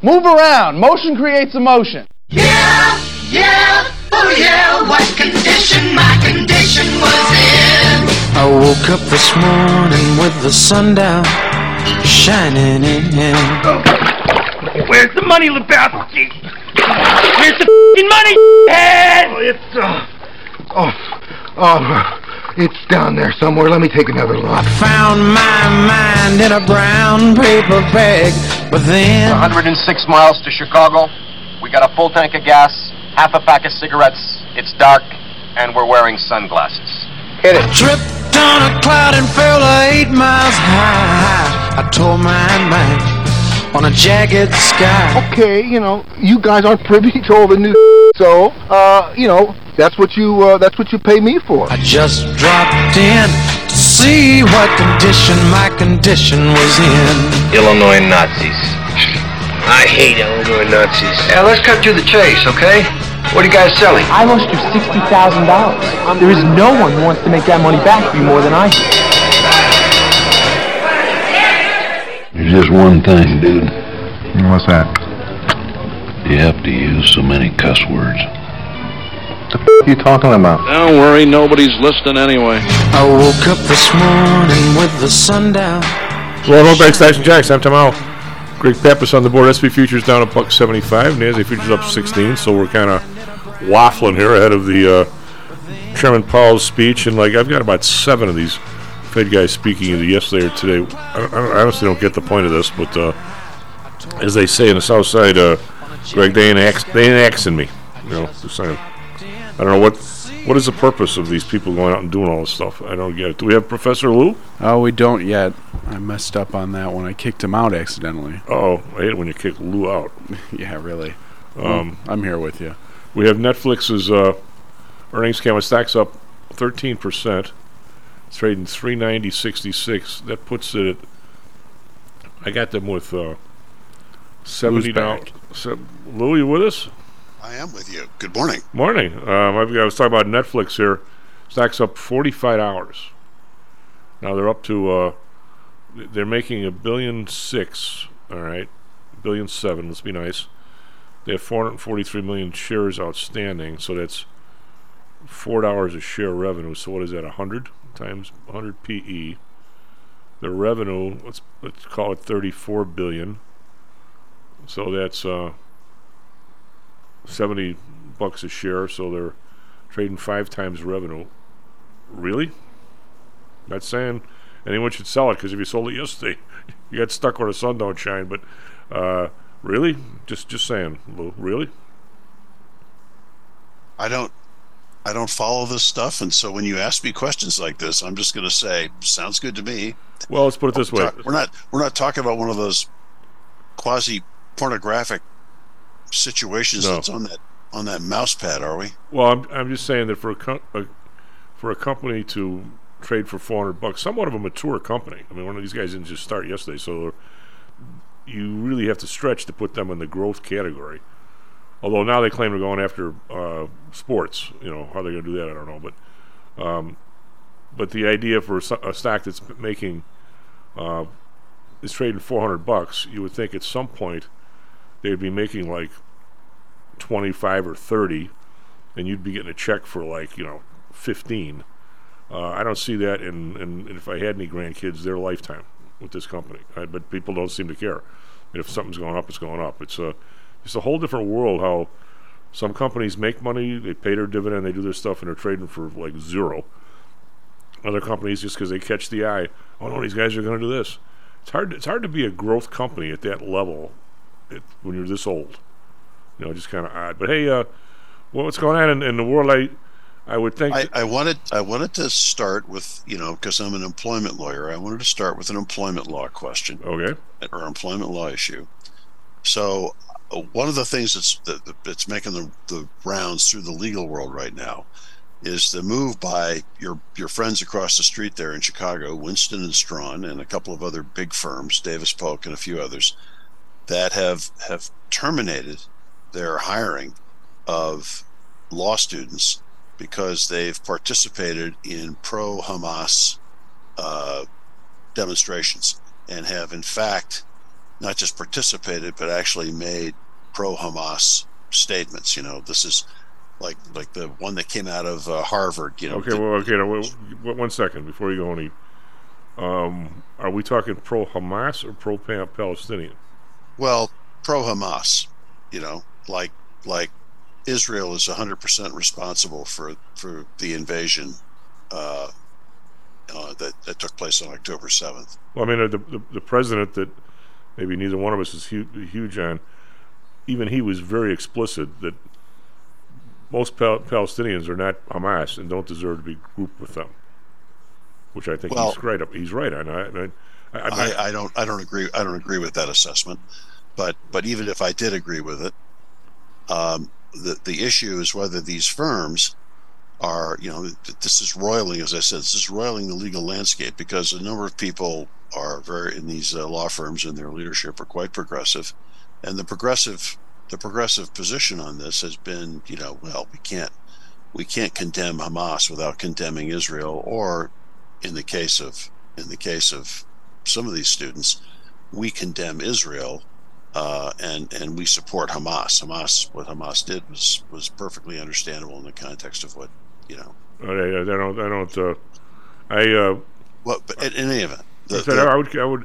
Move around. Motion creates emotion. Yeah, yeah, oh yeah, what condition my condition was in. I woke up this morning with the sun down, shining in. Where's the money, Lebowski? Where's the fing money, head? Oh, it's, uh, oh, oh, it's down there somewhere. Let me take another look. I Found my mind in a brown paper bag, but then 106 miles to Chicago. We got a full tank of gas, half a pack of cigarettes. It's dark, and we're wearing sunglasses. Hit it. Tripped on a cloud and fell eight miles high. I tore my mind on a jagged sky. Okay, you know, you guys aren't privy to all the new so, uh, you know, that's what you, uh, that's what you pay me for. I just dropped in to see what condition my condition was in. Illinois Nazis. I hate Illinois Nazis. Yeah, let's cut to the chase, okay? What are you guys selling? I lost you sixty thousand dollars. There is no one who wants to make that money back for you more than I do. There's just one thing, dude. What's that? You have to use so many cuss words. The f- you talking about? Don't worry, nobody's listening anyway. I woke up this morning with the sun down. Well, no back Station Jacks. I'm tomorrow. Greg Pappas on the board. SP Futures down a buck 75. NASDAQ Futures up 16. So we're kind of waffling here ahead of the uh, Chairman Powell's speech. And like I've got about seven of these Fed guys speaking either yesterday or today. I, I honestly don't get the point of this, but uh, as they say in the South Side, uh, Greg, they ain't, ax- they ain't axing me. You know, just saying. I don't know what what is the purpose of these people going out and doing all this stuff. I don't get it. Do we have Professor Lou? Oh, we don't yet. I messed up on that one. I kicked him out accidentally. Oh, I hate it when you kick Lou out. yeah, really. Um, I'm here with you. We have Netflix's uh, earnings count stacks up 13%. It's trading 390.66. That puts it at. I got them with uh, seventy dollars. back? So, Lou, you with us? I am with you. Good morning. Morning. Um, I've, was talking about Netflix here. Stacks up forty-five hours. Now they're up to. Uh, they're making a billion six. All right, billion seven. Let's be nice. They have 443 million shares outstanding, so that's four dollars a share revenue. So what is that? A hundred times 100 PE. Their revenue, let's let's call it 34 billion. So that's uh, 70 bucks a share. So they're trading five times revenue. Really? Not saying anyone should sell it because if you sold it yesterday, you got stuck where the sun don't shine. But uh, really, just just saying, Lou, really? I don't I don't follow this stuff and so when you ask me questions like this, I'm just going to say sounds good to me. Well, let's put it this way. We're not we're not talking about one of those quasi pornographic situations No. that's on that on that mouse pad, are we? Well, I'm, I'm just saying that for a, co- a for a company to trade for 400 bucks, somewhat of a mature company. I mean, one of these guys didn't just start yesterday, so you really have to stretch to put them in the growth category. Although now they claim they're going after uh, sports. You know how they're going to do that, I don't know. But um, but the idea for a stock that's making uh, is trading 400 bucks, you would think at some point they'd be making like 25 or 30 and you'd be getting a check for like you know 15 uh, i don't see that in, in if i had any grandkids their lifetime with this company uh, but people don't seem to care and if something's going up it's going up it's a it's a whole different world how some companies make money they pay their dividend they do their stuff and they're trading for like zero other companies just because they catch the eye oh no these guys are going to do this it's hard it's hard to be a growth company at that level it, when you're this old you know, just kind of odd. But hey, uh, well, what's going on in, in the world? I, I would think. I, I wanted I wanted to start with you know because I'm an employment lawyer. I wanted to start with an employment law question. Okay. Or employment law issue. So one of the things that's that, that's making the, the rounds through the legal world right now is the move by your your friends across the street there in Chicago, Winston and Strawn, and a couple of other big firms, Davis Polk and a few others, that have have terminated their hiring of law students because they've participated in pro Hamas uh, demonstrations and have, in fact, not just participated, but actually made pro-Hamas statements. You know, this is like like the one that came out of uh, Harvard. You know, Okay, well, okay. Now, wait, one second before you go any. Um, are we talking pro Hamas or pro Palestinian? well, pro-Hamas. You know, like like Israel is 100% responsible for for the invasion uh, uh, that that took place on October 7th. Well, I mean, uh, the, the the president that maybe neither one of us is huge, huge on. Even he was very explicit that most Pal- Palestinians are not Hamas and don't deserve to be grouped with them. Which I think Well- he's right. He's right on. I, I, I, I don't I don't agree I don't agree with that assessment, but but even if I did agree with it, um, the the issue is whether these firms are you know this is roiling as I said this is roiling the legal landscape because a number of people are very in these uh, law firms and their leadership are quite progressive, and the progressive the progressive position on this has been you know well we can't we can't condemn Hamas without condemning Israel or in the case of in the case of some of these students, we condemn Israel uh, and and we support Hamas. Hamas, what Hamas did was was perfectly understandable in the context of what you know. I, I don't. I don't. Uh, I. Uh, What, but in any event, the, I, said the- I would. I would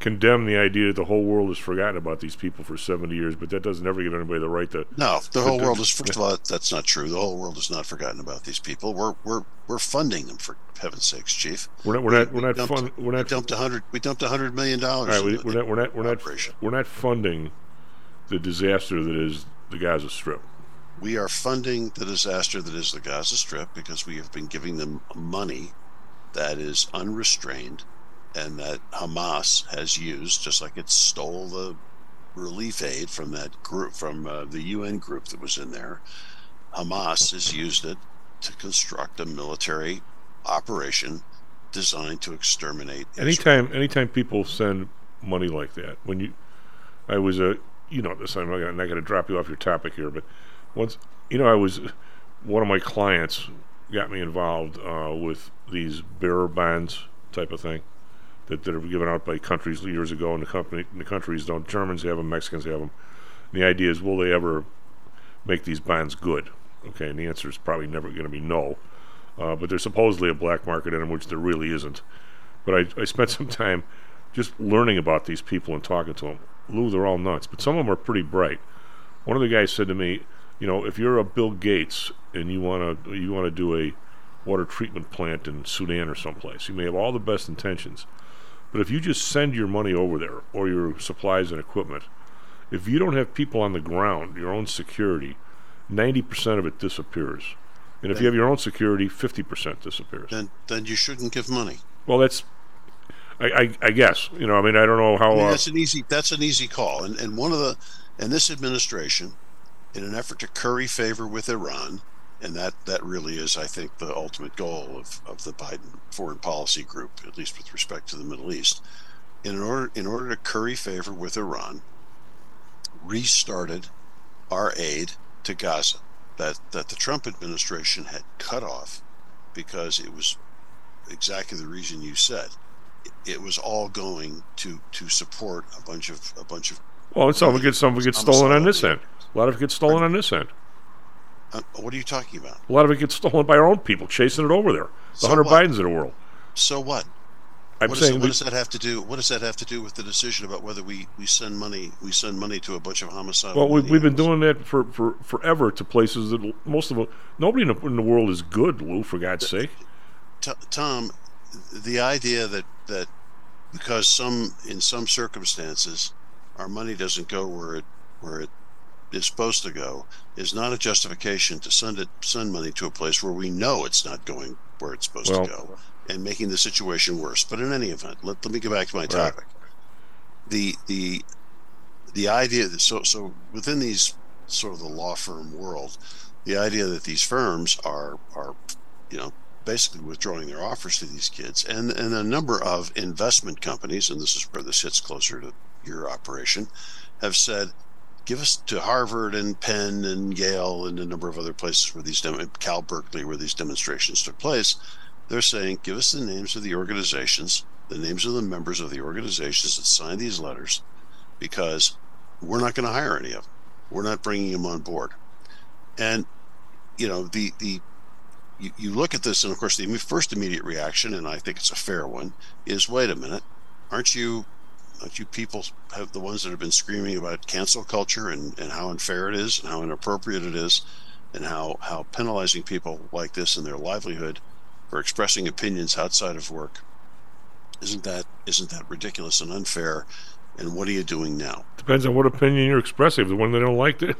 condemn the idea that the whole world has forgotten about these people for seventy years, but that doesn't ever give anybody the right to. no, the whole to- world is first of all that's not true. The whole world has not forgotten about these people. We're we're we're funding them for heaven's sakes, Chief. We're not. We're not. We're not dumped, fun. We're we dumped a hundred. We dumped a hundred million dollars. right, we, we're not. We're not. We're not. We're not funding the disaster that is the Gaza Strip. We are funding the disaster that is the Gaza Strip because we have been giving them money that is unrestrained and that Hamas has used, just like it stole the relief aid from that group, from uh, the UN group that was in there. Hamas has used it to construct a military operation designed to exterminate. Israel. Anytime, anytime people send money like that, when you, I was a, you know this. I'm not gonna, not going to drop you off your topic here, but once, you know, I was one of my clients got me involved uh, with these bearer bonds type of thing that, that are given out by countries years ago, and the company, the countries don't. Germans have them, Mexicans have them. And the idea is, will they ever make these bonds good? Okay, and the answer is probably never going to be no. Uh, but there's supposedly a black market in them, which there really isn't. But I, I spent some time just learning about these people and talking to them. Lou, they're all nuts, but some of them are pretty bright. One of the guys said to me, you know, if you're a Bill Gates and you want to you want to do a water treatment plant in Sudan or someplace, you may have all the best intentions, but if you just send your money over there or your supplies and equipment, if you don't have people on the ground, your own security, ninety percent of it disappears. And if you have your own security, fifty percent disappears. then then you shouldn't give money. Well, that's, I, I, I guess, you know, I mean, I don't know how. I mean, uh, that's an easy that's an easy call, and and one of the and this administration, in an effort to curry favor with Iran, and that that really is, I think, the ultimate goal of, of the Biden foreign policy group, at least with respect to the Middle East, in order in order to curry favor with Iran, restarted our aid to Gaza that that the Trump administration had cut off because it was exactly the reason you said it was all going to to support a bunch of a bunch of well, some of it gets some of it gets stolen on this end. A lot of it gets stolen on this end. Uh, what are you talking about A lot of it gets stolen by our own people chasing it over there. The So Hunter what? Bidens of the world. so what I'm what, saying what we- does that have to do what does that have to do with the decision about whether we we send money we send money to a bunch of homicidal Well, we, we've been doing that for, for forever to places that most of nobody in the, in the world is good, Lou. For God's sake, T- Tom, the idea that that because some in some circumstances our money doesn't go where it where it is supposed to go is not a justification to send it send money to a place where we know it's not going where it's supposed Well- to go and making the situation worse. But in any event, let, let me go back to my topic. The the the idea that so so within these sort of the law firm world, the idea that these firms are are you know basically withdrawing their offers to these kids and and a number of investment companies and this is where this hits closer to your operation have said give us to Harvard and Penn and Yale and a number of other places where these Cal Berkeley where these demonstrations took place they're saying give us the names of the organizations the names of the members of the organizations that signed these letters because we're not going to hire any of them. We're not bringing them on board. And you know the the you, you look at this, and of course the first immediate reaction, and I think it's a fair one, is wait a minute, aren't you aren't you people have the ones that have been screaming about cancel culture and, and how unfair it is and how inappropriate it is and how, how penalizing people like this in their livelihood for expressing opinions outside of work isn't that isn't that ridiculous and unfair and what are you doing now Depends on what opinion you're expressing. The one they don't like, it.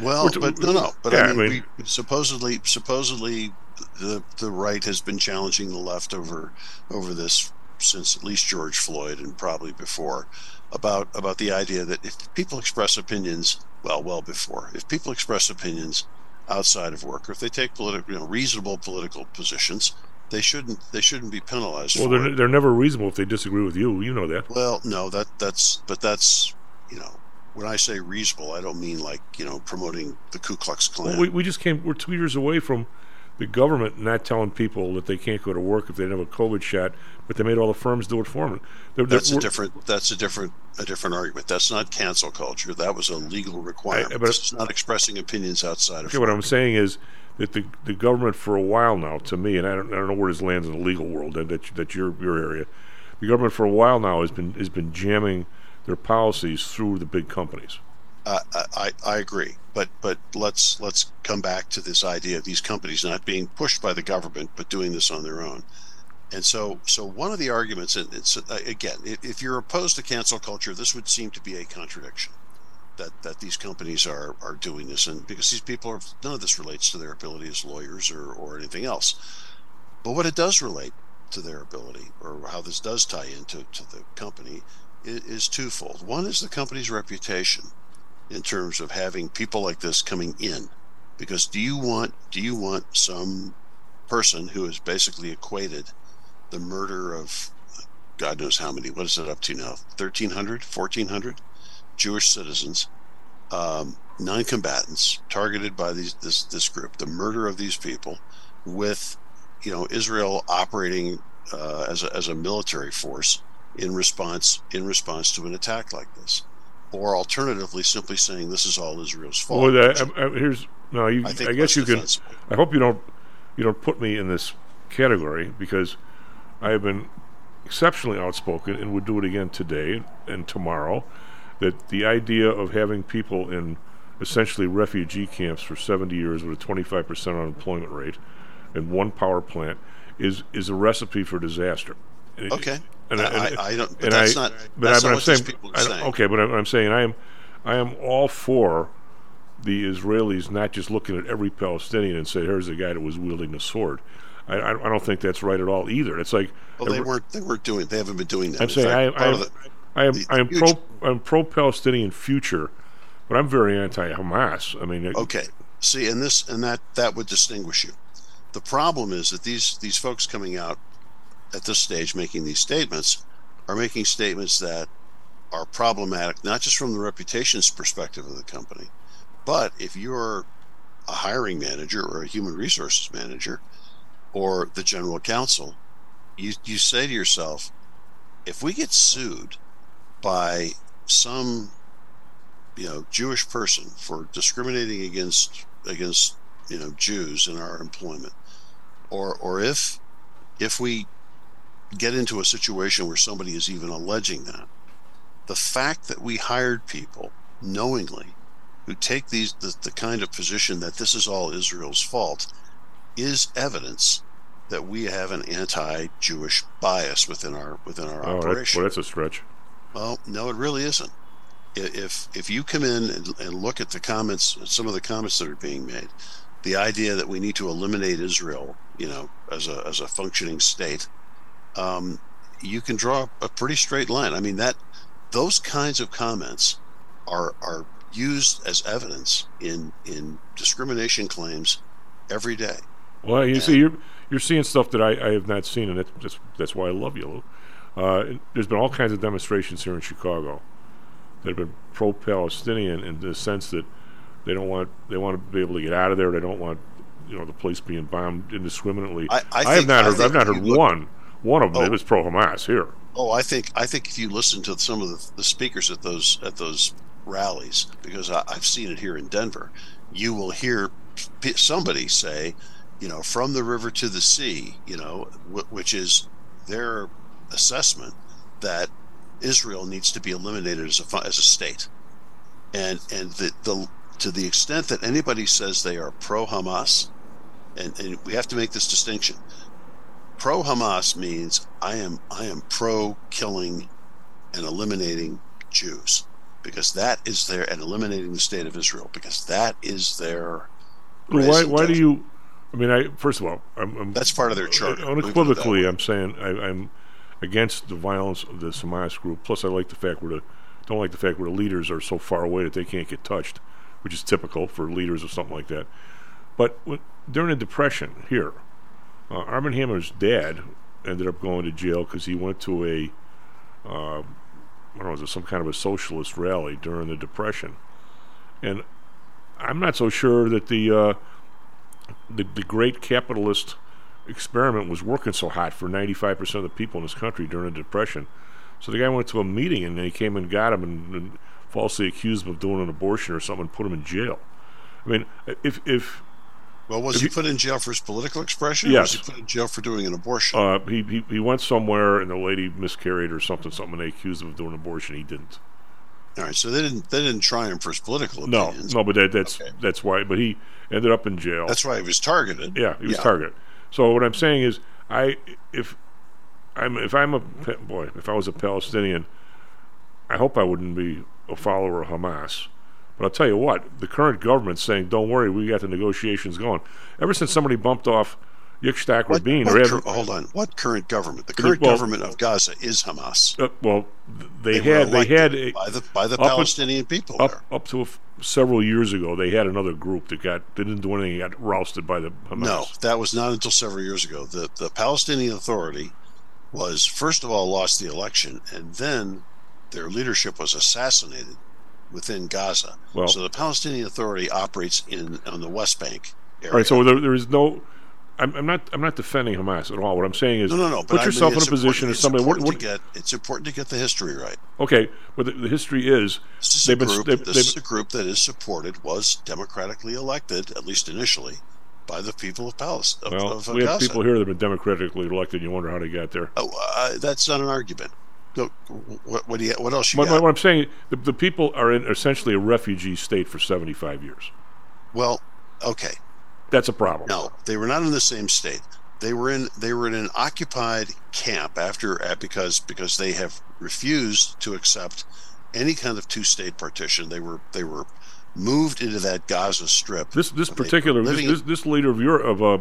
well t- but no no but yeah, I mean, we, supposedly supposedly the the right has been challenging the left over over this since at least George Floyd and probably before about about the idea that if people express opinions well well before if people express opinions outside of work or if they take political you know reasonable political positions they shouldn't they shouldn't be penalized well, they're, it. they're never reasonable if they disagree with you. You know that. Well, no, that that's but that's you know when I say reasonable, I don't mean like you know promoting the Ku Klux Klan. Well, we, we just came. We're two years away from the government not telling people that they can't go to work if they don't have a COVID shot, but they made all the firms do it for them. They're- they're- that's a different that's a different a different argument. That's not cancel culture. That was a legal requirement. but- this is not expressing opinions outside of Okay, what I'm saying is that the the government for a while now, to me, and I don't, I don't know where this lands in the legal world, that that that's your your area. The government for a while now has been has been jamming their policies through the big companies. I, I, I agree, but but let's let's come back to this idea of these companies not being pushed by the government, but doing this on their own. And so so one of the arguments, and it's uh, again, if, if you're opposed to cancel culture, this would seem to be a contradiction that that these companies are are doing this, and because these people are none of this relates to their ability as lawyers or or anything else. But what it does relate to their ability, or how this does tie into to the company, is, is twofold. One is the company's reputation in terms of having people like this coming in? Because do you want do you want some person who has basically equated the murder of god knows how many what is it up to now 1300 1400 jewish citizens um, non-combatants targeted by these this this group the murder of these people with you know israel operating uh, as a, as a military force in response in response to an attack like this or alternatively simply saying this is all Israel's fault. Well, that, I, I, here's no. You, I I, guess you can. I hope you don't. You don't put me in this category because I have been exceptionally outspoken and would do it again today and tomorrow. That the idea of having people in essentially refugee camps for 70 years with a 25% unemployment rate and one power plant is is a recipe for disaster. Okay. And, I- and- I- I don't- but and that's I- not- But, that's I, not but what I'm saying, people are saying. okay, but I'm, saying I am, I am all for the Israelis not just looking at every Palestinian and say, "Here's the guy that was wielding the sword." I, I, I don't think that's right at all either. It's like Well, they weren't. They weren't doing. They haven't been doing that. I'm In saying I, fact, I, of the- I am the- I am pro I'm pro Palestinian future, but I'm very anti Hamas. I mean, it- Okay. See, and this and that that would distinguish you. The problem is that these these folks coming out at this stage making these statements are making statements that are problematic not just from the reputations perspective of the company, but if you're a hiring manager or a human resources manager or the general counsel, you you say to yourself, if we get sued by some you know Jewish person for discriminating against against you know Jews in our employment, or or if if we get into a situation where somebody is even alleging that, the fact that we hired people knowingly who take these the, the kind of position that this is all Israel's fault is evidence that we have an anti-Jewish bias within our within our oh, that, well, that's a stretch. Well, no, it really isn't. If if you come in and, and look at the comments, some of the comments that are being made, the idea that we need to eliminate Israel, you know, as a as a functioning state, um, you can draw a pretty straight line. I mean that those kinds of comments are are used as evidence in in discrimination claims every day. Well, you see, you're you're seeing stuff that I, I have not seen, and that's that's, that's why I love you, Lou. Uh, there's been all kinds of demonstrations here in Chicago that have been pro-Palestinian in the sense that they don't want they want to be able to get out of there. They don't want you know the place being bombed indiscriminately. I- I have think- not I heard I've not heard look- one one of them Oh. that was pro-Hamas here. Oh, I think I think if you listen to some of the, the speakers at those at those rallies, because I, I've seen it here in Denver, you will hear p- somebody say, you know, from the river to the sea, you know, wh- which is their assessment that Israel needs to be eliminated as a as a state, and and the the to the extent that anybody says they are pro Hamas, and, and we have to make this distinction. Pro Hamas means I am I am pro killing and eliminating Jews because that is their and eliminating the state of Israel because that is their Well, why? Why do you? I mean, I first of all, I'm, I'm That's part of their charter. Let me put it that unequivocally. I'm saying I, I'm against the violence of the Hamas group. Plus, I like the fact where the don't like the fact where the leaders are so far away that they can't get touched, which is typical for leaders or something like that. But when, during the Depression here, uh, Armand Hammer's dad ended up going to jail because he went to a uh, I don't know, was it some kind of a socialist rally during the Depression, and I'm not so sure that the uh, the, the great capitalist experiment was working so hot for 95% of the people in this country during the Depression. So the guy went to a meeting and they came and got him and, and falsely accused him of doing an abortion or something and put him in jail. I mean, if if Well, was if he put in jail for his political expression? Or Yes. was he put in jail for doing an abortion? uh, he, he he went somewhere and the lady miscarried or something, something, and they accused him of doing an abortion, he didn't. All right, so they didn't they didn't try him for his political opinions. no, no, but that, that's that's why. But he ended up in jail. That's why he was targeted. Yeah, he was Yeah. targeted. So what I'm saying is, I if I'm if I'm a boy, if I was a Palestinian, I hope I wouldn't be a follower of Hamas. But I'll tell you what, the current government's saying, "Don't worry, we got the negotiations going." Ever since somebody bumped off Yitzhak Rabin, what or cur- hold on. What current government? The current well- government of Gaza is Hamas. uh, well, they, They had they had a, by the by the Palestinian people. up there. up to a f- several years ago, they had another group that got they didn't do anything, got rousted by the Hamas. No, that was not until several years ago. The the Palestinian Authority was first of all lost the election, and then their leadership was assassinated within Gaza. Well- so the Palestinian Authority operates in on the West Bank area. All right, so there, there is no. I'm, I'm not. I'm not defending Hamas at all. What I'm saying is, no, no, no. Put I mean, yourself in a position as somebody. What, what, get it's important to get the history right. okay, but the, the history is This is they've a been. group. They've, this they've, is a group that is supported, was democratically elected, at least initially, by the people of Palestine. well, of, of we have Gaza. people here that have been democratically elected. You wonder how they got there. Oh, uh, that's not an argument. Look, what, what do you? What else you What, got? what I'm saying, the, the people are in essentially a refugee state for 75 years. Well, okay. That's a problem. No, they were not in the same state. They were in they were in an occupied camp after because because they have refused to accept any kind of two state partition. They were they were moved into that Gaza strip. This this and they were particular this, this, this leader of Europe, of uh,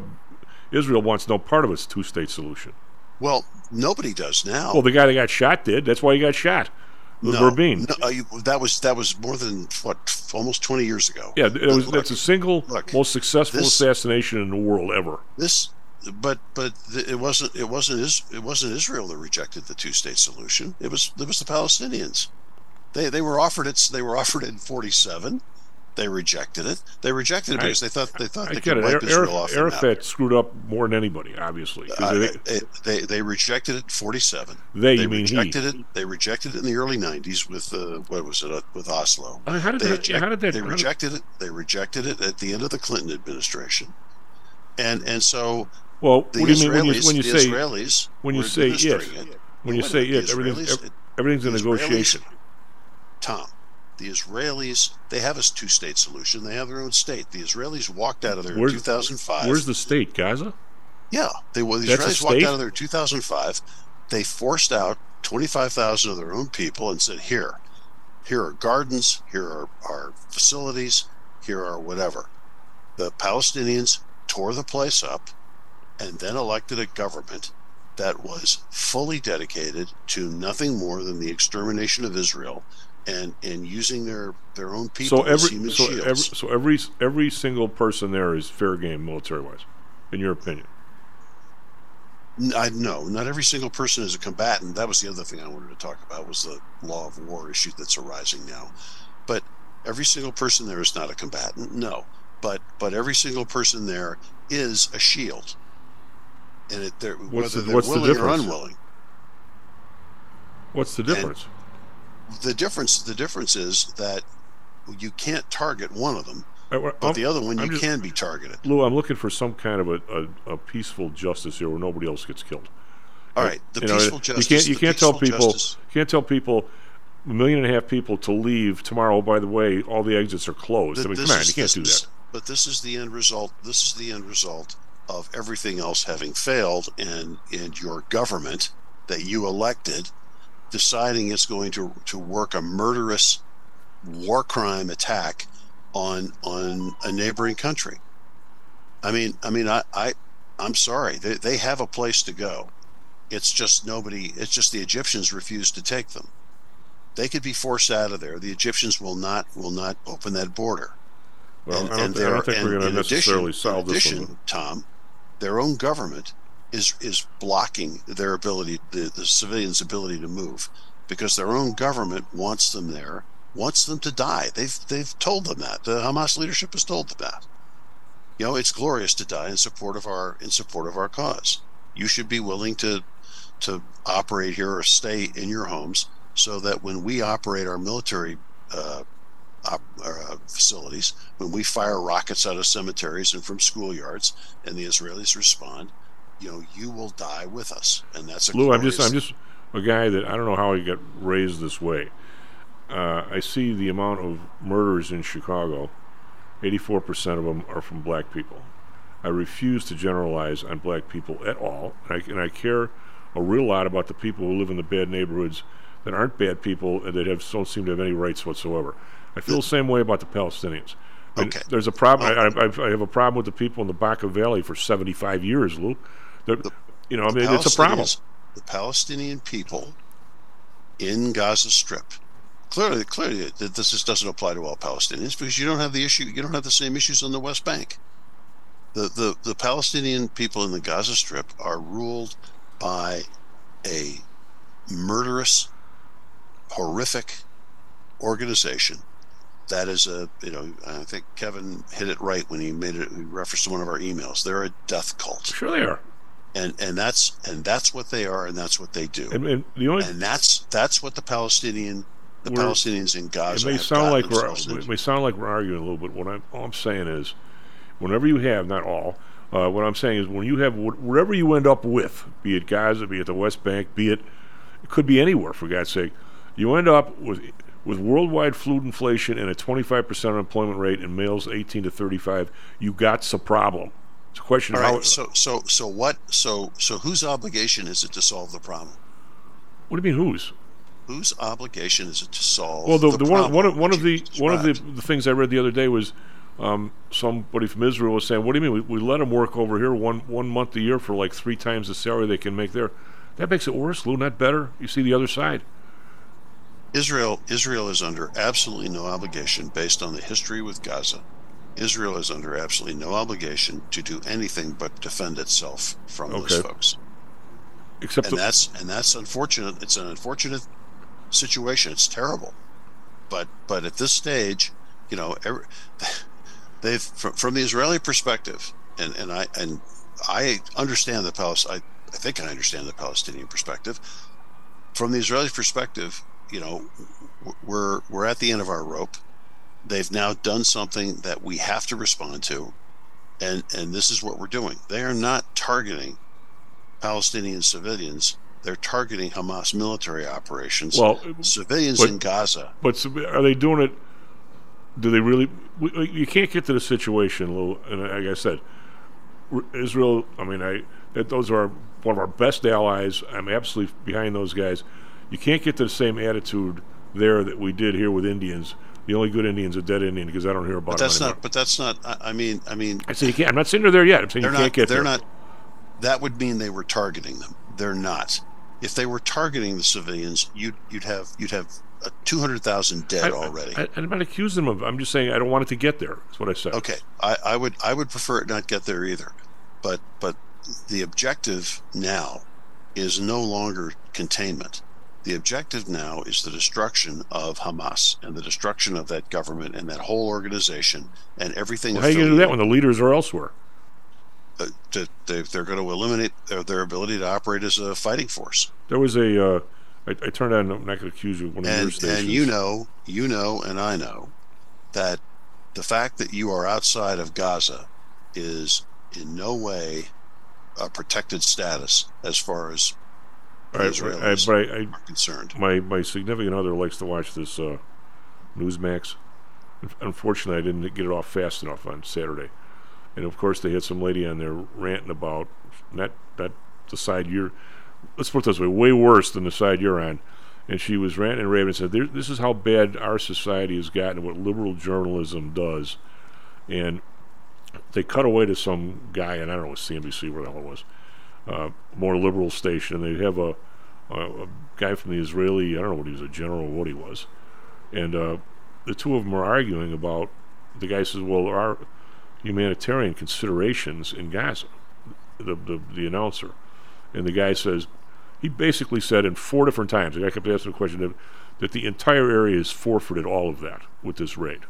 Israel wants no part of its two state solution. Well, nobody does now. Well, the guy that got shot did. That's why he got shot. no, Rabin. no, uh, you- that was that was more than what almost twenty years ago. Yeah, it was. Look, that's the single look, most successful this- assassination in the world ever. this but but it wasn't it wasn't Is, it wasn't Israel that rejected the two state solution. It was it was the Palestinians. They they were offered it. They were offered it in forty seven. They rejected it. They rejected it I- because they thought they thought I they could it. wipe Araf- Israel off. Arafat screwed up more than anybody, obviously. Uh, they, they, they they rejected it in forty seven. They, you mean he. rejected it. They rejected it in the early nineties with uh, what was it uh, with Oslo. How did they that- how did that- They rejected it. They rejected it at the end of the Clinton administration, and and so well, the what do you mean when you when you say Israelis when you say it? administering it. When you say it, the everything's everything's a negotiation. Tom, the Israelis they have a two-state solution. They have their own state. The Israelis walked out of there Where's- in 2005. Where's the state? Gaza? Yeah, they well, the That's Israelis walked out of there in 2005. They forced out 25,000 of their own people and said, "Here, here are gardens. Here are, are facilities. Here are whatever." The Palestinians tore the place up, and then elected a government that was fully dedicated to nothing more than the extermination of Israel and and using their their own people So as every so shields. every so every every single person there is fair game military wise, in your opinion. I no, not every single person is a combatant. That was the other thing I wanted to talk about was the law of war issue that's arising now. But every single person there is not a combatant. No, but but every single person there is a shield. And it, they're, What's whether the- they're what's the willing or unwilling. What's the difference? The difference the difference is that you can't target one of them, Uh, but I'm- the other one I'm you just- can be targeted. Lou, I'm looking for some kind of a, a, a peaceful justice here where nobody else gets killed. All right, the You know, peaceful You justice. can't you can't tell people justice- you can't tell people a million and a half people to leave tomorrow. Oh, by the way, all the exits are closed. I mean, come on, you can't do that. But this is the end result. This is the end result of everything else having failed, and and your government that you elected deciding it's going to to work a murderous war crime attack on on a neighboring country. I mean, I mean, I, I I'm sorry. They they have a place to go. It's just nobody. It's just the Egyptians refuse to take them. They could be forced out of there. The Egyptians will not will not open that border. Well, And- I don't, I don't think we're going to in addition- necessarily solve this addition, one. Tom, their own government is is blocking their ability, the, the civilians' ability to move, because their own government wants them there, wants them to die. They've they've told them that. The Hamas leadership has told them that. You know, it's glorious to die in support of our in support of our cause. You should be willing to to operate here or stay in your homes so that when we operate our military uh, op, uh, facilities, when we fire rockets out of cemeteries and from schoolyards, and the Israelis respond, you know, you will die with us, and that's a Lou, I'm just I'm just a guy that I don't know how he got raised this way. Uh, I see the amount of murders in Chicago. 84% of them are from black people. I refuse to generalize on black people at all, and I, and I care a real lot about the people who live in the bad neighborhoods that aren't bad people and that have don't seem to have any rights whatsoever. I feel the same way about the Palestinians. And Okay. There's a problem. I, I, I have a problem with the people in the Bekaa Valley for 75 years, Lou. You know, I mean, it's a problem. The Palestinian people in Gaza Strip. Clearly, clearly, this just doesn't apply to all Palestinians because you don't have the issue. You don't have the same issues on the West Bank. The the the Palestinian people in the Gaza Strip are ruled by a murderous, horrific organization that is a you know I think Kevin hit it right when he made it he referenced to one of our emails. They're a death cult. Sure, they are. And and that's and that's what they are, and that's what they do. And, and the only and that's that's what the Palestinian the Palestinians in Gaza. It may sound like we're it may sound like we're arguing a little bit. What I'm all I'm saying is, whenever you have not all, uh, what I'm saying is when you have wh- wherever you end up with, be it Gaza, be it the West Bank, be it it could be anywhere for God's sake, you end up with with worldwide food inflation and a 25% unemployment rate in males 18 to 35. You got a problem. It's a question All of how. so so so what so so whose obligation is it to solve the problem? what do you mean whose? Whose obligation is it to solve? Well, the, the, the one, problem one of one of the one of the, the things I read the other day was um, somebody from Israel was saying, "What do you mean? We, we let them work over here one one month a year for like three times the salary they can make there? That makes it worse, Lou, not better. You see the other side. Israel Israel is under absolutely no obligation based on the history with Gaza. Israel is under absolutely no obligation to do anything but defend itself from those Okay. folks. Except and the- that's and that's unfortunate. It's an unfortunate situation. It's terrible, but but at this stage, you know, every, they've from, from the Israeli perspective, and and I and I understand the Palestine. I, I think I understand the Palestinian perspective. From the Israeli perspective, you know, we're we're at the end of our rope. They've now done something that we have to respond to, and and this is what we're doing. They are not targeting Palestinian civilians. They're targeting Hamas military operations. Well, civilians but- in Gaza. But are they doing it? Do they really? You can't get to the situation, Lou. And like I said, Israel. I mean, I that those are one of our best allies. I'm absolutely behind those guys. You can't get to the same attitude there that we did here with Indians. The only good Indian's a dead Indian because I don't hear about But that's not. But that's not. I, I mean. I mean. I say you can't. I'm not saying they're there yet. I'm saying you They're can't not. get They're there. not. That would mean they were targeting them. They're not. If they were targeting the civilians, you'd you'd have you'd have two hundred thousand dead I- already. I, I'm not accusing them of. I'm just saying I don't want it to get there. That's what I said. Okay, I, I would I would prefer it not get there either, but but the objective now is no longer containment. The objective now is the destruction of Hamas and the destruction of that government and that whole organization and everything. Well, how are you going to do that when the leaders are elsewhere? uh, to, they, they're going to eliminate their, their ability to operate as a fighting force. There was a uh, I, I turned on. I'm not going to accuse you of one of your and stations. and you know, you know, and I know that the fact that you are outside of Gaza is in no way a protected status as far as the Israelis I, but I, I, are concerned. My my significant other likes to watch this uh, Newsmax. Unfortunately, I didn't get it off fast enough on Saturday, and of course they had some lady on there ranting about not that the side you're. Let's put it this way: way worse than the side you're on. And she was ranting and raving and said, "This is how bad our society has gotten. What liberal journalism does." And they cut away to some guy, and I don't know, CNBC, where the hell it was, uh, more liberal station, and they have a, a, a guy from the Israeli, I don't know what he was, a general, what he was, and uh, the two of them are arguing about. The guy says, "Well, there are humanitarian considerations in Gaza." The the, the announcer, and the guy says, he basically said in four different times. The guy kept asking the question that, that the entire area has forfeited all of that with this raid.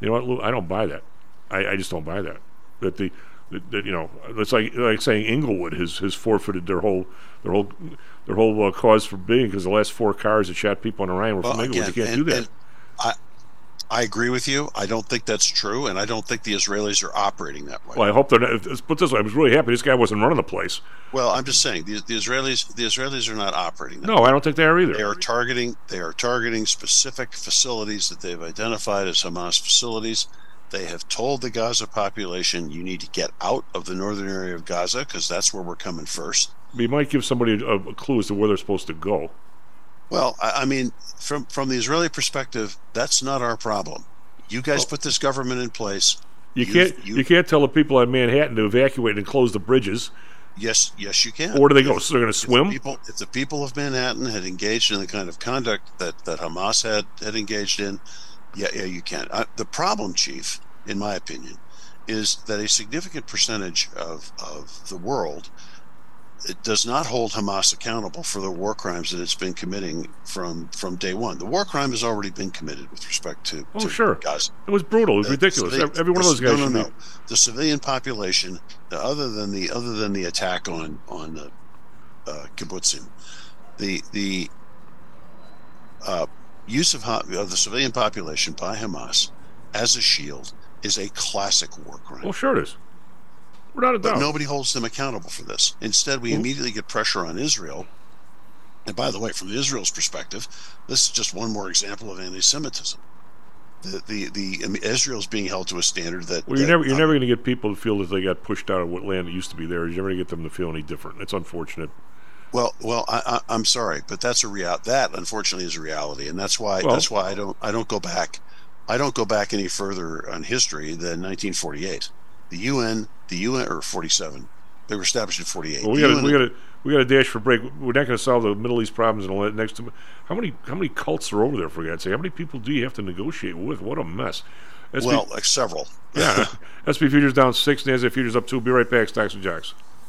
You know what? Lou, I don't buy that. I, I just don't buy that. That the that, that you know it's like like saying Englewood has has forfeited their whole their whole their whole uh, cause for being because the last four cars that shot people on Orion were Well, from Englewood. again, you can't and- do that. and I I agree with you. I don't think that's true, and I don't think the Israelis are operating that way. well, I hope they're. Not, let's put this way: I was really happy this guy wasn't running the place. Well, I'm just saying the, the Israelis the Israelis are not operating. That No, I don't think they are either. They are targeting they are targeting specific facilities that they've identified as Hamas facilities. They have told the Gaza population you need to get out of the northern area of Gaza because that's where we're coming first. We might give somebody a, a clue as to where they're supposed to go. Well, I, I mean, from from the Israeli perspective, that's not our problem. You guys oh. put this government in place. You You've- can't you, can't tell the people on Manhattan to evacuate and close the bridges. Yes, yes, you can. Where do they go? So they're going to swim? People, if the people of Manhattan had engaged in the kind of conduct that, that Hamas had had engaged in, yeah, yeah, you can. Uh, the problem, Chief, in my opinion, is that a significant percentage of, of the world it does not hold Hamas accountable for the war crimes that it's been committing from from day one. The war crime has already been committed with respect to, Oh, to sure. Gaza. It was brutal. It was The ridiculous. civilian- Every one of the- those guys No, should no, be- no. The civilian population, the, other than the other than the attack on on the uh, kibbutzim, the the uh, use of, of the civilian population by Hamas as a shield is a classic war crime. Well, sure it is. Without a But doubt. nobody holds them accountable for this. Instead, we Well- immediately get pressure on Israel. And by the way, from Israel's perspective, this is just one more example of anti-Semitism. The the, the I mean, Israel's being held to a standard that, Well, you're that, never you're um, never going to get people to feel that they got pushed out of what land that used to be there. You're never going to get them to feel any different. It's unfortunate. Well, well, I, I, I'm sorry, but that's a real. That unfortunately is a reality, and that's why Well- that's why I don't I don't go back, I don't go back any further on history than 1948. The UN, the UN or 47, they were established in 48. Well, we got we got to we got to dash for break. We're not going to solve the Middle East problems in the next. How many how many cults are over there? For God's sake, how many people do you have to negotiate with? What a mess. SB well, like several. yeah. SP futures down six. Nasdaq futures up two. Be right back. Stocks and jocks.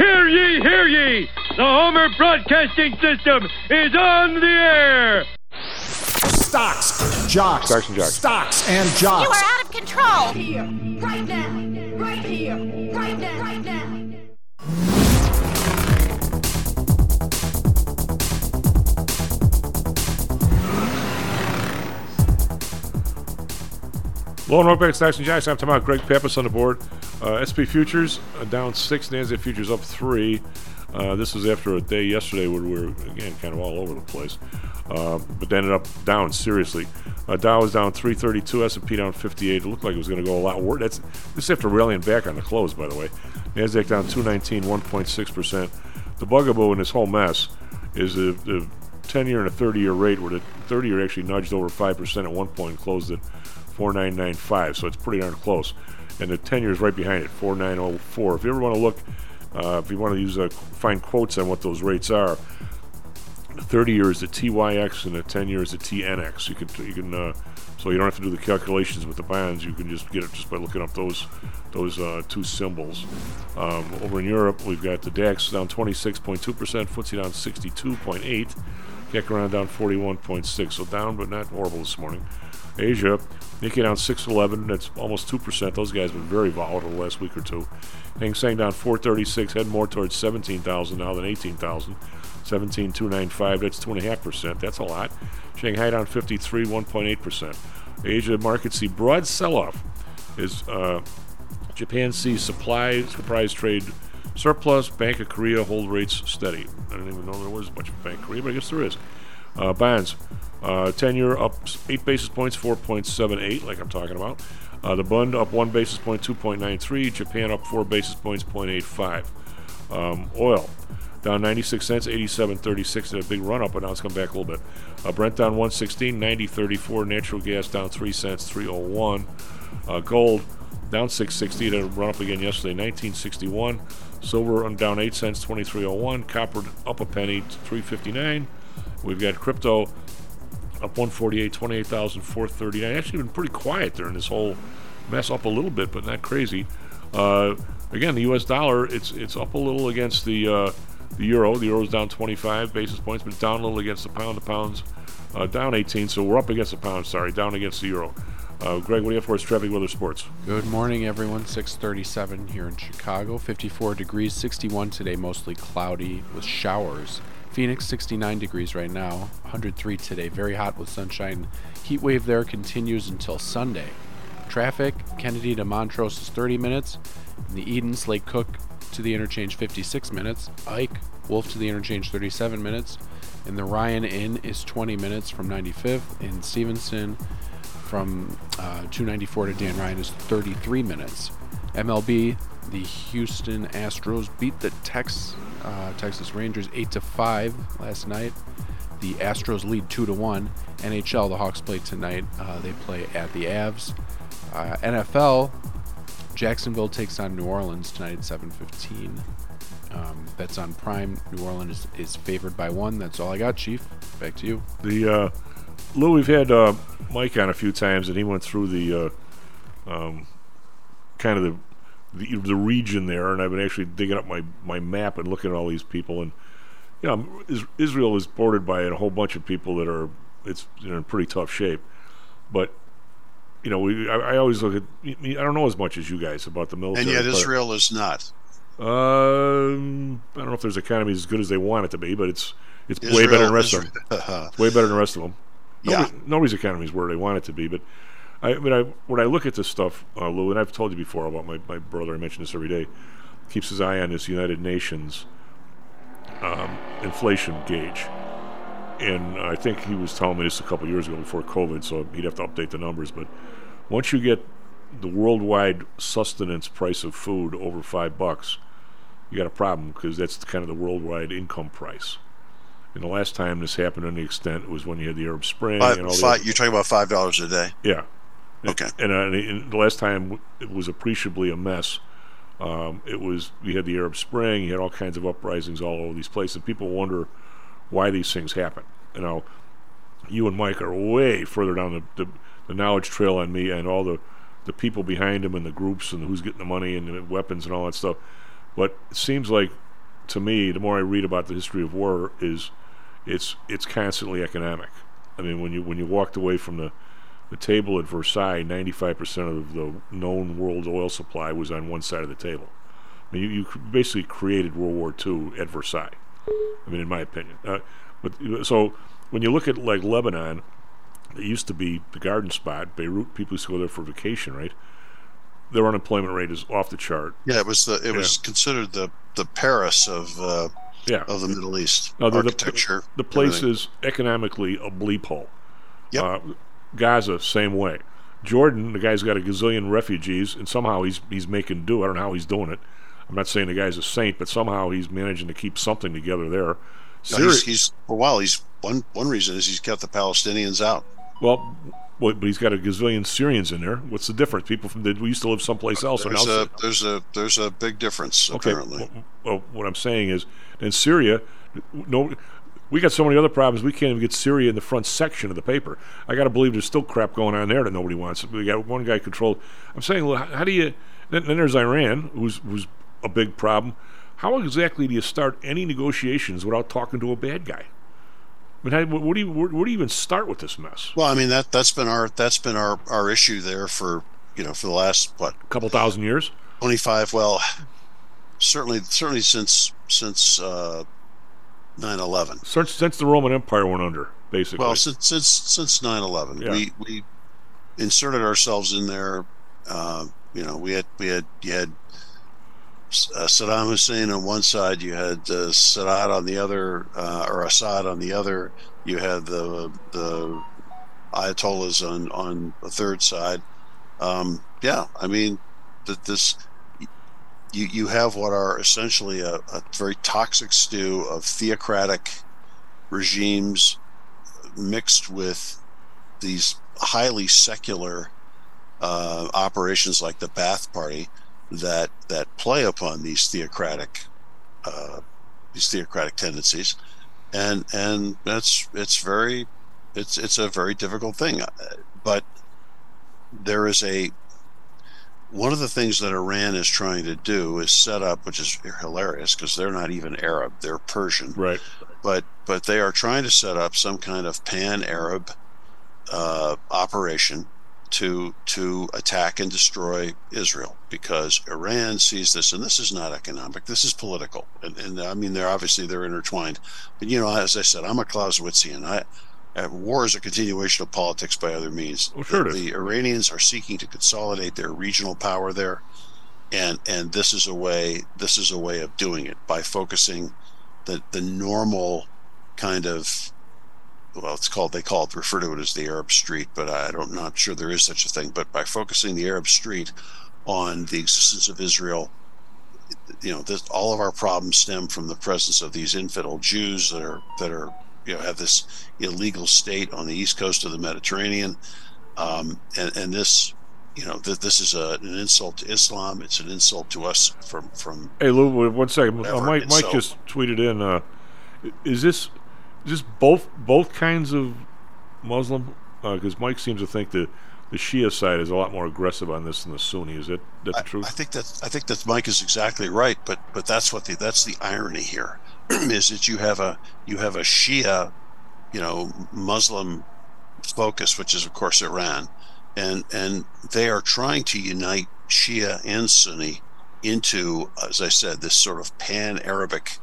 Hear ye, hear ye! The Homer Broadcasting System is on the air! Stocks, jocks, Stocks and jocks. stocks and jocks. You are out of control. Right Here, right now, right here, right now, right now. Low and Rockback Stocks and Jocks. I'm talking about Greg Pappas on the board. Uh, SP futures uh, down six. Nasdaq futures up three. Uh, this was after a day yesterday where we were again kind of all over the place, uh, but ended up down seriously. Uh, Dow was down 332, S&P down 58. It looked like it was going to go a lot worse. That's this is after rallying back on the close, by the way. Nasdaq down 219, 1.6 percent. The bugaboo in this whole mess is the, the 10-year and a 30-year rate, where the 30-year actually nudged over five percent at one point, and closed at 4995. So it's pretty darn close. And the 10-year is right behind it, 4904. If you ever want to look, uh, if you want to use uh, find quotes on what those rates are, the 30 year is the TYX and the 10 year is the TNX. You can you can uh, so you don't have to do the calculations with the bonds. You can just get it just by looking up those those uh, two symbols. Um, over in Europe, we've got the DAX down 26.2 percent, FTSE down 62.8, CAC around down 41.6. So down, but not horrible this morning. Asia, Nikkei down 611. That's almost 2%. Those guys have been very volatile the last week or two. Hang Seng down 436, heading more towards 17,000 now than 18,000. 17,295, that's 2.5%. That's a lot. Shanghai down 53, 1.8%. Asia markets see broad sell off as uh, Japan sees supply surprise trade surplus. Bank of Korea hold rates steady. I didn't even know there was much of Bank of Korea, but I guess there is. Uh, bonds, uh, 10 year up 8 basis points, 4.78, like I'm talking about. Uh, the Bund up 1 basis point, 2.93. Japan up 4 basis points, 0.85. Um, oil down 96 cents, 87.36. Had a big run up, but now it's come back a little bit. Uh, Brent down 116, 90.34. Natural gas down 3 cents, 301. Uh, gold down 660. It had a run up again yesterday, 1961. Silver down 8 cents, 2301. Copper up a penny, 359. We've got crypto up 148, 28,439. Actually, been pretty quiet during this whole mess. Up a little bit, but not crazy. Uh, again, the U.S. dollar it's it's up a little against the uh, the euro. The euro's down 25 basis points, but down a little against the pound. The pound's uh, down 18, so we're up against the pound. Sorry, down against the euro. Uh, Greg, what do you have for us? Traffic, weather, sports. Good morning, everyone. 637 here in Chicago. 54 degrees, 61 today, mostly cloudy with showers. Phoenix 69 degrees right now, 103 today, very hot with sunshine. Heat wave there continues until Sunday. Traffic Kennedy to Montrose is 30 minutes. In the Eden, Lake Cook to the interchange 56 minutes. Ike, Wolf to the interchange 37 minutes. And the Ryan Inn is 20 minutes from 95th. In Stevenson, from uh, 294 to Dan Ryan is 33 minutes. MLB, the Houston Astros beat the Tex, uh, Texas Rangers 8 to 5 last night. The Astros lead 2 to 1. NHL, the Hawks play tonight. Uh, they play at the Avs. Uh, NFL, Jacksonville takes on New Orleans tonight at 7:15. Um, that's on Prime. New Orleans is, is, favored by one. That's all I got, Chief. Back to you. The uh, Lou, we've had uh, Mike on a few times, and he went through the uh, um, kind of the, the, the region there, and I've been actually digging up my my map and looking at all these people, and you know, Israel is bordered by a whole bunch of people that are it's you know, in pretty tough shape, but you know, we, I, I, always look at. I don't know as much as you guys about the military, and yet Israel is not. Um, I don't know if there's economies as good as they want it to be, but it's it's Israel, way better than the rest Israel, of them. way better than the rest of them. Nobody, yeah, nobody's economy is where they want it to be, but I, mean, I when I look at this stuff, uh, Lou, and I've told you before about my, my brother. I mention this every day. Keeps his eye on this United Nations um, inflation gauge, and I think he was telling me this a couple years ago before COVID, so he'd have to update the numbers. But once you get the worldwide sustenance price of food over five bucks, you got a problem because that's kind of the worldwide income price. And the last time this happened to any extent was when you had the Arab Spring. Five, and all five, you're talking about five dollars a day. Yeah. Okay. And, uh, and, the last time it was appreciably a mess. Um, it was we had the Arab Spring. You had all kinds of uprisings all over these places. People wonder why these things happen. You know, you and Mike are way further down the, the, the knowledge trail on me and all the the people behind them and the groups and who's getting the money and the weapons and all that stuff. But it seems like to me, the more I read about the history of war, is it's it's constantly economic. I mean, when you when you walked away from the the table at Versailles, 95% of the known world oil supply was on one side of the table. I mean, you, you basically created World War II at Versailles. I mean, in my opinion. Uh, but so when you look at like Lebanon, it used to be the garden spot. Beirut, people used to go there for vacation, right? their unemployment rate is off the chart. Yeah, it was the it was considered the the Paris of uh, yeah. of the Middle East No, the, architecture. the, the place everything. is economically a bleep hole. Yep. Uh, Gaza, same way. Jordan, the guy's got a gazillion refugees, and somehow he's he's making do. I don't know how he's doing it. I'm not saying the guy's a saint, but somehow he's managing to keep something together there. No, Syria, he's, he's for a while. He's one one reason is he's kept the Palestinians out. well, well, but he's got a gazillion Syrians in there. What's the difference? People from the we used to live someplace else, There's now a there's a there's a big difference Okay. apparently. Well, well, what I'm saying is, in Syria, no, we got so many other problems. We can't even get Syria in the front section of the paper. I got to believe there's still crap going on there that nobody wants. We got one guy controlled. I'm saying, well, how, how do you? Then, then there's Iran, who's who's a big problem. How exactly do you start any negotiations without talking to a bad guy? I mean, how, what do you where, where do you even start with this mess? Well, I mean that that's been our that's been our our issue there for you know for the last what A couple thousand years. 25 well certainly certainly since since uh 9/11 Since, since the Roman Empire went under, basically. well since since since 9/11 Yeah. we we inserted ourselves in there uh you know we had we had you had uh, Saddam Hussein on one side you had uh, Sadat on the other uh, or Assad on the other you had the the Ayatollahs on on the third side um yeah I mean that this you you have what are essentially a, a very toxic stew of theocratic regimes mixed with these highly secular uh, operations like the Ba'ath Party that that play upon these theocratic uh, these theocratic tendencies, and and that's it's very it's it's a very difficult thing, Uh, but there is a one of the things that Iran is trying to do is set up, which is hilarious because they're not even Arab; they're Persian. Right. But but they are trying to set up some kind of pan-Arab uh, operation to to attack and destroy Israel because Iran sees this, and this is not economic. This is political, and, and I mean they're obviously they're intertwined. But you know, as I said, I'm a Clausewitzian. I uh, war is a continuation of politics by other means. Well, sure the, the Iranians are seeking to consolidate their regional power there, and and this is a way this is a way of doing it by focusing the the normal kind of well it's called they call it refer to it as the Arab Street, but I don't not sure there is such a thing. But by focusing the Arab Street on the existence of Israel, you know, this, all of our problems stem from the presence of these infidel Jews that are that are you know have this illegal state on the east coast of the Mediterranean, um, and and this you know th- this is a, an insult to Islam. It's an insult to us from from Hey Lou, one second. Uh, Mike, Mike so- just tweeted in. Uh, is this is this both both kinds of Muslim? Because Mike seems to think that the Shia side is a lot more aggressive on this than the Sunni. Is that that the truth? I think that I think that Mike is exactly right, but but that's what the that's the irony here is that you have a you have a Shia, you know, Muslim focus, which is of course Iran, and and they are trying to unite Shia and Sunni into, as I said, this sort of pan-Arabic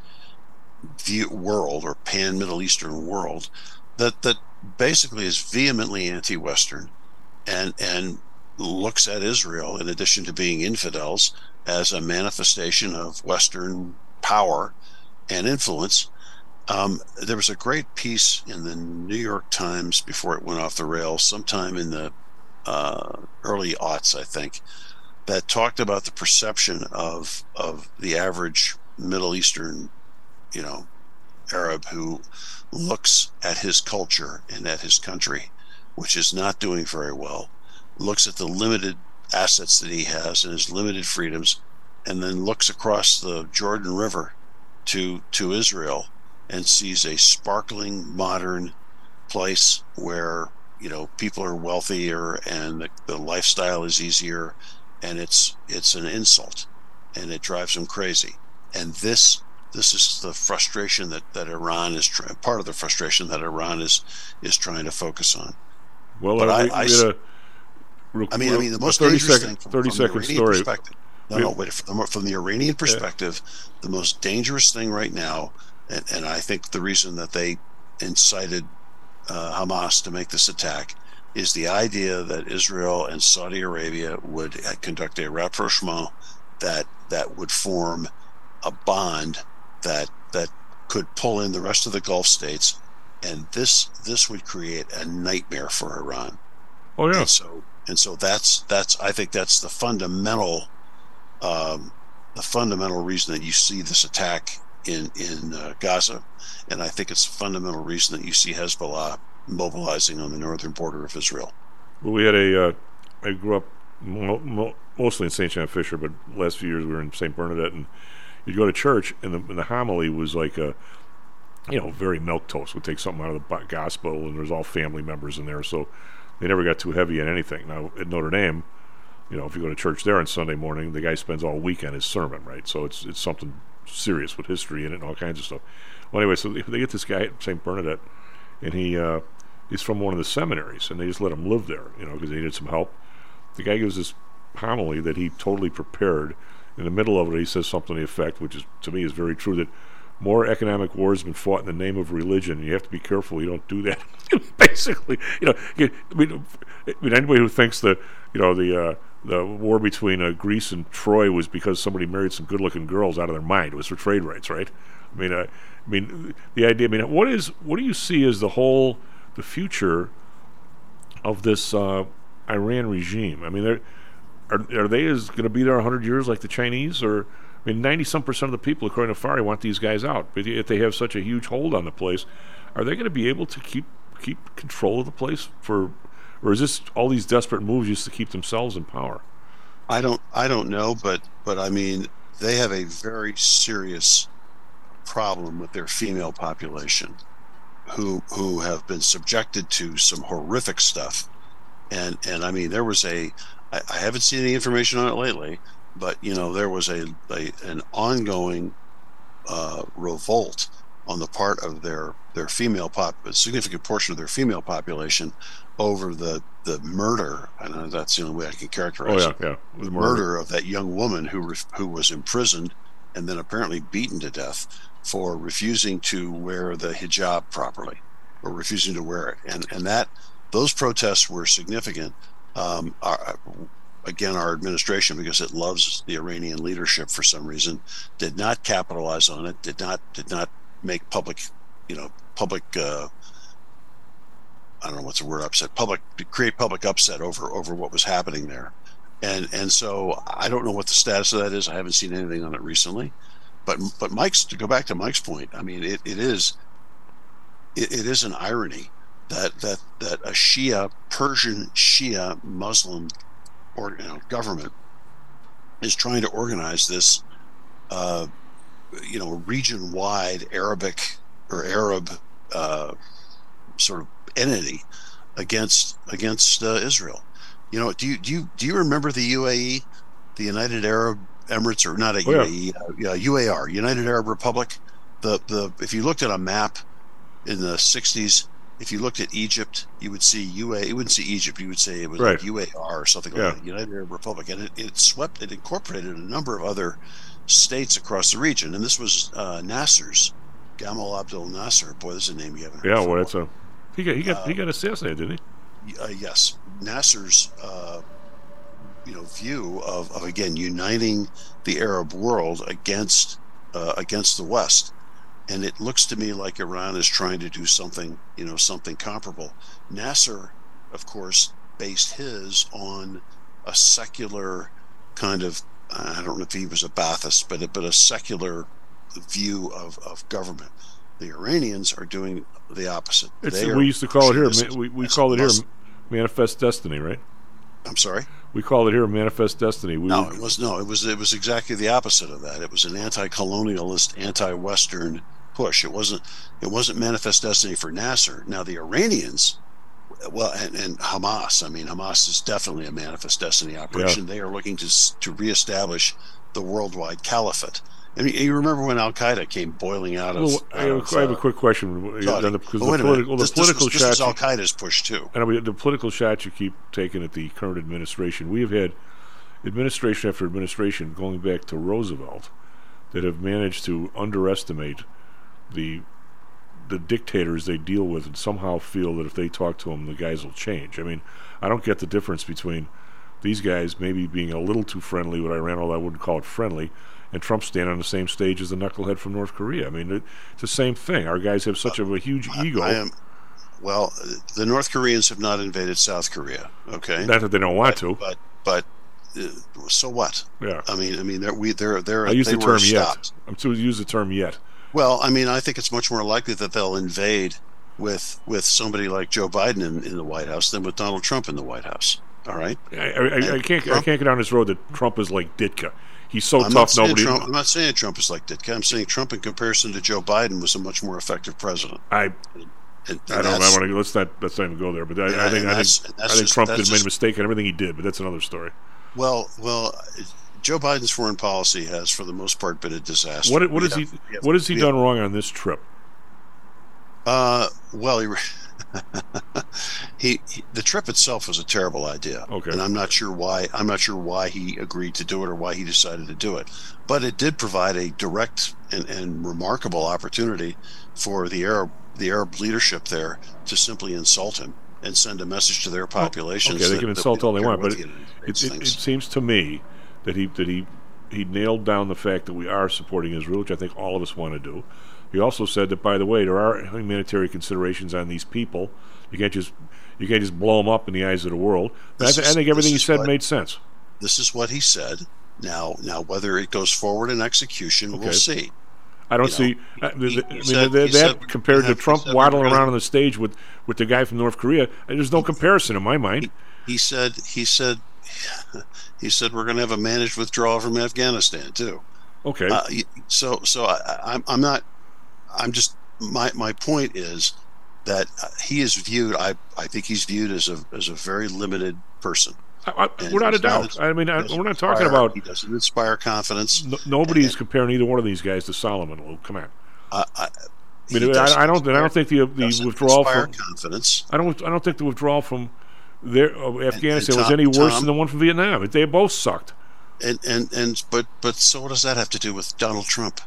view world or pan-Middle Eastern world that that basically is vehemently anti-Western and and looks at Israel, in addition to being infidels, as a manifestation of Western power and influence. Um, there was a great piece in the New York Times before it went off the rails, sometime in the uh, early aughts, I think, that talked about the perception of of the average Middle Eastern, you know, Arab who looks at his culture and at his country, which is not doing very well, looks at the limited assets that he has and his limited freedoms, and then looks across the Jordan River to to Israel and sees a sparkling modern place where you know people are wealthier and the, the lifestyle is easier and it's it's an insult and it drives them crazy. And this this is the frustration that that Iran is try, part of the frustration that Iran is is trying to focus on. Well, but I- we, I we s- had a real- I mean, I mean, the most 30 dangerous second, thing from, 30 from second story. No, no, wait. From, from the Iranian perspective, the most dangerous thing right now, and, and I think the reason that they incited uh, Hamas to make this attack is the idea that Israel and Saudi Arabia would uh, conduct a rapprochement that that would form a bond that that could pull in the rest of the Gulf states, and this this would create a nightmare for Iran. Oh yeah. And so and so that's that's I think that's the fundamental um, the fundamental reason that you see this attack in in uh, Gaza, and I think it's a fundamental reason that you see Hezbollah mobilizing on the northern border of Israel. Well, we had a. Uh, I grew up mo- mo- mostly in St. John Fisher, but last few years we were in St. Bernadette, and you'd go to church, and the, and the homily was like a, you know, very milk toast. Would take something out of the gospel, and there's all family members in there, so they never got too heavy on anything. Now at Notre Dame, you know, if you go to church there on Sunday morning, the guy spends all week on his sermon, right? So it's it's something serious with history in it and all kinds of stuff. Well, anyway, so they, get this guy at St. Bernadette, and he uh, he's from one of the seminaries, and they just let him live there, you know, because they needed some help. The guy gives this homily that he totally prepared. In the middle of it, he says something to the effect, which is to me is very true, that more economic wars have been fought in the name of religion. You have to be careful you don't do that. Basically, you know, I, mean, I mean, anybody who thinks that you know the uh, the war between uh, Greece and Troy was because somebody married some good-looking girls out of their mind. It was for trade rights, right? I mean, uh, I mean, the idea. I mean, what is what do you see as the whole the future of this uh, Iran regime? I mean, are are they going to be there hundred years like the Chinese, or I mean, ninety some percent of the people, according to Fari, want these guys out. But if they have such a huge hold on the place, are they going to be able to keep keep control of the place for, or is this all these desperate moves just to keep themselves in power? I don't I don't know, but but I mean they have a very serious problem with their female population who who have been subjected to some horrific stuff and and i mean there was a i, I haven't seen any information on it lately but you know there was a, a an ongoing uh, revolt on the part of their their female pop a significant portion of their female population over the the murder I know that's the only way I can characterize Oh, it yeah, yeah. the Murder. murder of that young woman who ref- who was imprisoned and then apparently beaten to death for refusing to wear the hijab properly or refusing to wear it and and that those protests were significant um, our, again our administration because it loves the Iranian leadership for some reason did not capitalize on it did not did not make public you know public uh, I don't know what's the word upset public create public upset over over what was happening there. And and so I don't know what the status of that is. I haven't seen anything on it recently. But but Mike's to go back to Mike's point I mean it, it is it, it is an irony that that that a Shia Persian Shia Muslim or you know, government is trying to organize this uh, you know region wide Arabic or Arab uh, sort of entity against against uh, Israel. You know, do you do you do you remember the UAE, the United Arab Emirates, or not a Oh, yeah. UAE, uh, UAR, United Arab Republic? The the if you looked at a map in the '60s, if you looked at Egypt, you would see UA. You wouldn't see Egypt. You would say it was Right. like UAR or something Yeah. like that, United Arab Republic, and it, it swept. It incorporated a number of other states across the region, and this was uh, Nasser's. Gamal Abdel Nasser. Boy, this is a name you haven't heard Yeah, well, it's a he got he got he got assassinated, didn't he? uh, yes, Nasser's uh, you know view of, of again uniting the Arab world against uh, against the West, and it looks to me like Iran is trying to do something you know something comparable. Nasser, of course, based his on a secular kind of I don't know if he was a Baathist, but a, but a secular view of, of government. The Iranians are doing the opposite. We used to call it here. We, we call it here manifest destiny, right? I'm sorry. We call it here manifest destiny. We No, it was no. It was it was exactly the opposite of that. It was an anti-colonialist, anti-Western push. It wasn't it wasn't manifest destiny for Nasser. Now the Iranians, well, and, and Hamas. I mean, Hamas is definitely a manifest destiny operation. They are looking to to reestablish the worldwide caliphate. I mean, you remember when Al Qaeda came boiling out of? Well, I, have, out of, a- I have a uh, quick question. The, because the wait a minute. political, the This- this political this shots. Al Qaeda's push too. And I mean, the political shots you keep taking at the current administration. We have had administration after administration going back to Roosevelt that have managed to underestimate the the dictators they deal with and somehow feel that if they talk to them, the guys will change. I mean, I don't get the difference between these guys maybe being a little too friendly with Iran, although I wouldn't call it friendly, and Trump standing on the same stage as the knucklehead from North Korea. I mean, it, it's the same thing. Our guys have such a, a huge ego. I am. Well, the North Koreans have not invaded South Korea. Okay, Not that they don't want but, to. but but uh, so what? Yeah. I mean, I mean, they're we they're they're I use they the term yet. stopped. I'm to use the term yet. Well, I mean, I think it's much more likely that they'll invade with with somebody like Joe Biden in, in the White House than with Donald Trump in the White House. All right. I, I, I, I can't I can't get down this road that Trump is like Ditka. He's so I'm tough. Nobody. Trump, I'm not saying Trump is like Ditka. I'm saying Trump, in comparison to Joe Biden, was a much more effective president. I And, and I don't. I want to. Let's not. Let's not even go there. But I, I think. I think. I think just- Trump did made a mistake in everything he did. But that's another story. Well, well, Joe Biden's foreign policy has, for the most part, been a disaster. What What has he have- What has he done have- wrong on this trip? Uh, well, he, he, he the trip itself was a terrible idea. Okay. and I'm not sure why. I'm not sure why he agreed to do it or why he decided to do it. But it did provide a direct and, and remarkable opportunity for the Arab the Arab leadership there to simply insult him and send a message to their oh, populations. Okay, they can insult all they want, but it, it, it, it seems to me that he that he he nailed down the fact that we are supporting Israel, which I think all of us want to do. He also said that, by the way, there are humanitarian considerations on these people. You can't just you can't just blow them up in the eyes of the world. I, th- I think everything he said what- made sense. This is what he said. Now, now whether it goes forward in execution, Okay. we'll see. I don't You see. know, uh, he- he I mean, said- that, he said that compared to Trump waddling around on the stage with, with the guy from North Korea, there's no comparison in my mind. He said he said he said we're going to have a managed withdrawal from Afghanistan too. Okay. Uh, so so I, I, I'm I'm not. I'm just my my point is that uh, he is viewed. I I think he's viewed as a as a very limited person. I, I, And without a he's not- doubt. I mean, I, we're not talking inspire- about. He doesn't inspire confidence. No, nobody's comparing either one of these guys to Solomon. Well, come on. I, I, I mean, I, I don't. I don't think the the withdrawal from. confidence. I don't. I don't think the withdrawal from their of Afghanistan was Tom- any worse Tom- than the one from Vietnam. They both sucked. And and and but but so what does that have to do with Donald Trump?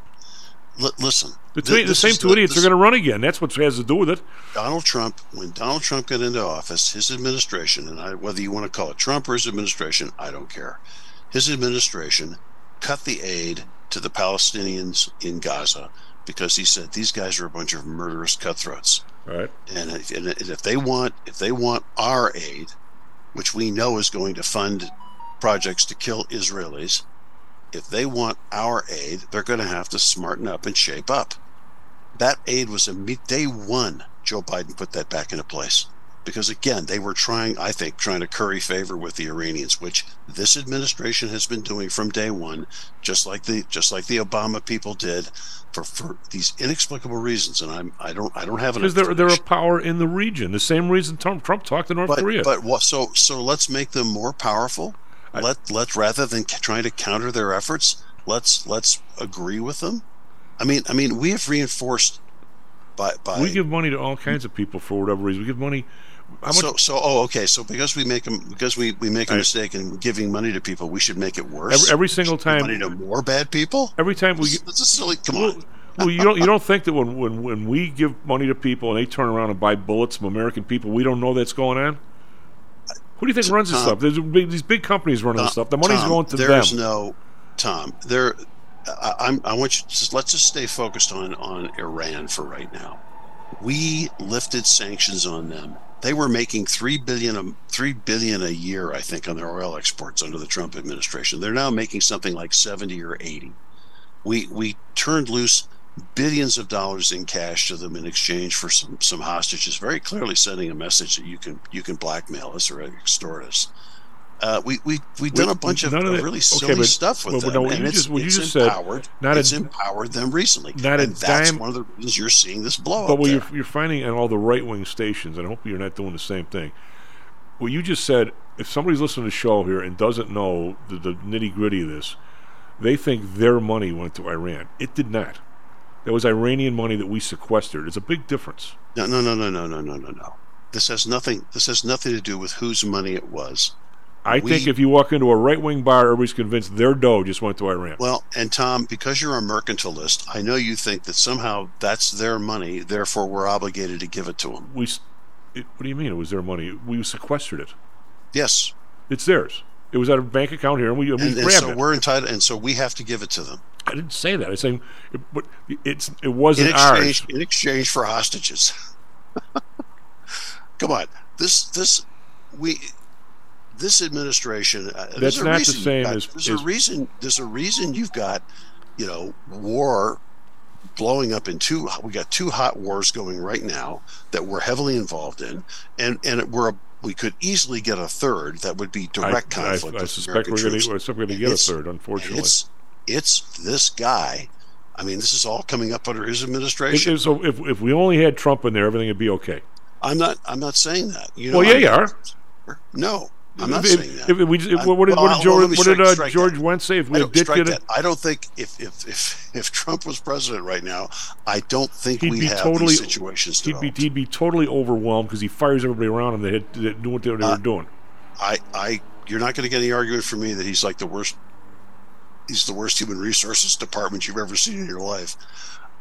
L- listen, The, th- the same two the- idiots this- are going to run again. That's what has to do with it. Donald Trump, when Donald Trump got into office, his administration, and I, whether you want to call it Trump or his administration, I don't care. His administration cut the aid to the Palestinians in Gaza because he said these guys are a bunch of murderous cutthroats. Right. And if, and if they want, if they want our aid, which we know is going to fund projects to kill Israelis, if they want our aid, they're going to have to smarten up and shape up. That aid was a day one. Joe Biden put that back into place because again, they were trying, I think, trying to curry favor with the Iranians, which this administration has been doing from day one, just like the just like the Obama people did, for, for these inexplicable reasons. And I'm I don't I don't have an Because they're they're a power in the region. The same reason Trump, Trump talked to North but, Korea. But what? So so let's make them more powerful. Let let rather than trying to counter their efforts, let's let's agree with them. I mean I mean we have reinforced by by we give money to all kinds of people for whatever reason. We give money. How much? so so oh okay so because we make them because we we make a I- mistake in giving money to people we should make it worse. every, every single time. money to more bad people. Every time we. That's a silly. Come on. Well, you don't you don't think that when, when when we give money to people and they turn around and buy bullets from American people, we don't know that's going on? Who do you think runs this stuff? There's big, these big companies running this stuff. The money's Tom, going to them. There's no Tom. There, I, I'm. I want you. Just, let's just stay focused on on Iran for right now. We lifted sanctions on them. They were making three billion a three billion a year, I think, on their oil exports under the Trump administration. They're now making something like seventy or eighty. We we turned loose billions of dollars in cash to them in exchange for some some hostages, very clearly sending a message that you can you can blackmail us or extort us. Uh, we we we've done We- a bunch of, that- really okay, silly but- stuff with well, them, no, and it's, just- it's just said, empowered. not a- it's empowered them recently, not a and that's dime- one of the reasons you're seeing this blow up. But what you're, you're finding on all the right wing stations, and I hope you're not doing the same thing. What you just said, if somebody's listening to the show here and doesn't know the, the nitty gritty of this, they think their money went to Iran. It did not. That was Iranian money that we sequestered. It's a big difference. No, no, no, no, no, no, no, no, no. This has nothing. This has nothing to do with whose money it was. I we- think if you walk into a right wing bar, everybody's convinced their dough just went to Iran. Well, and Tom, because you're a mercantilist, I know you think that somehow that's their money, therefore we're obligated to give it to them. we, it, what do you mean it was their money? We sequestered it. Yes, It's theirs. It was at a bank account here, and we, and we and, and grabbed so it. we're entitled, and so we have to give it to them I didn't say that. I'm saying, it, but it's it wasn't exchange ours. in exchange for hostages. Come on, this this we this administration. Uh, there's That's a not the reason same got- as- There's as- a reason. There's a reason you've got, you know, war blowing up in two. We got two hot wars going right now that we're heavily involved in, and and we're we could easily get a third that would be direct I, conflict. I, I with suspect American we're going troops. to. I suspect we're going to get a third. Unfortunately, It's it's this guy. I mean, this is all coming up under his administration. if- so if if we only had Trump in there, everything would be okay. I'm not. I'm not saying that. You know, well, yeah, I'm- you are. No, I'm not If- saying that. if we just- I'm- what did, well, what did George, me what did uh, George that. Wentz say? If I we don't ditched it. I don't think if, if if if Trump was president right now, I don't think he'd we have totally these situations he'd be he'd be totally overwhelmed because he fires everybody around him that, had, that knew what they, they Uh, were doing. I, I, you're not going to get any argument from me that he's like the worst. He's the worst human resources department you've ever seen in your life.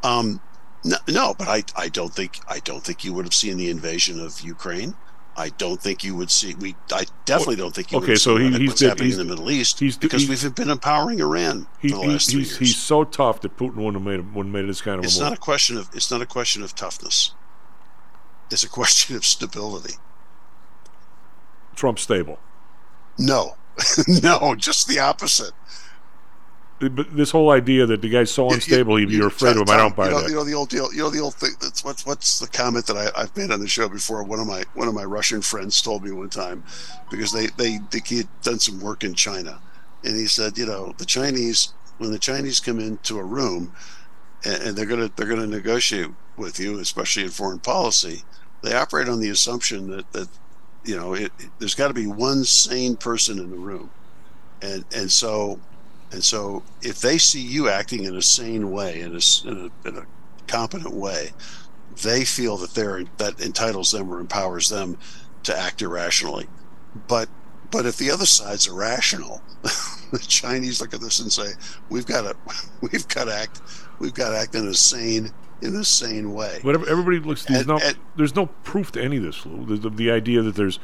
Um, no, no, but I, I don't think, I don't think you would have seen the invasion of Ukraine. I don't think you would see. We, I definitely don't think you. Okay, so he- he's what's happening he's- in the Middle East he's because he's- we've been empowering Iran He, for the he- last he's years. he's so tough that Putin wouldn't have made wouldn't have made this kind of it's not a question of it's not a question of toughness. It's a question of stability. Trump stable. No, no, just the opposite. But this whole idea that the guy's so unstable, you, you're afraid of him. I don't buy you know, that. You know the old deal. You know the old thing. That's what's what's the comment that I, I've made on the show before. One of my one of my Russian friends told me one time because they they think he had done some work in China, and he said, you know, the Chinese when the Chinese come into a room and, and they're gonna they're gonna negotiate with you, especially in foreign policy, they operate on the assumption that that you know it, it- there's got to be one sane person in the room, and and so and so, if they see you acting in a sane way, in a, in a, in a competent way, they feel that they're that entitles them or empowers them to act irrationally. But but if the other side's irrational, the Chinese look at this and say, "We've got to we've got to act we've got to act in a sane in a sane way." But everybody looks. There's no. there's no proof to any of this. Lou. The, the, the idea that there's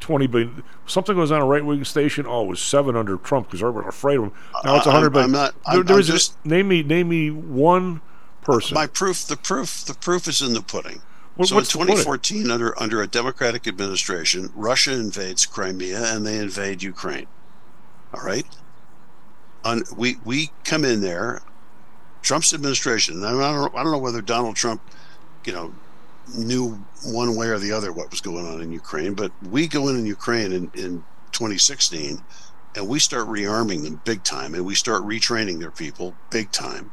20 billion. Something was on a right wing station. Oh, it was seven under Trump because everybody was afraid of him. Now it's 100 I'm- billion. I'm not- There- I'm- there I'm is a- just- name me name me one person. My proof, the proof, the proof is in the pudding. What- so in what's the 2014, under under a Democratic administration, Russia invades Crimea and they invade Ukraine. All right, on we we come in there, Trump's administration. And I don't I don't know whether Donald Trump, you know, knew one way or the other what was going on in Ukraine, but we go in in Ukraine in, in 2016 and we start rearming them big time and we start retraining their people big time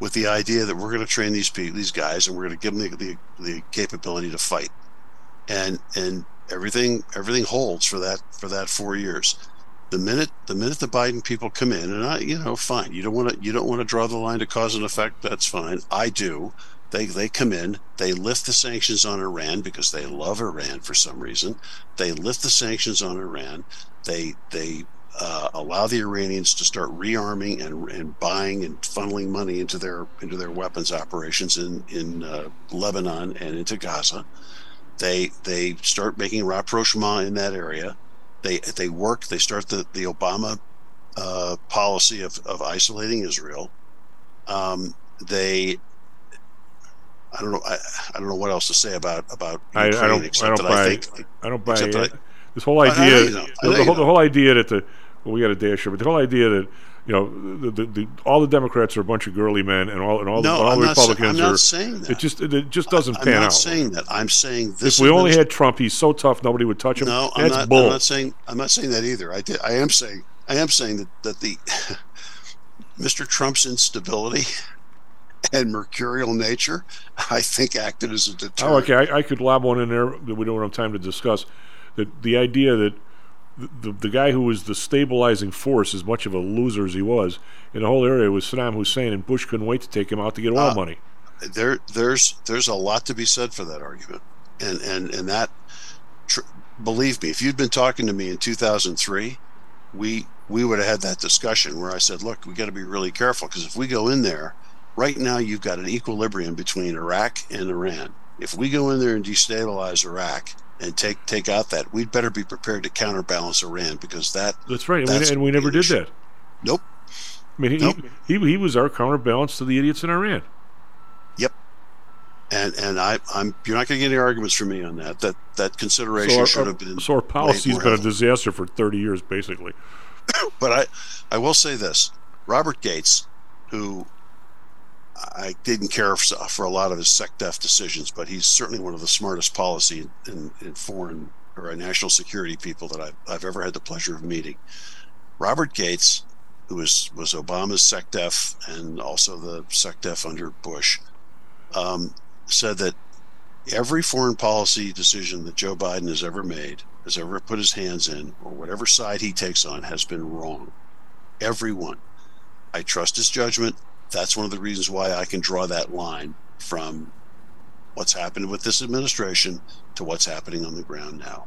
with the idea that we're going to train these people, these guys, and we're going to give them the, the, the capability to fight. And and everything everything holds for that for that four years. The minute the minute the Biden people come in, and I you know fine, you don't want to you don't want to draw the line to cause and effect. That's fine. I do. They they come in, they lift the sanctions on Iran because they love Iran for some reason. They lift the sanctions on Iran. They they uh, allow the Iranians to start rearming and, and buying and funneling money into their into their weapons operations in in uh, Lebanon and into Gaza. They they start making rapprochement in that area. They they work. They start the the Obama uh, policy of, of isolating Israel. Um, they I don't know I, I don't know what else to say about about I, I Ukraine don't. I don't buy. I think I don't buy it. that I- this whole I- I idea. you. I the, the whole, the whole idea that the well, we got a dash here, but the whole idea that you know the, the, all the Democrats are a bunch of girly men, and all and all, No, the, all I'm the not sa- Republicans I'm not are. saying that. It just it, just doesn't I'm pan out. I'm not saying that. I'm saying this. if we only had Trump, he's so tough, nobody would touch him. No, I'm That's not. bull. I'm not saying. I'm not saying that either. I did. I am saying. I am saying that that the Mr. Trump's instability and mercurial nature, I think, acted as a deterrent. Oh, okay. I, I could lob one in there that we don't have time to discuss. That the idea that the, the, the guy who was the stabilizing force, as much of a loser as he was, in the whole area was Saddam Hussein, and Bush couldn't wait to take him out to get oil Uh, money. There, there's, there's a lot to be said for that argument, and and and that tr- believe me, if you'd been talking to me in 2003, we we would have had that discussion where I said, look, we got to be really careful because if we go in there, right now you've got an equilibrium between Iraq and Iran. If we go in there and destabilize Iraq and take take out that, we'd better be prepared to counterbalance Iran because that That's right, and, that's we, and we never did that. Nope. I mean, he, Nope. he, he was our counterbalance to the idiots in Iran. Yep. And and I I'm you're not going to get any arguments from me on that. That that consideration our, should have been. so our policy's been a disaster for 30 years, basically. but I, I will say this: Robert Gates, who I didn't care for, a lot of his SecDef decisions, but he's certainly one of the smartest policy in foreign or national security people that I've, I've ever had the pleasure of meeting. Robert Gates, who was was Obama's SecDef and also the SecDef under Bush, um, said that every foreign policy decision that Joe Biden has ever made, has ever put his hands in, or whatever side he takes on, has been wrong. Everyone. I trust his judgment. That's one of the reasons why I can draw that line from what's happened with this administration to what's happening on the ground now.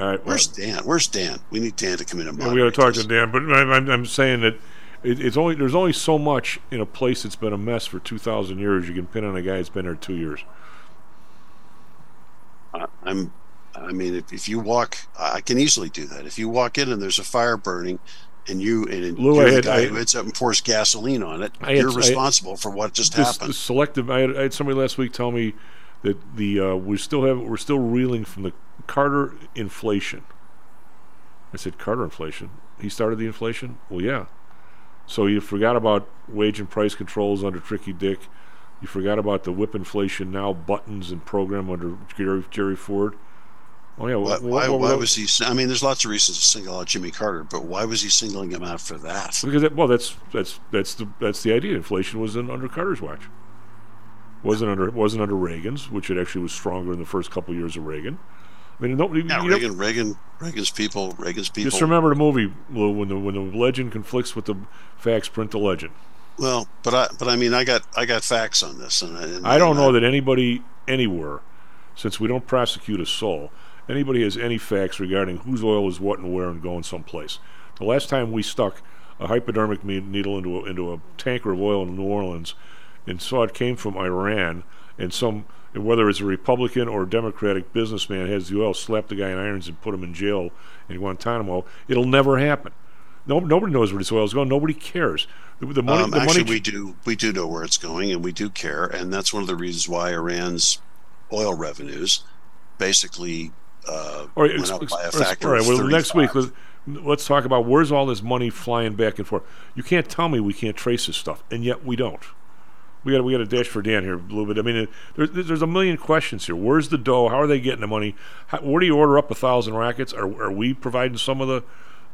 All right, Where's Dan? Where's Dan? We need Dan to come in and Yeah, we got to talk to Dan, but I'm, I'm, saying that it, it's only there's only so much in a place that's been a mess for 2,000 years you can pin on a guy that's been there two years. I- I'm. I mean, if, if you walk, I can easily do that. If you walk in and there's a fire burning, and you and Lou, you're I the guy I- who hits up and pours gasoline on it, I you're I- responsible for what just happened. selective. I had, I had somebody last week tell me that the uh, we still have we're still reeling from the Carter inflation. I said Carter inflation. He started the inflation. Well, yeah. So you forgot about wage and price controls under Tricky Dick. You forgot about the whip inflation now buttons and program under Jerry, Jerry Ford. Oh yeah. Why, what- why, what- why what- was he? I mean, there's lots of reasons to single out Jimmy Carter, but why was he singling him out for that? Because well, that's that's that's the that's the idea. Inflation was in, under Carter's watch. wasn't under wasn't under Reagan's, which it actually was stronger in the first couple of years of Reagan. I mean, nobody. Yeah, you know- Reagan, Reagan, Reagan's people, Reagan's people. just remember the movie Lou, when the when the legend conflicts with the facts. Print the legend. Well, but I, but I mean, I got, I got facts on this, and, and I don't and know that anybody anywhere, since we don't prosecute a soul, anybody has any facts regarding whose oil is what and where and going someplace. The last time we stuck a hypodermic me- needle into a, into a tanker of oil in New Orleans and saw it came from Iran, and some and whether it's a Republican or a Democratic businessman has the oil, slap the guy in irons and put him in jail in Guantanamo, it'll never happen. No, nobody knows where this oil is going. Nobody cares. The, the money, um, the actually, money we do, we do know where it's going, and we do care, and that's one of the reasons why Iran's oil revenues basically uh, All right, ex- ex- by a ex- factor all right, well, next week, let's, let's talk about where's all this money flying back and forth. You can't tell me we can't trace this stuff, and yet we don't. We got we got a dash for Dan here a little bit. I mean, there's there's a million questions here. Where's the dough? How are they getting the money? How, where do you order up a thousand rackets? Are are we providing some of the?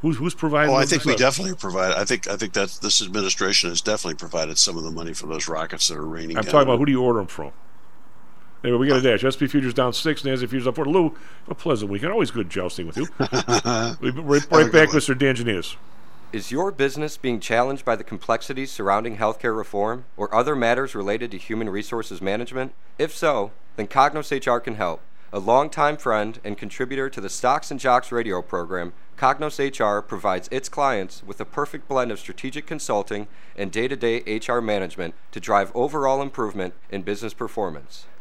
Who's who's providing? Oh, I think we the- definitely provide. I think I think that this administration has definitely provided some of the money for those rockets that are raining. I'm down. talking about who do you order them from? Anyway, we got a dash. SP futures down six, NASDAQ futures up four. Lou, a pleasant weekend. Always good jousting with you. we'll be right, right back, one. Mr. Dan Is your business being challenged by the complexities surrounding healthcare reform or other matters related to human resources management? If so, then Cognos HR can help. A longtime friend and contributor to the Stocks and Jocks radio program, Cognos HR provides its clients with a perfect blend of strategic consulting and day to day HR management to drive overall improvement in business performance.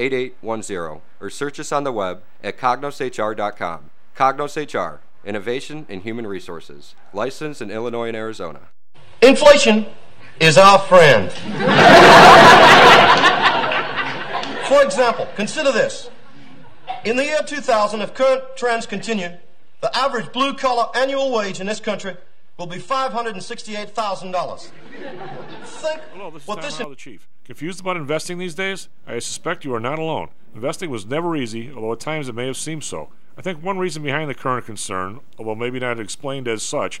8810 or search us on the web at cognoshr.com. Cognos HR, Innovation in Human Resources, licensed in Illinois and Arizona. Inflation is our friend. For example, consider this. In the year 2000, if current trends continue, the average blue collar annual wage in this country will be $568,000. Think Hello, this is what this the chief. Confused about investing these days? I suspect you are not alone. Investing was never easy, although at times it may have seemed so. I think one reason behind the current concern, although maybe not explained as such,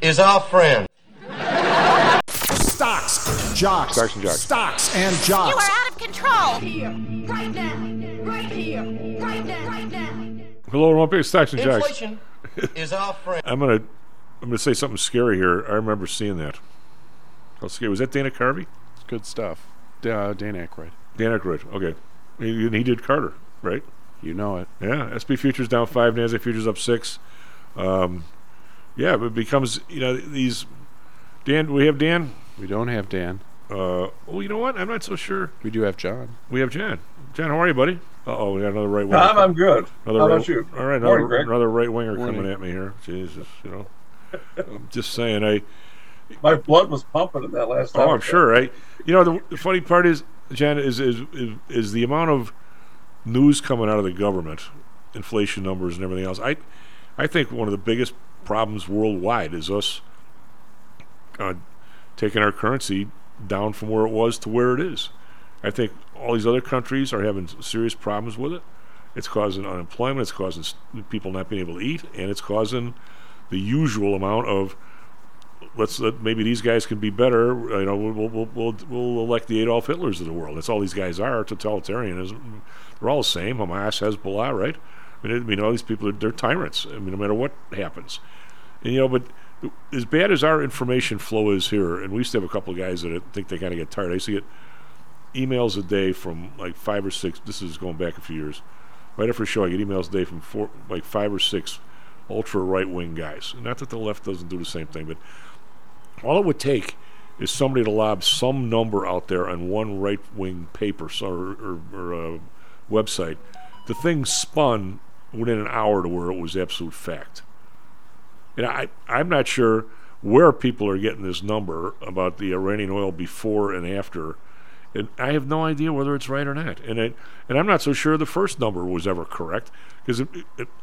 is our friend. Stocks, jocks, Stocks and jocks. stocks and You are out of control. Here, right now, right here, right now, right now. Hello, Olympic Stocks and Jocks. Inflation is our friend. I'm gonna I'm gonna say something scary here. I remember seeing that. How scary was that? Dana Carvey, It's good stuff. D- Uh, Dan Aykroyd. Dan Aykroyd. Okay, he, he did Carter, right? You know it. Yeah, SP futures down five, Nasdaq futures up six. Um, yeah, but it becomes you know these. Dan, we have Dan. We don't have Dan. Uh, well, you know what? I'm not so sure. We do have John. We have John. John, how are you, buddy? Uh oh, we got another right winger. Tom, I'm good. Another How right, about you? All right, another, Greg. another right winger Morning. coming at me here. Jesus, you know. I'm just saying, I. My blood was pumping in that last time. Oh, I'm sure, right? You know, the, the funny part is, Jan, is, is is is the amount of news coming out of the government, inflation numbers and everything else. I, I think one of the biggest problems worldwide is us uh, taking our currency down from where it was to where it is. I think all these other countries are having serious problems with it. It's causing unemployment. It's causing people not being able to eat, and it's causing the usual amount of let's let maybe these guys can be better. You know, we'll we'll we'll, we'll elect the Adolf Hitlers of the world. That's all these guys are. Totalitarianism. They're all the same. Hamas, Hezbollah, right? I mean, it- you know, these people are they're tyrants. I mean, no matter what happens, and you know, but as bad as our information flow is here, and we used to have a couple of guys that I think they kind of get tired. I used to get emails a day from like five or six. This is going back a few years. Right after a show, I get emails a day from four, like five or six ultra right wing guys. Not that the left doesn't do the same thing, but all it would take is somebody to lob some number out there on one right wing paper or, or, or uh, website. The thing spun within an hour to where it was absolute fact. And I, I'm not sure where people are getting this number about the Iranian oil before and after. And I have no idea whether it's right or not. And it, and I'm not so sure the first number was ever correct because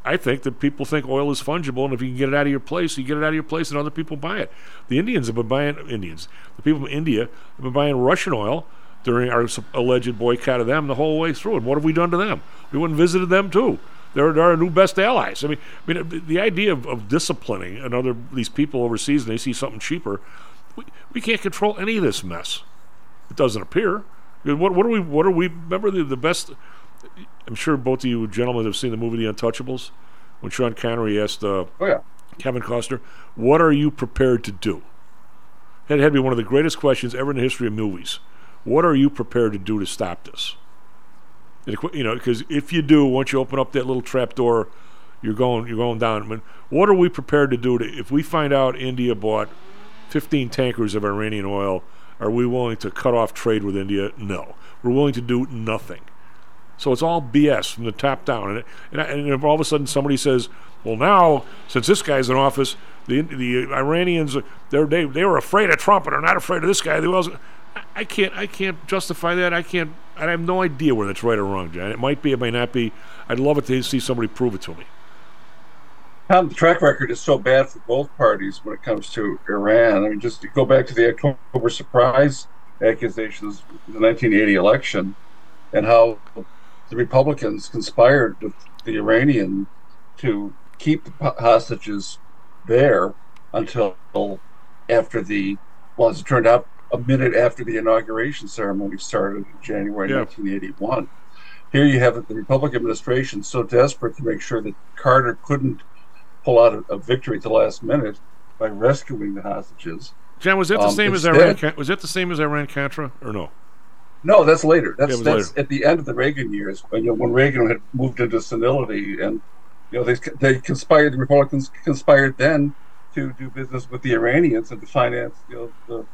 I think that people think oil is fungible, and if you can get it out of your place, you get it out of your place, and other people buy it. The Indians have been buying Indians. The people from India have been buying Russian oil during our alleged boycott of them the whole way through. And what have we done to them? We went and visited them too. They're, they're our new best allies. I mean, I mean, the, idea of, of disciplining another these people overseas and they see something cheaper, we, we can't control any of this mess. It doesn't appear. What, what are we? What are we? Remember the, the best. I'm sure both of you gentlemen have seen the movie The Untouchables, when Sean Connery asked uh, Oh, yeah. Kevin Costner, "What are you prepared to do?" That had to be one of the greatest questions ever in the history of movies. What are you prepared to do to stop this? You know, because if you do, once you open up that little trap door, you're going you're going down. I mean, what are we prepared to do to if we find out India bought 15 tankers of Iranian oil? Are we willing to cut off trade with India? No, we're willing to do nothing. So it's all BS from the top down. And, and, and if all of a sudden somebody says, well, now, since this guy's in office, the, the Iranians, they're, they, they were afraid of Trump and are not afraid of this guy. They wasn't. I- can't, I can't justify that. I can't, I have no idea whether it's right or wrong, John. It might be, it might not be. I'd love it to see somebody prove it to me. Tom, the track record is so bad for both parties when it comes to Iran. I mean, just go back to the October surprise accusations the 1980 election and how the Republicans conspired with the Iranian to keep the hostages there until after the, well, as it turned out, a minute after the inauguration ceremony started in January Yeah. 1981. here you have the Republican administration so desperate to make sure that Carter couldn't pull out a, a victory at the last minute by rescuing the hostages. John, was that the Um, same as Iran? Was that the same as Iran Contra, or no? No, that's later. That's Yeah, that's later. at the end of the Reagan years when you know, when Reagan had moved into senility, and you know they they conspired. The Republicans conspired then to do business with the Iranians and to finance you know the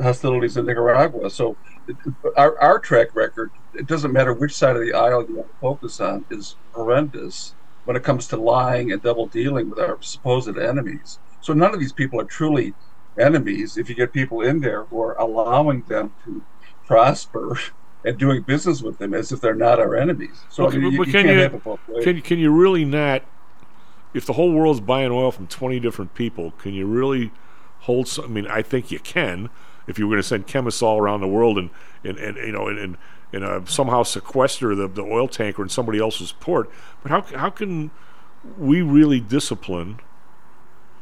hostilities in Nicaragua. So our our track record, it doesn't matter which side of the aisle you want to focus on, is horrendous when it comes to lying and double dealing with our supposed enemies. So none of these people are truly enemies if you get people in there who are allowing them to prosper and doing business with them as if they're not our enemies. So Okay, I mean, you, you can you- have it both ways. Can can you really not? If the whole world's buying oil from twenty different people, can you really hold? Some, I mean, I think you can. If you were going to send chemists all around the world and and, and you know and, and, and uh, somehow sequester the, the oil tanker in somebody else's port, but how how can we really discipline?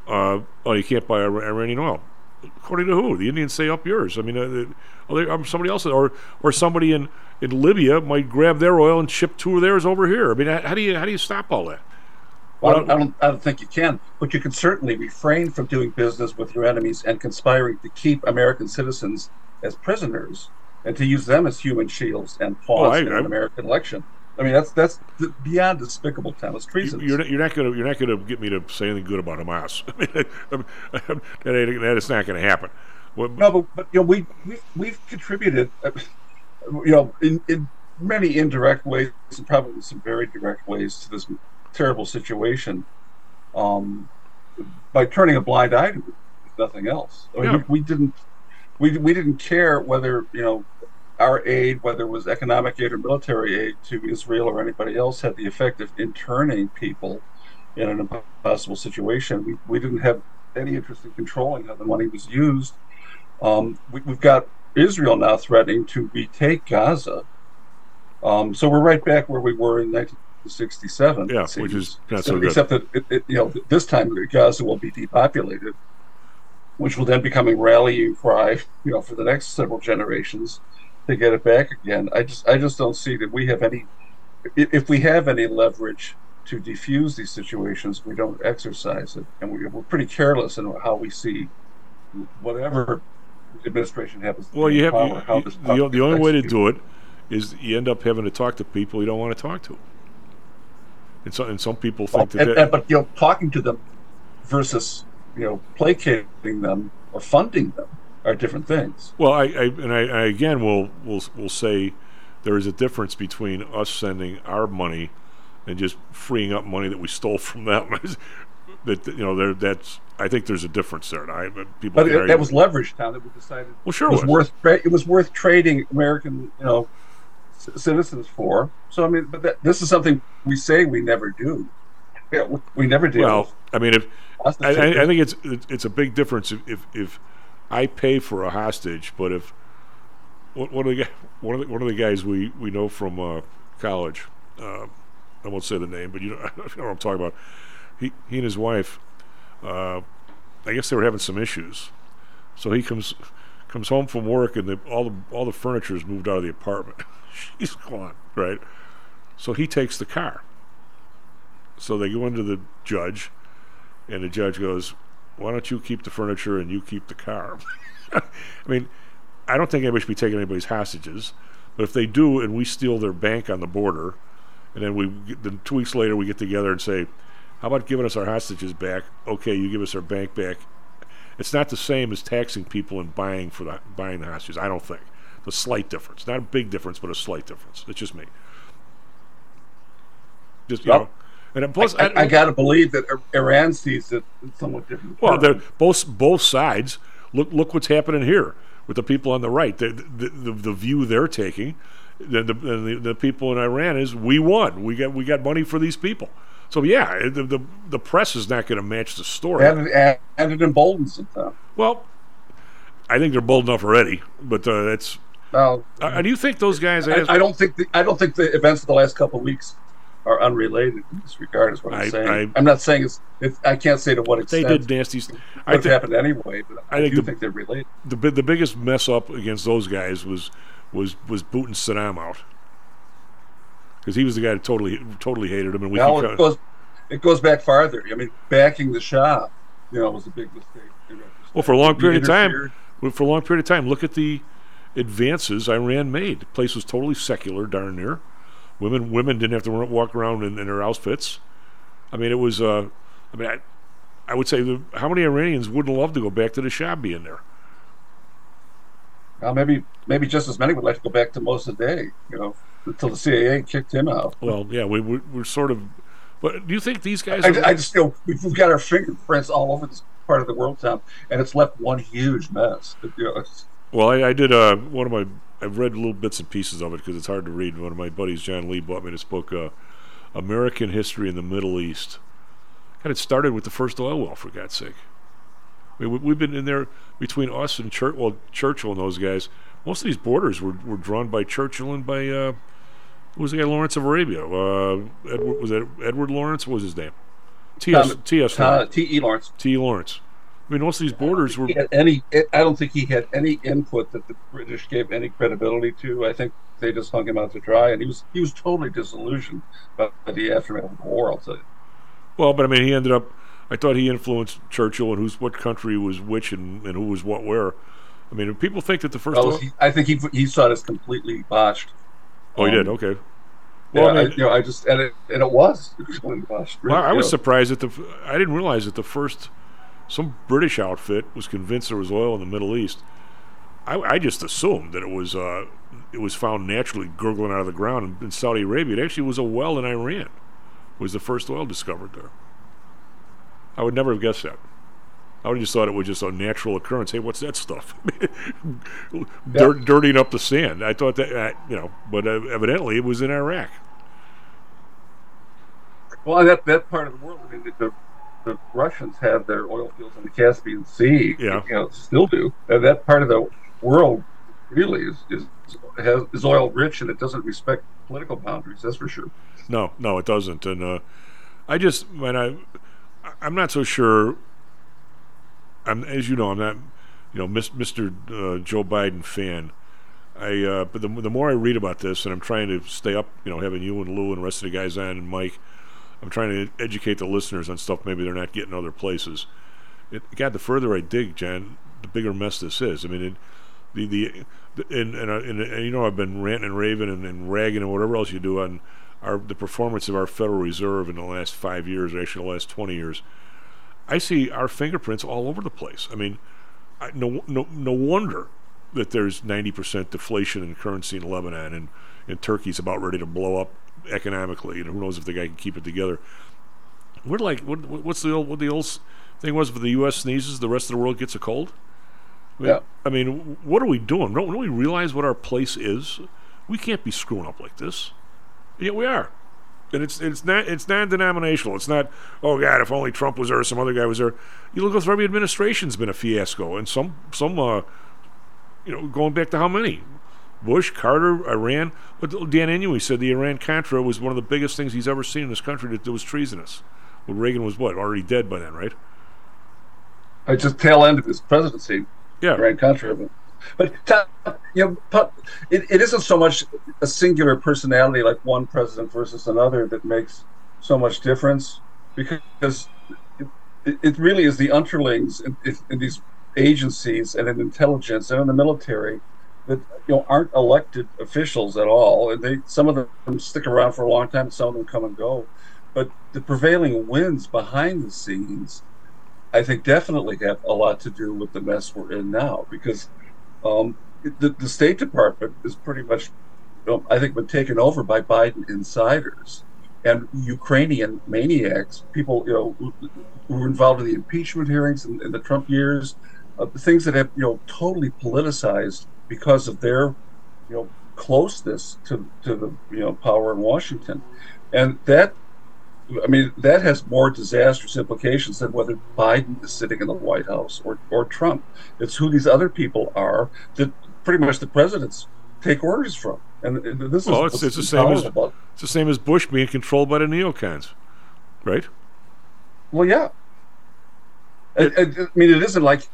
Uh, oh, you can't buy Iranian oil. According to who? The Indians say up yours. I mean, uh, the- other, um, somebody else, or or somebody in, in Libya might grab their oil and ship two of theirs over here. I mean, how do you how do you stop all that? Well, I, don't, I, don't, I don't think you can, but you can certainly refrain from doing business with your enemies and conspiring to keep American citizens as prisoners and to use them as human shields and pawns Oh, in an American election. I mean, that's that's th- beyond despicable, Tom. It's treason. You're not, you're not gonna you're not gonna get me to say anything good about Hamas. I mean, that, is not going to happen. Well, No, but, but you know, we we've, we've contributed, uh, you know, in, in many indirect ways and probably some very direct ways to this terrible situation, um, by turning a blind eye to it, if nothing else. I mean, Yeah. we, didn't we we didn't care whether you know our aid, whether it was economic aid or military aid to Israel or anybody else, had the effect of interning people in an impossible situation. We, we didn't have any interest in controlling how the money was used. Um, we, we've got Israel now threatening to retake Gaza. Um, so we're right back where we were in 1967. Yeah, which is not so good. Except that it, it, you know this time Gaza will be depopulated, which will then become a rallying cry, you know, for the next several generations to get it back again. I just I just don't see that we have any. If we have any leverage to defuse these situations, we don't exercise it, and we, we're pretty careless in how we see whatever administration happens. To well, you have power, you- the, the only way to do it is you end up having to talk to people you don't want to talk to. And so and some people think that, and, that and- but you know, talking to them versus you know placating them or funding them are different things. Well, I, I and I, I again will will will say there is a difference between us sending our money and just freeing up money that we stole from them. that you know, there that's I think there's a difference there. And I but people But it, that was leverage, Tom. That we decided. Well, sure it was, was. worth. Tra- it was worth trading American, you know, citizens for. So I mean, but that, this is something we say we never do. Yeah, we, we never do. Well, I mean, if I, I, I think it's it's- a big difference if, if if I pay for a hostage, but if one of the one of the, one of the guys we we know from uh, college, uh, I won't say the name, but you know, you know what I'm talking about. He he and his wife, uh, I guess they were having some issues, so he comes comes home from work and the, all the all the furniture is moved out of the apartment. She's gone, right? So he takes the car. So they go into the judge, and the judge goes, "Why don't you keep the furniture and you keep the car?" I mean, I don't think anybody should be taking anybody's hostages, but if they do, and we steal their bank on the border, and then we then two weeks later we get together and say, "How about giving us our hostages back?" Okay, you give us our bank back. It's not the same as taxing people and buying for the buying the hostages. I don't think. A slight difference, not a big difference, but a slight difference. It's just me. Just you Well, know, and plus, I, I, I got to believe that Iran sees it somewhat different. Well, they're both both sides. Look look what's happening here with the people on the right. The the, the, the view they're taking, the, the, the the people in Iran is we won. We got we got money for these people. So yeah, the the, the press is not going to match the story. and, it- and it emboldens them. Well, I think they're bold enough already, but uh, that's. Well, uh, do you think those guys? I, I don't think the, I don't think the events of the last couple of weeks are unrelated in this regard. Is what I'm I- saying. I- am not saying it's, it's. I can't say to what extent They did nasty. st- I think happened anyway, but I, I think do the- think they're related. the the biggest mess up against those guys was was was booting Saddam out. because he was the guy that totally totally hated him, and we Now it goes it goes back farther. I mean, backing the Shah, you know, was a big mistake. well for a long period of time. For a long period of time, look at the advances Iran made. The place was totally secular, darn near. Women women didn't have to walk around in, in their outfits. I mean, it was. Uh, I mean, I, I would say the, how many Iranians wouldn't love to go back to the Shah being there? Well, maybe maybe just as many would like to go back to most Mossadegh, you know, until the CIA kicked him out. Well, yeah, we, we we're sort of. But do you think these guys? I, are- I just you know we've got our fingerprints all over this part of the world, Tom, and it's left one huge mess. You know, Well, I, I did uh, one of my. I've read little bits and pieces of it because it's hard to read. One of my buddies, John Lee, bought me this book, uh, "American History in the Middle East." And it started with the first oil well, for God's sake. I mean, we, we've been in there between us and Church, well, Churchill and those guys. Most of these borders were, were drawn by Churchill and by uh, who was the guy Lawrence of Arabia? Uh, Edward was that Edward Lawrence? What was his name? T.S. Tom- T.S. Tom- Lawrence. T.E. Lawrence. I mean, most of these borders were. any. I don't think he had any input that the British gave any credibility to. I think they just hung him out to dry, and he was he was totally disillusioned by the aftermath of the war. I'll tell you. Well, but I mean, he ended up. I thought he influenced Churchill and who's what country was which and, and who was what where. I mean, people think that the first. Well, he, I think he he saw it as completely botched. oh, he um, did. Okay. Well, Well, I I, you know, I just and it and it was completely botched. well, I you was know. surprised that the. I didn't realize that the first, some British outfit was convinced there was oil in the Middle East. I, I just assumed that it was. Uh, it was found naturally gurgling out of the ground in, in Saudi Arabia. It actually was a well in Iran. Was the first oil discovered there? I would never have guessed that. I would have just thought it was just a natural occurrence. Hey, what's that stuff? Dirt, dirtying up the sand. I thought that, uh, you know, but uh, evidently it was in Iraq. Well, that that part of the world, I mean, the, the Russians have their oil fields in the Caspian Sea. Yeah. you know, still do. And that part of the world really is is has, is oil rich, and it doesn't respect political boundaries. That's for sure. No, no, it doesn't. And uh, I just, when I, I'm not so sure. I'm, as you know, I'm not, you know, Mr. Uh, Joe Biden fan. I, uh, but the, the more I read about this, and I'm trying to stay up, you know, having you and Lou and the rest of the guys on and Mike, I'm trying to educate the listeners on stuff maybe they're not getting other places. It, God, the further I dig, John, the bigger mess this is. I mean, it, the the, the and, and, uh, and, and you know I've been ranting and raving and, and ragging and whatever else you do on our the performance of our Federal Reserve in the last five years, or actually the last twenty years. I see our fingerprints all over the place. I mean, I, no no no wonder that there's ninety percent deflation in currency in Lebanon and and Turkey's about ready to blow up economically, and who knows if the guy can keep it together. We're like, what, what's the old what the old thing was? If the U.S. sneezes, the rest of the world gets a cold. I mean, Yeah. I mean, what are we doing? Don't, don't we realize what our place is? We can't be screwing up like this. Yet we are. And it's it's not it's non-denominational. It's not oh God, if only Trump was there or some other guy was there. You look through every administration's been a fiasco, and some some uh, you know going back to how many Bush, Carter, Iran. But Dan Inouye said the Iran Contra was one of the biggest things he's ever seen in this country that, that was treasonous. Well, Reagan was what already dead by then, right? I just tail end of his presidency. Yeah. Grand Contra. But, but you know, it, it isn't so much a singular personality like one president versus another that makes so much difference because it, it really is the underlings in, in these agencies and in intelligence and in the military that you know aren't elected officials at all, and they some of them stick around for a long time, some of them come and go, but the prevailing winds behind the scenes, I think, definitely have a lot to do with the mess we're in now because um, the the State Department is pretty much, you know, I think, been taken over by Biden insiders and Ukrainian maniacs, people you know who, who were involved in the impeachment hearings in, in the Trump years, uh, things that have you know totally politicized because of their you know closeness to to the you know power in Washington, and that. I mean, that has more disastrous implications than whether Biden is sitting in the White House or, or Trump. It's who these other people are that pretty much the presidents take orders from. And this well, is it's, it's the same as about- it's the same as Bush being controlled by the neocons, right? Well, yeah. I, I, I mean, it isn't like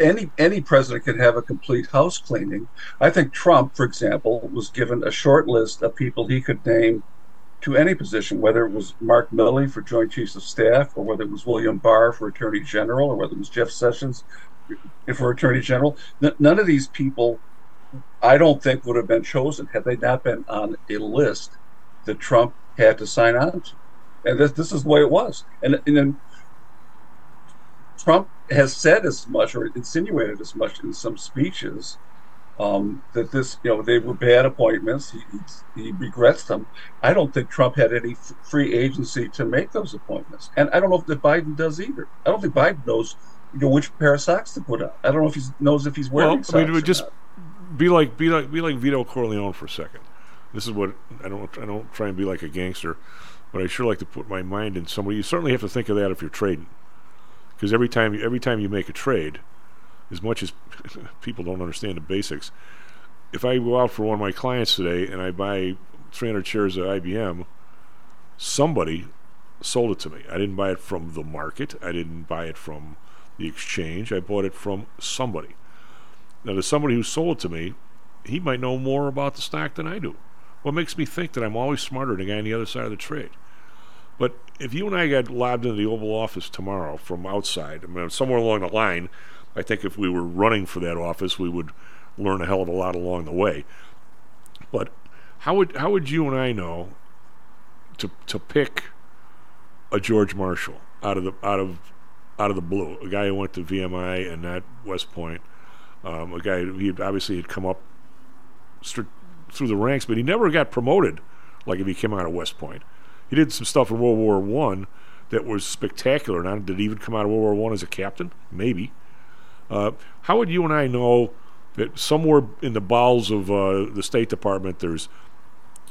any any president could have a complete house cleaning. I think Trump, for example, was given a short list of people he could name to any position, whether it was Mark Milley for Joint Chiefs of Staff, or whether it was William Barr for Attorney General, or whether it was Jeff Sessions for Attorney General. None of these people, I don't think, would have been chosen had they not been on a list that Trump had to sign on to. And this, this is the way it was. And, and then Trump has said as much or insinuated as much in some speeches um, that this, you know, they were bad appointments. He, he, he regrets them. I don't think Trump had any f- free agency to make those appointments, and I don't know if that Biden does either. I don't think Biden knows, you know, which pair of socks to put on. I don't know if he knows if he's wearing well, socks. I mean, it would or just not. be like be like be like Vito Corleone for a second. This is what I don't I don't try and be like a gangster, but I sure like to put my mind in somebody. You certainly have to think of that if you're trading, because every time you, every time you make a trade, as much as people don't understand the basics, if I go out for one of my clients today and I buy 300 shares of IBM, somebody sold it to me. I didn't buy it from the market. I didn't buy it from the exchange. I bought it from somebody. Now, the somebody who sold it to me, he might know more about the stock than I do. What makes me think that I'm always smarter than the guy on the other side of the trade? But if you and I got lobbed into the Oval Office tomorrow from outside, I mean, somewhere along the line, I think if we were running for that office, we would learn a hell of a lot along the way. But how would how would you and I know to to pick a George Marshall out of the out of out of the blue, a guy who went to VMI and not West Point, um, a guy who he obviously had come up through the ranks, but he never got promoted like if he came out of West Point. He did some stuff in World War One that was spectacular. Now, did he even come out of World War One as a captain? Maybe. Uh, how would you and I know that somewhere in the bowels of uh, the State Department there's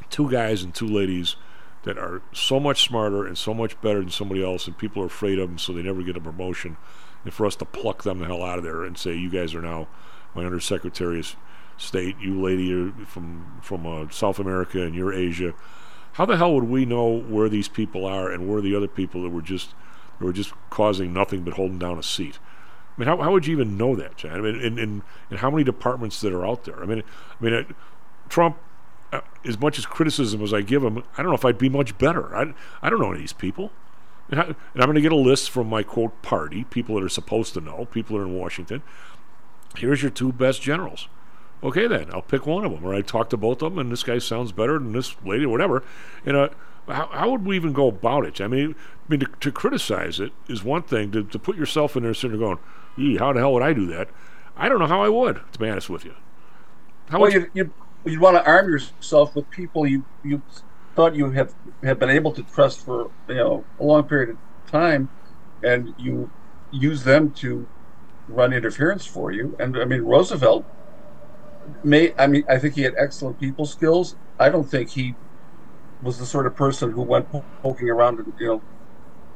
two guys and two ladies that are so much smarter and so much better than somebody else, and people are afraid of them, so they never get a promotion. And for us to pluck them the hell out of there and say, "You guys are now my undersecretary of state. You lady are from from uh, South America, and you're Asia." How the hell would we know where these people are and where the other people that were just that were just causing nothing but holding down a seat? I mean, how, how would you even know that, John? I mean, and, and, how many departments that are out there? I mean, I mean, uh, Trump, uh, as much as criticism as I give him, I don't know if I'd be much better. I, I don't know any of these people. And, I, and I'm going to get a list from my quote party, people that are supposed to know, people that are in Washington. Here's your two best generals. Okay, then I'll pick one of them, or I talk to both of them, and this guy sounds better than this lady, or whatever. And uh, how, how would we even go about it? I mean, I mean to, to criticize it is one thing. To, to put yourself in there, sitting there going, "Yee, how the hell would I do that?" I don't know how I would, to be honest with you. How well, would you, you, you'd want to arm yourself with people you, you thought you have, have been able to trust for you know a long period of time, and you use them to run interference for you. And I mean, Roosevelt may I mean I think he had excellent people skills. I don't think he was the sort of person who went poking around in, you know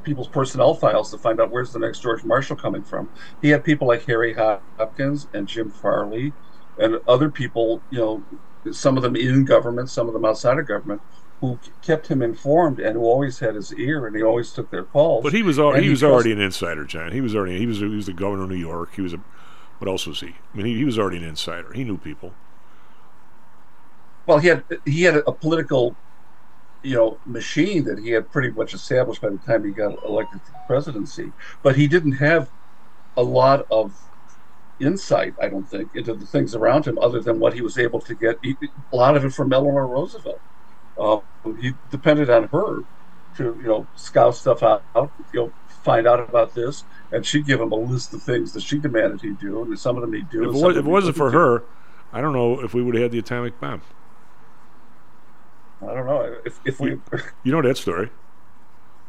people's personnel files to find out where's the next George Marshall coming from. He had people like Harry Hopkins and Jim Farley and other people, you know, some of them in government, some of them outside of government, who kept him informed and who always had his ear and he always took their calls. But he was al- And he was already an insider, John. He was already he was he was the governor of New York. He was a what else was he? I mean, he, he was already an insider. He knew people. well he had he had a political you know machine that he had pretty much established by the time he got elected to the presidency but he didn't have a lot of insight i don't think into the things around him other than what he was able to get he, a lot of it from eleanor roosevelt uh, he depended on her to you know scout stuff out you know find out about this and she'd give him a list of things that she demanded he do and some of them he'd do If it, was, wasn't for do. her, I don't know if we would have had the atomic bomb. i don't know if, if we You know that story.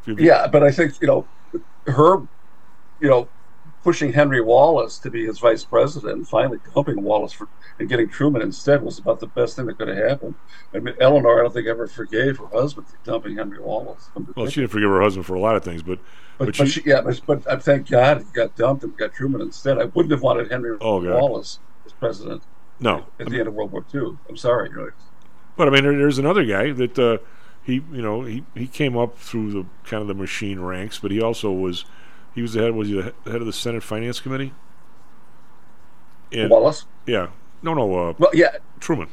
Yeah, but I think you know her, you know, pushing Henry Wallace to be his vice president and finally dumping Wallace for and getting Truman instead was about the best thing that could have happened. I mean, Eleanor, I don't think ever forgave her husband for dumping Henry Wallace. Well, she didn't forgive her husband for a lot of things, but But, but, but she, she, yeah, but, but I thank God he got dumped and got Truman instead. I wouldn't have wanted Henry Oh, Wallace as president no. at the end of World War II. I'm sorry, But I mean, there, there's another guy that uh, he, you know, he, he came up through the kind of the machine ranks, but he also was, he was the head, was he the head of the Senate Finance Committee? And, Wallace. Yeah. No, no. Uh, Well, yeah, Truman.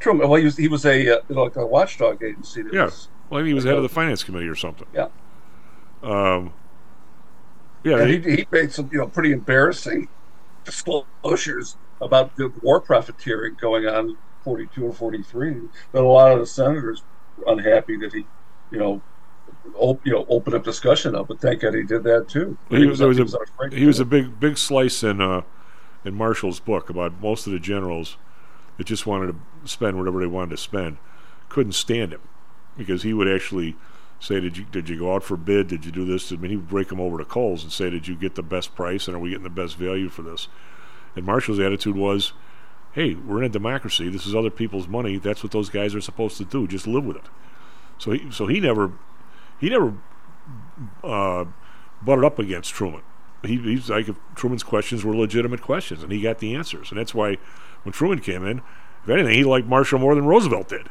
Truman. Well, he was he was a uh, like a watchdog agency. That Yeah. was- Well, he was head of the finance committee or something. Yeah. Um. Yeah. he- he, he made some you know pretty embarrassing disclosures about the war profiteering going on in 42 and 43 that a lot of the senators were unhappy that he you know op- you know opened up discussion of but thank god he did that too. He was, was he a, was unafraid he was a big big slice in uh, in Marshall's book about most of the generals that just wanted to spend whatever they wanted to spend couldn't stand him because he would actually say did you did you go out for bid? Did you do this? I mean he would break them over to coals and say did you get the best price and are we getting the best value for this? And Marshall's attitude was hey we're in a democracy. This is other people's money. That's what those guys are supposed to do. Just live with it. So he so he never he never uh, butted up against Truman. He, he's like if Truman's questions were legitimate questions, and he got the answers, and that's why when Truman came in, if anything, he liked Marshall more than Roosevelt did.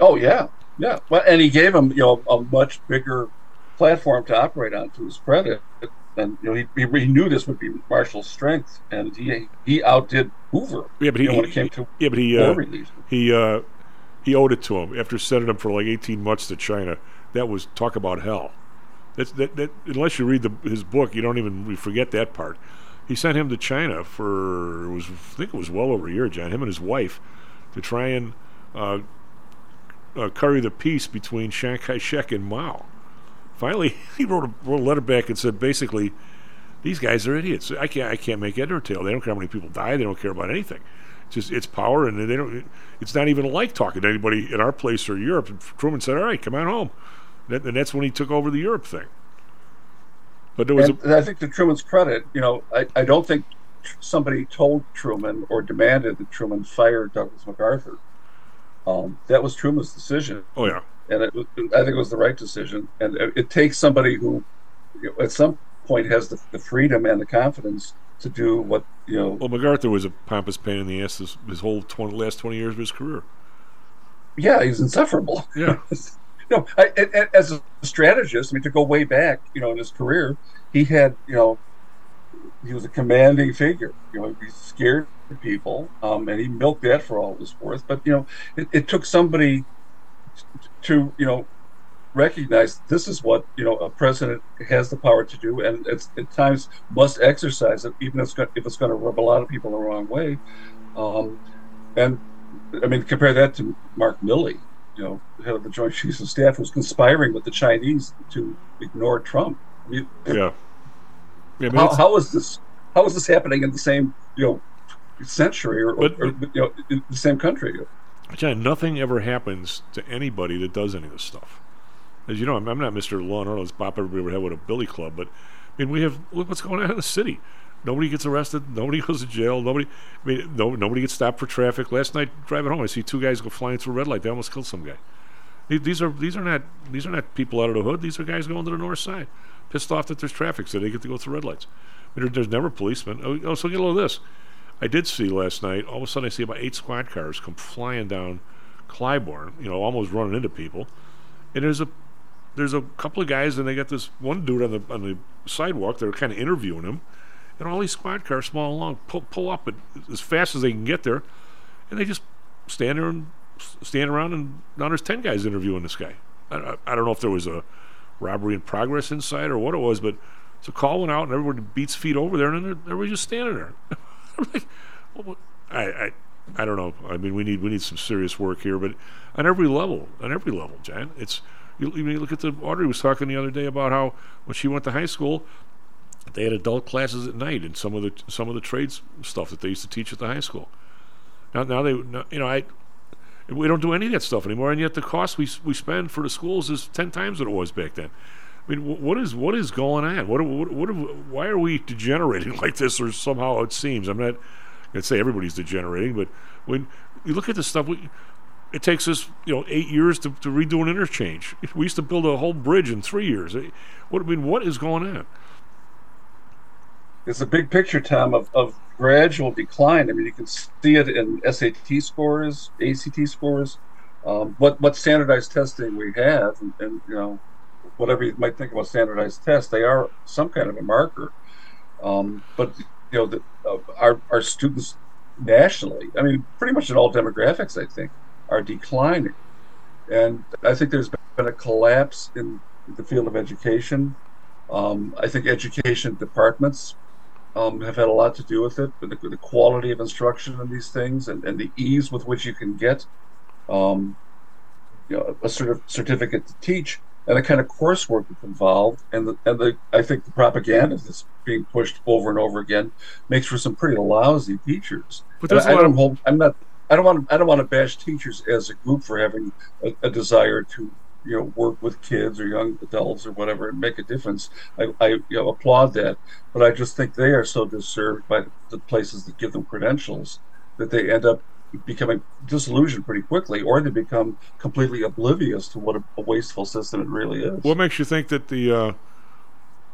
oh yeah yeah well and he gave him you know a much bigger platform to operate on to his credit and you know he, he, he knew this would be Marshall's strength and he he outdid Hoover Yeah, but he, you know, when he- it came to yeah, but he uh, he uh, he owed it to him after sending him for like eighteen months to China. That was talk about hell. That's that, that unless you read the, his book, you don't even forget that part. He sent him to China for was I think it was well over a year, John. Him and his wife to try and uh, uh, curry the peace between Chiang Kai-shek and Mao. Finally, he wrote a, wrote a letter back and said basically, these guys are idiots. I can't I can't make head or tail. They don't care how many people die. They don't care about anything. It's just it's power, and they don't. It's not even like talking to anybody in our place or Europe. Truman said, "All right, come on home," That- and that's when he took over the Europe thing. But there was and I think to Truman's credit, you know, I, I don't think tr- somebody told Truman or demanded that Truman fire Douglas MacArthur. Um, that was Truman's decision. Oh yeah, and it, I think it was the right decision. And it, it takes somebody who, you know, at some point, has the, the freedom and the confidence to do what you know. well, MacArthur was a pompous pain in the ass his, his whole 20, last twenty years of his career. Yeah, he's insufferable. Yeah. no, I, I- as a strategist, I mean, to go way back, you know, in his career, he had, you know, he was a commanding figure. You know, he scared people, um, and he milked that for all it was worth. But you know, it, it took somebody to, you know, recognize this is what you know a president has the power to do, and it's at times must exercise it, even if it's going, if it's going to rub a lot of people the wrong way. Um, and I mean, compare that to Mark Milley, you know, head of the Joint Chiefs of Staff, was conspiring with the Chinese to ignore Trump. I mean, Yeah. Yeah, how, how is this? How is this happening in the same, you know, century or, But- or you know, in the same country? John, nothing ever happens to anybody that does any of this stuff. As you know, I'm, I'm not Mr. Law and Order. Let's bop everybody over the head with a billy club. But I mean, we have look what's going on in the city. Nobody gets arrested. Nobody goes to jail. Nobody. I mean, no, nobody gets stopped for traffic. Last night driving home, I see two guys go flying through a red light. They almost killed some guy. These are these are not these are not people out of the hood. These are guys going to the north side, pissed off that there's traffic, so they get to go through red lights. I mean, there- there's never policemen. Oh, oh, so get a load of this. I did see last night. All of a sudden, I see about eight squad cars come flying down Clybourn. You know, almost running into people. And there's a there's a couple of guys, and they got this one dude on the on the sidewalk. They're kind of interviewing him, and all these squad cars, small and long, pull pull up as fast as they can get there, and they just stand there and stand around, and now there's ten guys interviewing this guy. I, I, I don't know if there was a robbery in progress inside or what it was, but so call went out, and everybody beats feet over there, and then everybody's just standing there. Like, well, I, I I don't know. I mean, we need we need some serious work here, but on every level, on every level, John. It's you, you look at the Audrey was talking the other day about how when she went to high school, they had adult classes at night and some of the some of the trades stuff that they used to teach at the high school. Now now they you know I we don't do any of that stuff anymore, and yet the cost we we spend for the schools is ten times what it was back then. I mean, wh- what is what is going on? What what, what why are we degenerating like this, or somehow it seems? I'm not to say everybody's degenerating, but when you look at the stuff, we, it takes us you know eight years to, to redo an interchange. We used to build a whole bridge in three years. Eh, What I mean, what is going on? It's a big picture, Tom, of, of gradual decline. I mean, you can see it in SAT scores, ACT scores, um, what what standardized testing we have, and, and you know, whatever you might think about standardized tests, they are some kind of a marker. Um, but you know, the, uh, our our students nationally, I mean, pretty much in all demographics, I think, are declining, and I think there's been a collapse in the field of education. Um, I think education departments um, have had a lot to do with it, but the, the quality of instruction in these things and, and the ease with which you can get um, you know, a sort of certificate to teach and the kind of coursework that's involved and the, and the I think the propaganda that's being pushed over and over again makes for some pretty lousy teachers. But there's I lot don't hold, I'm not I don't want to, I don't want to bash teachers as a group for having a, a desire to you know work with kids or young adults or whatever and make a difference. I, I you know, applaud that, but I just think they are so deserved by the places that give them credentials that they end up becoming disillusioned pretty quickly, or they become completely oblivious to what a, a wasteful system it really is. What makes you think that the uh,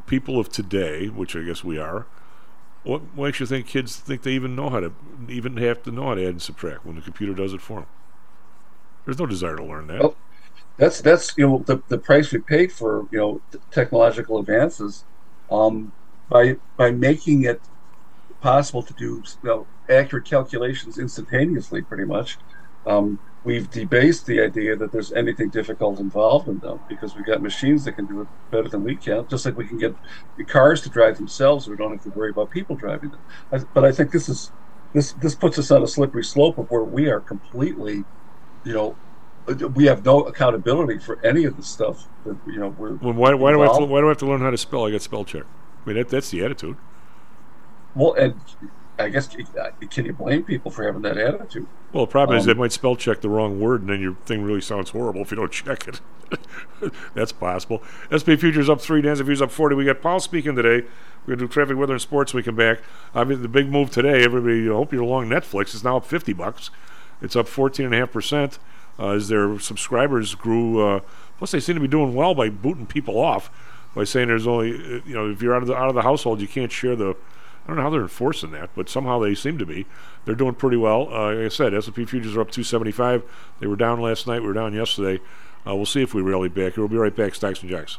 people of today, which I guess we are, what makes you think kids think they even know how to even have to know how to add and subtract when the computer does it for them? There's no desire to learn that. Well, that's that's you know the, the price we paid for you know technological advances um, by by making it possible to do you know, accurate calculations instantaneously pretty much. Um, we've debased the idea that there's anything difficult involved in them because we've got machines that can do it better than we can just like we can get the cars to drive themselves we don't have to worry about people driving them. But i think this is this this puts us on a slippery slope of where we are completely you know we have no accountability for any of the stuff that you know we're Well, why, why do I have to, why do I have to learn how to spell? I got spell check. I mean, that, that's the attitude. well and i guess can you blame people for having that attitude Well, the problem is Um, they might spell check the wrong word, and then your thing really sounds horrible if you don't check it. That's possible. SP Futures up three, Dan's Futures up 40. We got Powell speaking today. We're going to do traffic, weather, and sports when we come back. I mean, the big move today, everybody, I hope you're along Netflix. It's now up 50 bucks. It's up 14.5% uh, as their subscribers grew. Uh, plus, they seem to be doing well by booting people off by saying there's only, uh, you know, if you're out of the, out of the household, you can't share the. I don't know how they're enforcing that, but somehow they seem to be. They're doing pretty well. Uh, like I said, S&P futures are up 275. They were down last night. We were down yesterday. Uh, we'll see if we rally back. We'll be right back. Stocks and jacks.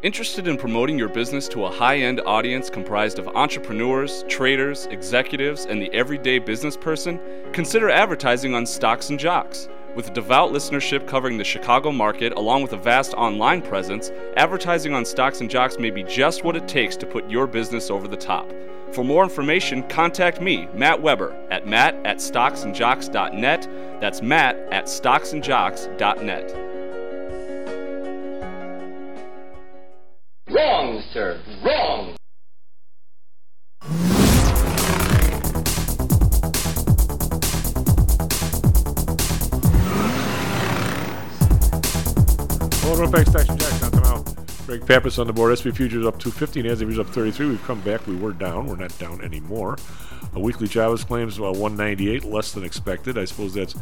Interested in promoting your business to a high end audience comprised of entrepreneurs, traders, executives, and the everyday business person? Consider advertising on Stocks and Jocks. With a devout listenership covering the Chicago market along with a vast online presence, advertising on Stocks and Jocks may be just what it takes to put your business over the top. For more information, contact me, Matt Weber, at matt at stocksandjocks.net. That's matt at stocksandjocks.net. Wrong, sir. Wrong. Well, run back Stocks and jacks. Now come out. Greg Pappas on the board. SP futures up 250. NASDAQ up 33. We've come back. We were down. We're not down anymore. A weekly jobless claims uh, 198, less than expected. I suppose that's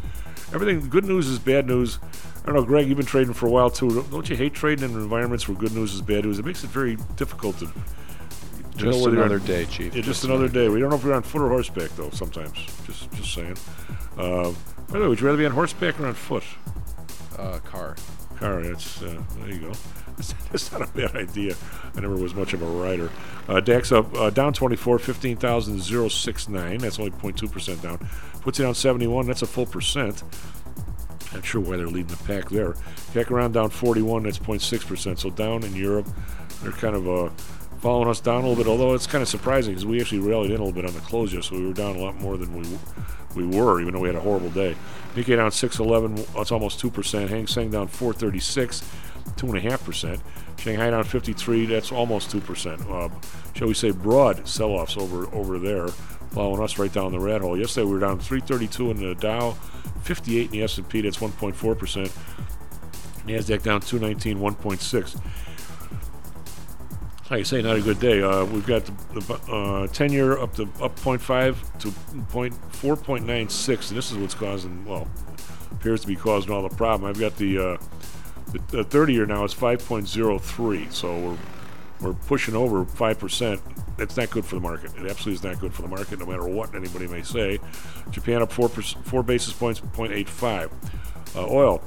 everything. Good news is bad news. I don't know, Greg. You've been trading for a while too. Don't- you hate trading in environments where good news is bad news? It makes it very difficult to. to know Just another on- day, Chief. Yeah, just, Just another day. We don't know if we're on foot or horseback though. Sometimes, just just saying. Uh, by the way, would you rather be on horseback or on foot? Uh, car. Car. That's uh, there you go. That's, not a bad idea. I never was much of a rider. Uh, DAX up uh, down 24, 15,069. That's only 0.2 percent down. Puts it down 71. That's a full percent. Not sure why they're leading the pack there. Around down 41. That's 0.6 percent. So down in Europe, they're kind of uh, following us down a little bit. Although it's kind of surprising because we actually rallied in a little bit on the close yesterday. So we were down a lot more than we we were, even though we had a horrible day. Nikkei down 611, that's almost 2%. Hang Seng down 436, 2.5%. Shanghai down 53, that's almost 2%. Uh, shall we say broad sell offs over, over there, following us right down the rat hole. Yesterday we were down 332 in the Dow, 58 in the S&P, that's 1.4%. NASDAQ down 219, 1.6 like I say, not a good day. Uh, we've got the, the uh, 10 year up to up 0.5 to point 4.96, and this is what's causing, well, appears to be causing all the problem. I've got the, uh, the, the 30 year now is 5.03, so we're we're pushing over 5%. That's not good for the market. It absolutely is not good for the market, no matter what anybody may say. Japan up 4, 4 basis points, 0.85. Uh, oil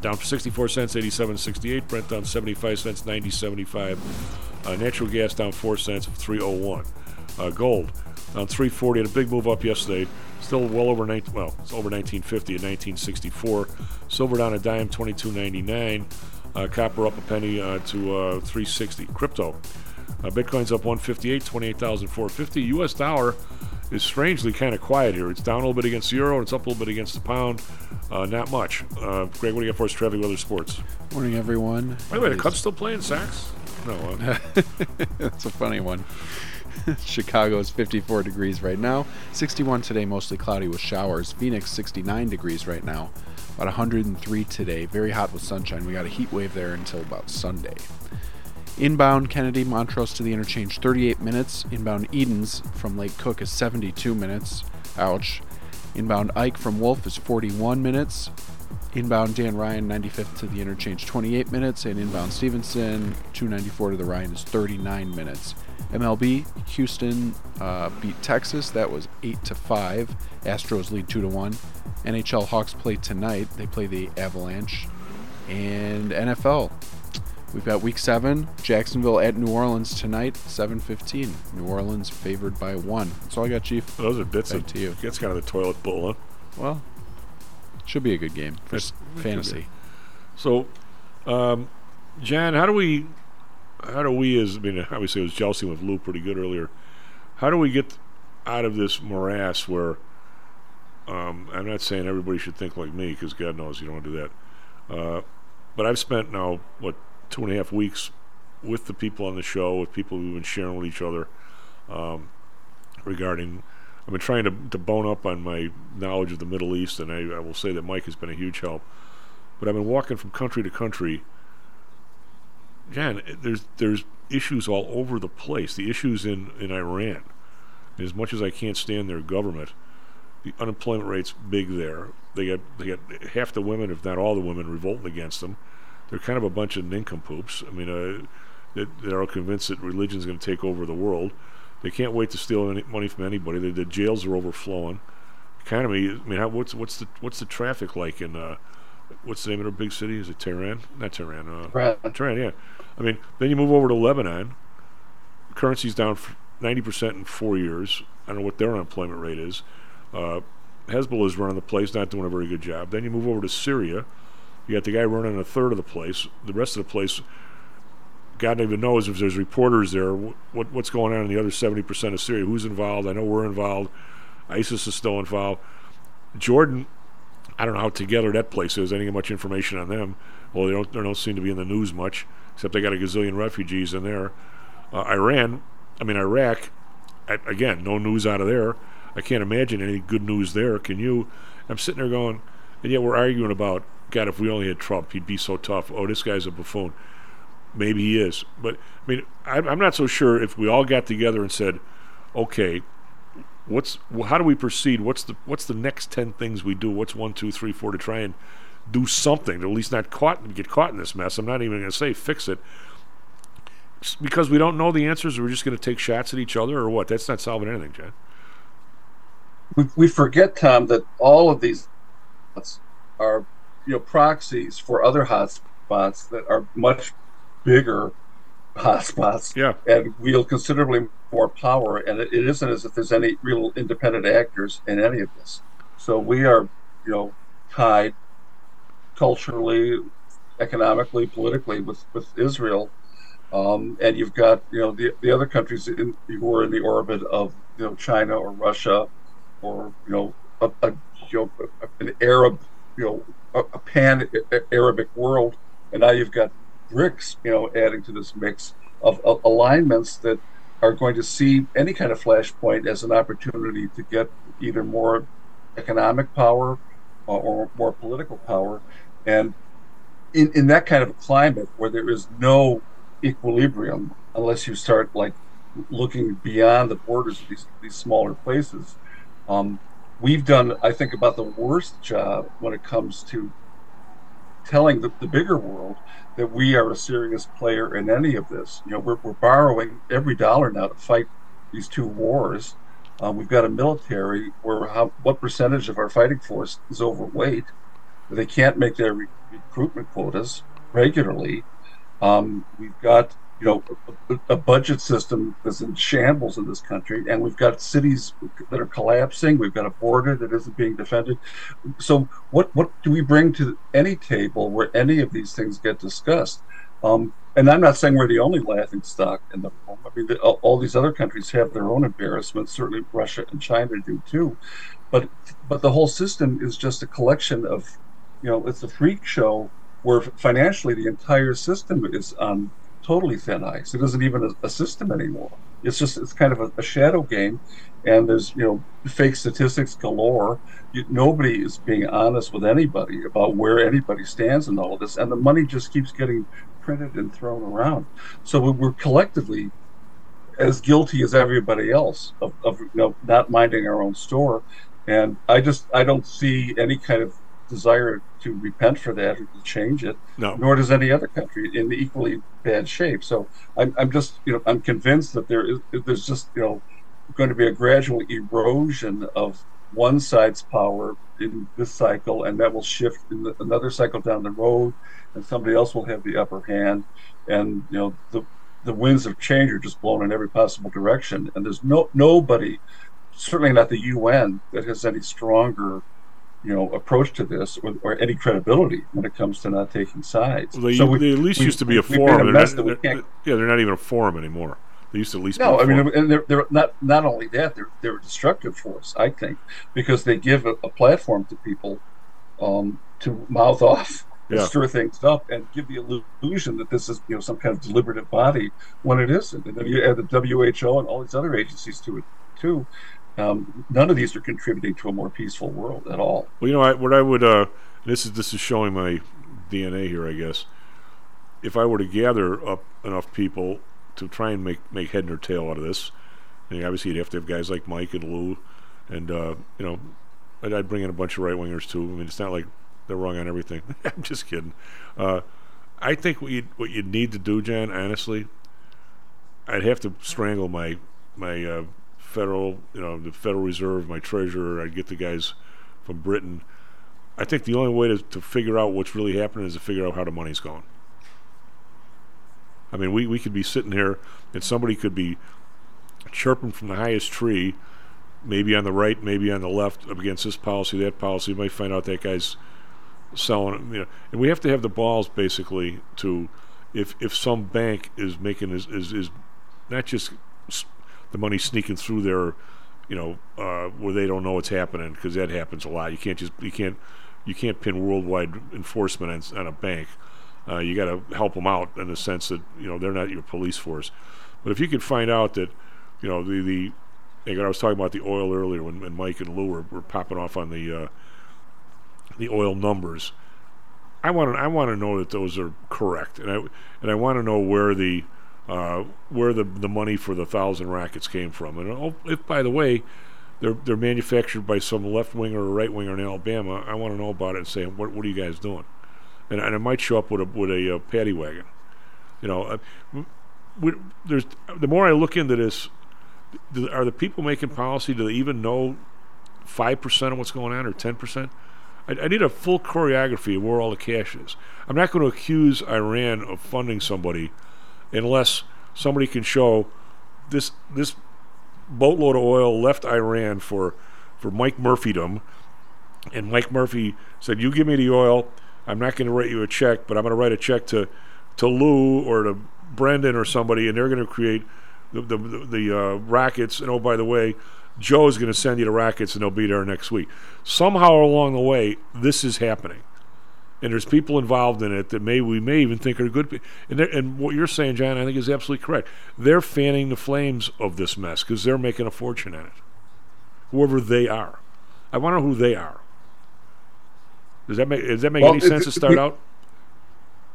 down 64 cents, 87.68. Brent down 75 cents, 90.75. Uh, natural gas down 4 cents, 301. Uh, gold down 340. Had a big move up yesterday. Still well over 19. Well, it's over 1950 and 1964. Silver down a dime, 22.99. Uh, copper up a penny uh, to uh, 360. Crypto. Uh, Bitcoin's up 158, 28,450. U.S. dollar is strangely kind of quiet here. It's down a little bit against the euro, and it's up a little bit against the pound. Uh, not much. Uh, Greg, what do you got for us? Traffic, weather, sports. Morning, everyone. By the way, the Cubs still playing sax? No. Uh, That's a funny one. Chicago is 54 degrees right now. 61 today, mostly cloudy with showers. Phoenix 69 degrees right now. About 103 today. Very hot with sunshine. We got a heat wave there until about Sunday. Inbound Kennedy Montrose to the interchange 38 minutes. Inbound Edens from Lake Cook is 72 minutes. Ouch. Inbound Ike from Wolf is 41 minutes. Inbound Dan Ryan 95th to the interchange 28 minutes. And inbound Stevenson 294 to the Ryan is 39 minutes. MLB Houston uh, beat Texas. That was 8 to 5. Astros lead 2 to 1. NHL Hawks play tonight. They play the Avalanche. And NFL We've got Week Seven, Jacksonville at New Orleans tonight, 7:15. New Orleans favored by one. That's all I got, Chief. Those are bits Back of to you. That's kind of the toilet bowl, huh? Well, should be a good game for It fantasy. So, um, Jan, how do we, how do we, as I mean, obviously I was jousting with Lou pretty good earlier. How do we get out of this morass where? Um, I'm not saying everybody should think like me because God knows you don't want to do that. Uh, but I've spent now what two and a half weeks with the people on the show, with people who've been sharing with each other um, regarding. I've been trying to, to bone up on my knowledge of the Middle East, and I, I will say that Mike has been a huge help. But I've been walking from country to country. Jan, there's there's issues all over the place. The issues in, in Iran. As much as I can't stand their government, the unemployment rate's big there. They got they got half the women, if not all the women, revolting against them. They're kind of a bunch of nincompoops. I mean, uh, that are convinced that religion's going to take over the world. They can't wait to steal any money from anybody. The, the jails are overflowing. Economy. I mean, how, what's what's the what's the traffic like in uh, what's the name of their big city? Is it Tehran? Not Tehran. Uh, Tehran. Tehran. Yeah. I mean, then you move over to Lebanon. Currency's down ninety percent in four years. I don't know what their unemployment rate is. Uh, Hezbollah is running the place, not doing a very good job. Then you move over to Syria. You got the guy running a third of the place. The rest of the place, God even knows if there's reporters there. What what's going on in the other seventy percent of Syria? Who's involved? I know we're involved. ISIS is still involved. Jordan, I don't know how together that place is. I didn't get much information on them. Well, they don't they don't seem to be in the news much, except they got a gazillion refugees in there. Uh, Iran, I mean Iraq, I, again, no news out of there. I can't imagine any good news there. Can you? I'm sitting there going, and yet we're arguing about God. If we only had Trump, he'd be so tough. Oh, this guy's a buffoon. Maybe he is, but I mean, I'm, I'm not so sure. If we all got together and said, okay, what's how do we proceed? What's the what's the next ten things we do? What's one, two, three, four to try and do something to at least not caught get caught in this mess? I'm not even going to say fix it S- because we don't know the answers. We're just going to take shots at each other, or what? That's not solving anything, Chad. we, we forget, Tom, that all of these are you know proxies for other hotspots that are much bigger hotspots yeah. and wield considerably more power. And it, it isn't as if there's any real independent actors in any of this. So we are, you know, tied culturally, economically, politically with, with Israel. Um, and you've got you know the, the other countries in, who are in the orbit of you know China or Russia or you know a, a you know an Arab you know a, a pan Arabic world, and now you've got BRICS you know adding to this mix of, of alignments that are going to see any kind of flashpoint as an opportunity to get either more economic power or, or more political power, and in, in that kind of a climate where there is no equilibrium unless you start like looking beyond the borders of these, these smaller places. Um, we've done, I think, about the worst job when it comes to telling the, the bigger world that we are a serious player in any of this. You know, we're, we're borrowing every dollar now to fight these two wars. Um, we've got a military where how, what percentage of our fighting force is overweight. They can't make their re- recruitment quotas regularly. Um, we've got you know a, budget system that's in shambles in this country, and we've got cities that are collapsing. We've got a border that isn't being defended. So what what do we bring to any table where any of these things get discussed? Um, and I'm not saying we're the only laughing stock in the room. I mean, the, all these other countries have their own embarrassments. Certainly, Russia and China do too. But but the whole system is just a collection of, you know, it's a freak show where financially the entire system is on totally thin ice. It isn't even a, a system anymore. It's just it's kind of a, a, shadow game, and there's you know fake statistics galore. You, nobody is being honest with anybody about where anybody stands in all of this, and the money just keeps getting printed and thrown around. So we're collectively as guilty as everybody else of, of you know not minding our own store. And I just I don't see any kind of desire to repent for that or to change it. No. Nor does any other country in equally bad shape. So I'm, I'm just you know I'm convinced that there is there's just you know going to be a gradual erosion of one side's power in this cycle, and that will shift in the, another cycle down the road, and somebody else will have the upper hand, and you know the the winds of change are just blown in every possible direction, and there's no nobody, certainly not the UN, that has any stronger you know approach to this or, or, any credibility when it comes to not taking sides. Well, they, so we, they at least we, used to be a forum. They're not, they're, yeah, they're not even a forum anymore. They used to at least no. I mean, and they're, they're not not only that they're they're a destructive force. I think because they give a, a platform to people um, to mouth off. And yeah. stir things up and give the illusion that this is you know some kind of deliberative body when it isn't. And then you add the WHO and all these other agencies to it too. Um, none of these are contributing to a more peaceful world at all. Well, you know, I, what I would uh, this is this is showing my DNA here, I guess. If I were to gather up enough people to try and make make head or tail out of this, and obviously you'd have to have guys like Mike and Lou, and uh, you know, I'd, I'd, bring in a bunch of right wingers too. I mean, it's not like they're wrong on everything. I'm just kidding. Uh, I think what you what you need to do, John, honestly, I'd have to strangle my my uh, federal, you know, the Federal Reserve, my treasurer. I'd get the guys from Britain. I think the only way to, to figure out what's really happening is to figure out how the money's going. I mean, we, we could be sitting here and somebody could be chirping from the highest tree, maybe on the right, maybe on the left, up against this policy, that policy. You might find out that guy's selling, you know. And we have to have the balls, basically, to if if some bank is making is is, is not just the money sneaking through there, you know, uh, where they don't know what's happening because that happens a lot. You can't just you can't you can't pin worldwide enforcement on, on a bank. Uh, you got to help them out in the sense that you know they're not your police force. But if you could find out that, you know, the the like I was talking about the oil earlier when, when Mike and Lou were, were popping off on the uh, the oil numbers. I want to I want to know that those are correct, and I and I want to know where the uh, where the the money for the thousand rackets came from. And oh, if by the way, they're they're manufactured by some left winger or right winger in Alabama, I want to know about it and say what what are you guys doing? And, and it might show up with a with a uh, paddy wagon. You know, uh, we, there's the more I look into this, are the people making policy? Do they even know five percent of what's going on or ten percent? I, need a full choreography of where all the cash is. I'm not going to accuse Iran of funding somebody unless somebody can show this this boatload of oil left Iran for for Mike Murphydom, and Mike Murphy said, "You give me the oil. I'm not going to write you a check, but I'm going to write a check to to Lou or to Brendan or somebody, and they're going to create the the, the, uh, rackets. And oh, by the way, Joe is going to send you the rackets, and they'll be there next week. Somehow along the way, this is happening, and there's people involved in it that may we may even think are good. And and what you're saying, John, I think is absolutely correct. They're fanning the flames of this mess because they're making a fortune in it. Whoever they are, I wonder who they are. Does that make does that make Well, any sense to start we- out?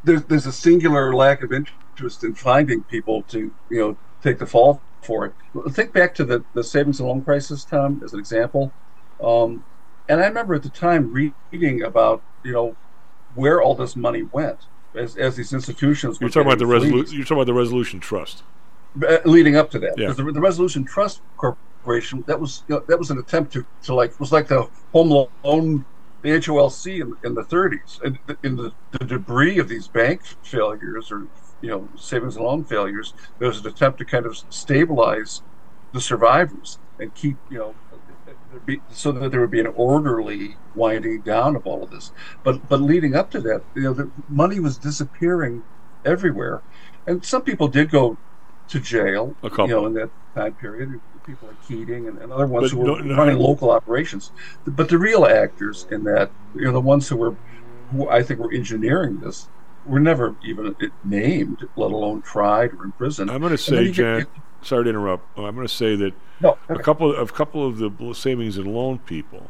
there's there's a singular lack of interest in finding people to you know take the fall for it. Think back to the the savings and loan crisis, Tom, as an example. Um, and I remember at the time reading about you know where all this money went as as these institutions. You're were talking about the getting resolu- You're talking about the resolution trust. Uh, leading up to that Yeah. the, the resolution trust corporation that was you know, that was an attempt to, to like was like the home loan the HOLC in, in the 30s and in the, the debris of these bank failures or you know savings and loan failures there was an attempt to kind of stabilize the survivors and keep you know be, so that there would be an orderly winding down of all of this. But but leading up to that you know the money was disappearing everywhere. And some people did go to jail A couple. you know in that time period. People like Keating and, and other ones But who were no- no- running local operations. But the real actors in that you know the ones who were who I think were engineering this were never even named let alone tried or imprisoned. I'm going to say, you get- Jan. Sorry to interrupt. Uh, I'm going to say that No, a couple of a couple of the savings and loan people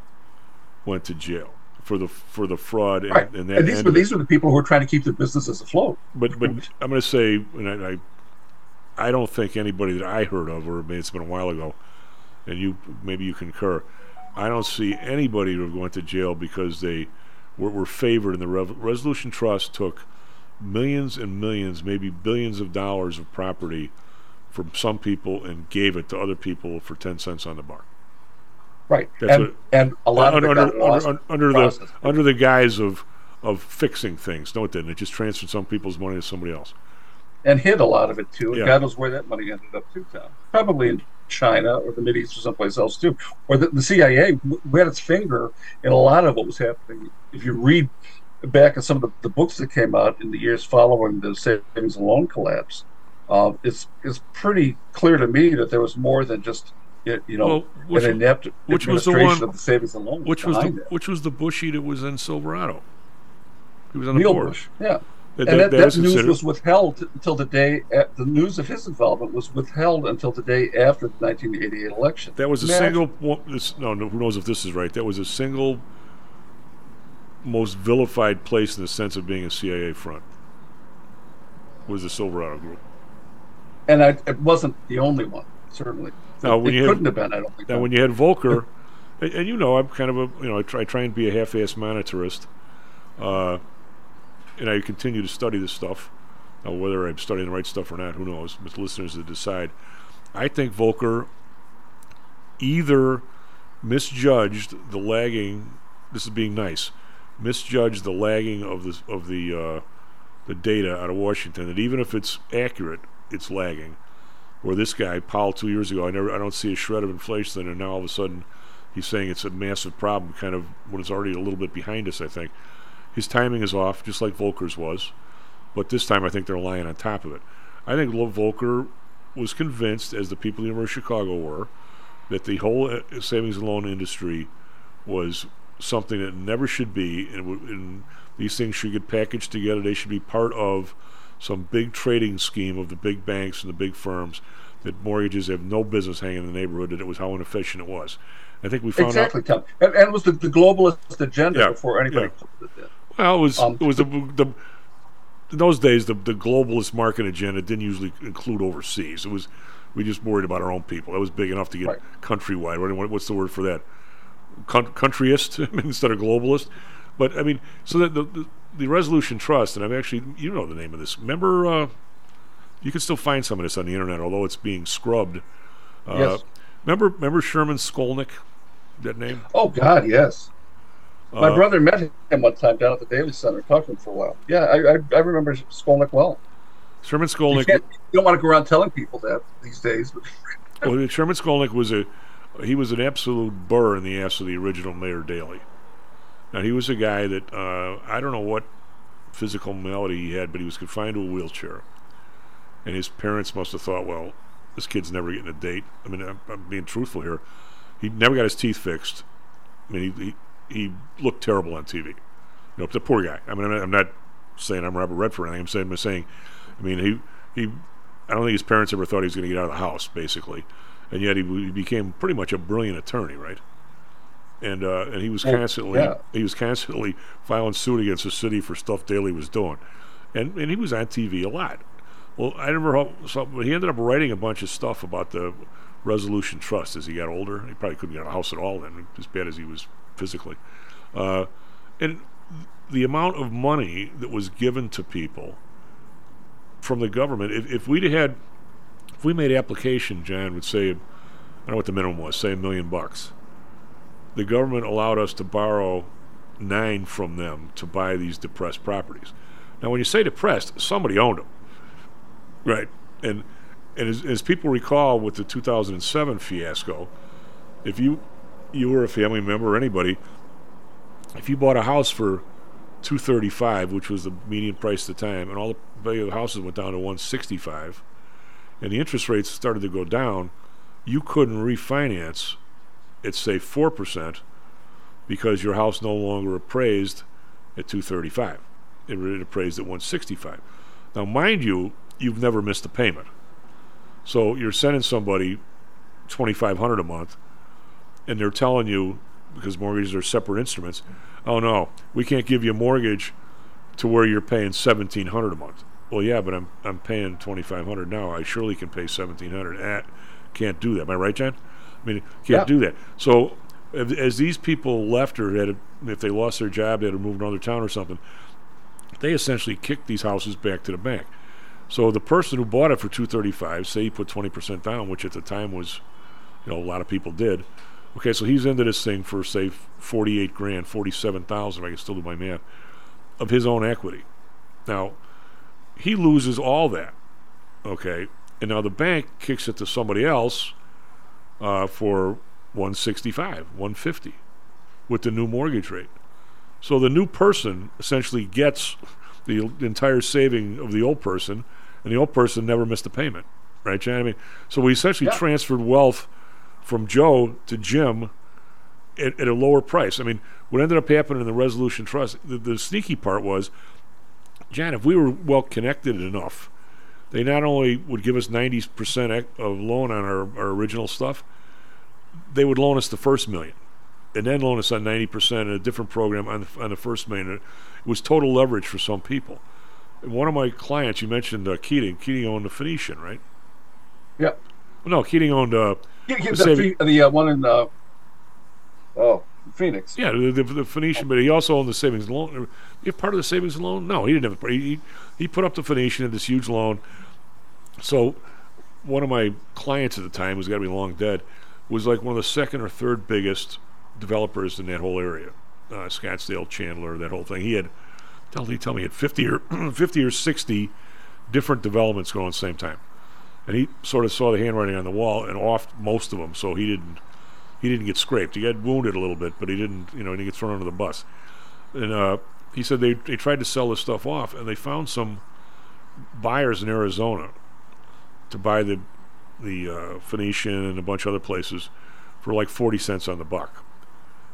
went to jail for the for the fraud and, Right. and that. and these were these were the people who were trying to keep their businesses afloat But but I'm going to say, and I, I I don't think anybody that I heard of, or maybe it's been a while ago, and you maybe you concur. I don't see anybody who went to jail because they were, were favored, and the Rev- Resolution Trust took millions and millions, maybe billions of dollars of property from some people and gave it to other people for ten cents on the bar. right That's and what- and a lot of under, under, under, under the the under the guise of of fixing things. No, it didn't. It just transferred some people's money to somebody else. and hid a lot of it too. And Yeah. God knows where that money ended up too, Tom. Probably in China or the Mideast or someplace else too. Or the, the CIA w- had its finger in a lot of what was happening. If you read back at some of the, the books that came out in the years following the savings and loan collapse, uh, it's it's pretty clear to me that there was more than just you know Well, which- an inept which was the administration one- of the savings and loan. Which was the it. which was the Bushy that was in Silverado. He was on the Neil board. Bush, yeah. That- and that- that, that news was withheld until the day. At, the news of his involvement was withheld until the day after the 1988 election. That was a single. This, no, no, who knows if this is right? That was a single most vilified place in the sense of being a CIA front. Was the Silverado group? And I, it wasn't the only one. Certainly, Now, it, when it you couldn't had, have been. I don't think. Now, when you had Volcker, and, and you know, I'm kind of a you know, I try, I try and be a half-ass monetarist, uh, and I continue to study this stuff. Now, whether I'm studying the right stuff or not, who knows? It's listeners to decide. I think Volcker either misjudged the lagging. This is being nice. Misjudged the lagging of the of the uh, the data out of Washington. That even if it's accurate, it's lagging. Where this guy Powell two years ago, I never, I don't see a shred of inflation, and now all of a sudden, he's saying it's a massive problem. Kind of when it's already a little bit behind us. I think his timing is off, just like Volcker's was. But this time, I think they're lying on top of it. I think Volcker was convinced, as the people in the University of Chicago were, that the whole uh, savings and loan industry was something that never should be, and, and these things should get packaged together. They should be part of some big trading scheme of the big banks and the big firms that mortgages have no business hanging in the neighborhood. That it was how inefficient it was. I think we found exactly, out. Tom. And, and it was the, the globalist agenda Yeah, before anybody yeah. Well, it was Um, it was the, the in those days the the globalist market agenda didn't usually include overseas. It was we just worried about our own people. That was big enough to get countrywide. What- what- What's the word for that? Countryist instead of globalist. But I mean, so that the, the the Resolution Trust, and I'm actually you know the name of this. Remember, uh, you can still find some of this on the internet, although it's being scrubbed. Uh, Yes. Remember, remember Sherman Skolnick, that name. Oh God, yes. My Uh, brother met him one time down at the Daley Center, talked to him for a while. Yeah, I, I, I remember Skolnick well. Sherman Skolnick. can't- you don't want to go around telling people that these days. Well, Sherman Skolnick was a he was an absolute burr in the ass of the original Mayor Daley. Now he was a guy that uh, I don't know what physical malady he had, but he was confined to a wheelchair, and his parents must have thought, well, this kid's never getting a date. I mean, I'm, I'm being truthful here. He never got his teeth fixed. I mean, he he, he looked terrible on TV. You know, the poor guy. I mean, I'm not, I'm not saying I'm Robert Redford. I'm saying, I'm saying, I mean, he he. I don't think his parents ever thought he was going to get out of the house, basically, and yet he, he became pretty much a brilliant attorney, right? And uh, and he was constantly yeah. he was constantly filing suit against the city for stuff Daley was doing, and and he was on TV a lot. Well, I never hope so, he ended up writing a bunch of stuff about the Resolution Trust as he got older. He probably couldn't get a house at all then, as bad as he was physically. Uh, and the amount of money that was given to people from the government, if, if we'd had, if we made application, John would say, I don't know what the minimum was, say a million bucks. The government allowed us to borrow nine from them to buy these depressed properties. Now, when you say depressed, somebody owned them, right? And and as, as people recall with the 2007 fiasco, if you you were a family member or anybody, if you bought a house for 235, which was the median price at the time, and all the value of the houses went down to 165, and the interest rates started to go down, you couldn't refinance at say four percent because your house no longer appraised at 235. It appraised at 165. Now, mind you, you've never missed a payment. So you're sending somebody 2500 a month and they're telling you because mortgages are separate instruments, "Oh no, we can't give you a mortgage to where you're paying 1700 a month." Well, yeah, but I'm I'm paying 2500 now. I surely can pay 1700. Eh, can't do that. Am I right, John? I mean, can't Yeah. do that. So as, as these people left or had, if they lost their job, they had to move to another town or something, they essentially kicked these houses back to the bank. So the person who bought it for 235, say he put 20% down, which at the time was, you know, a lot of people did. Okay, so he's into this thing for say 48 grand, 47,000, if I can still do my math, of his own equity. Now, he loses all that. Okay, and now the bank kicks it to somebody else uh, for 165, 150 with the new mortgage rate. So the new person essentially gets the entire saving of the old person, and the old person never missed a payment, right, John? I mean, so we essentially Yeah. transferred wealth from Joe to Jim at, at a lower price. I mean, what ended up happening in the Resolution Trust, the, the sneaky part was, John, if we were well connected enough, they not only would give us 90% of loan on our, our original stuff, they would loan us the first million and then loan us on 90% in a different program on the, on the first million. It was total leverage for some people. And one of my clients, you mentioned uh, Keating. Keating owned the Phoenician, right? Yep. No, Keating owned uh, Yeah, yeah, the the, saving- the uh, one in uh, oh Phoenix. Yeah, the, the, the Phoenician, but he also owned the savings loan. You part of the savings loan? No, he didn't have. A, he he put up the Phoenician in this huge loan. So, one of my clients at the time, who's got to be long dead, was like one of the second or third biggest developers in that whole area. Uh, Scottsdale, Chandler, that whole thing. He had, tell he tell me, he had fifty or fifty or sixty different developments going at the same time, and he sort of saw the handwriting on the wall and off most of them. So he didn't he didn't get scraped. He got wounded a little bit, but he didn't, you know, he didn't get thrown under the bus. And uh, he said they, they tried to sell this stuff off, and they found some buyers in Arizona to buy the the uh, Phoenician and a bunch of other places for like 40 cents on the buck.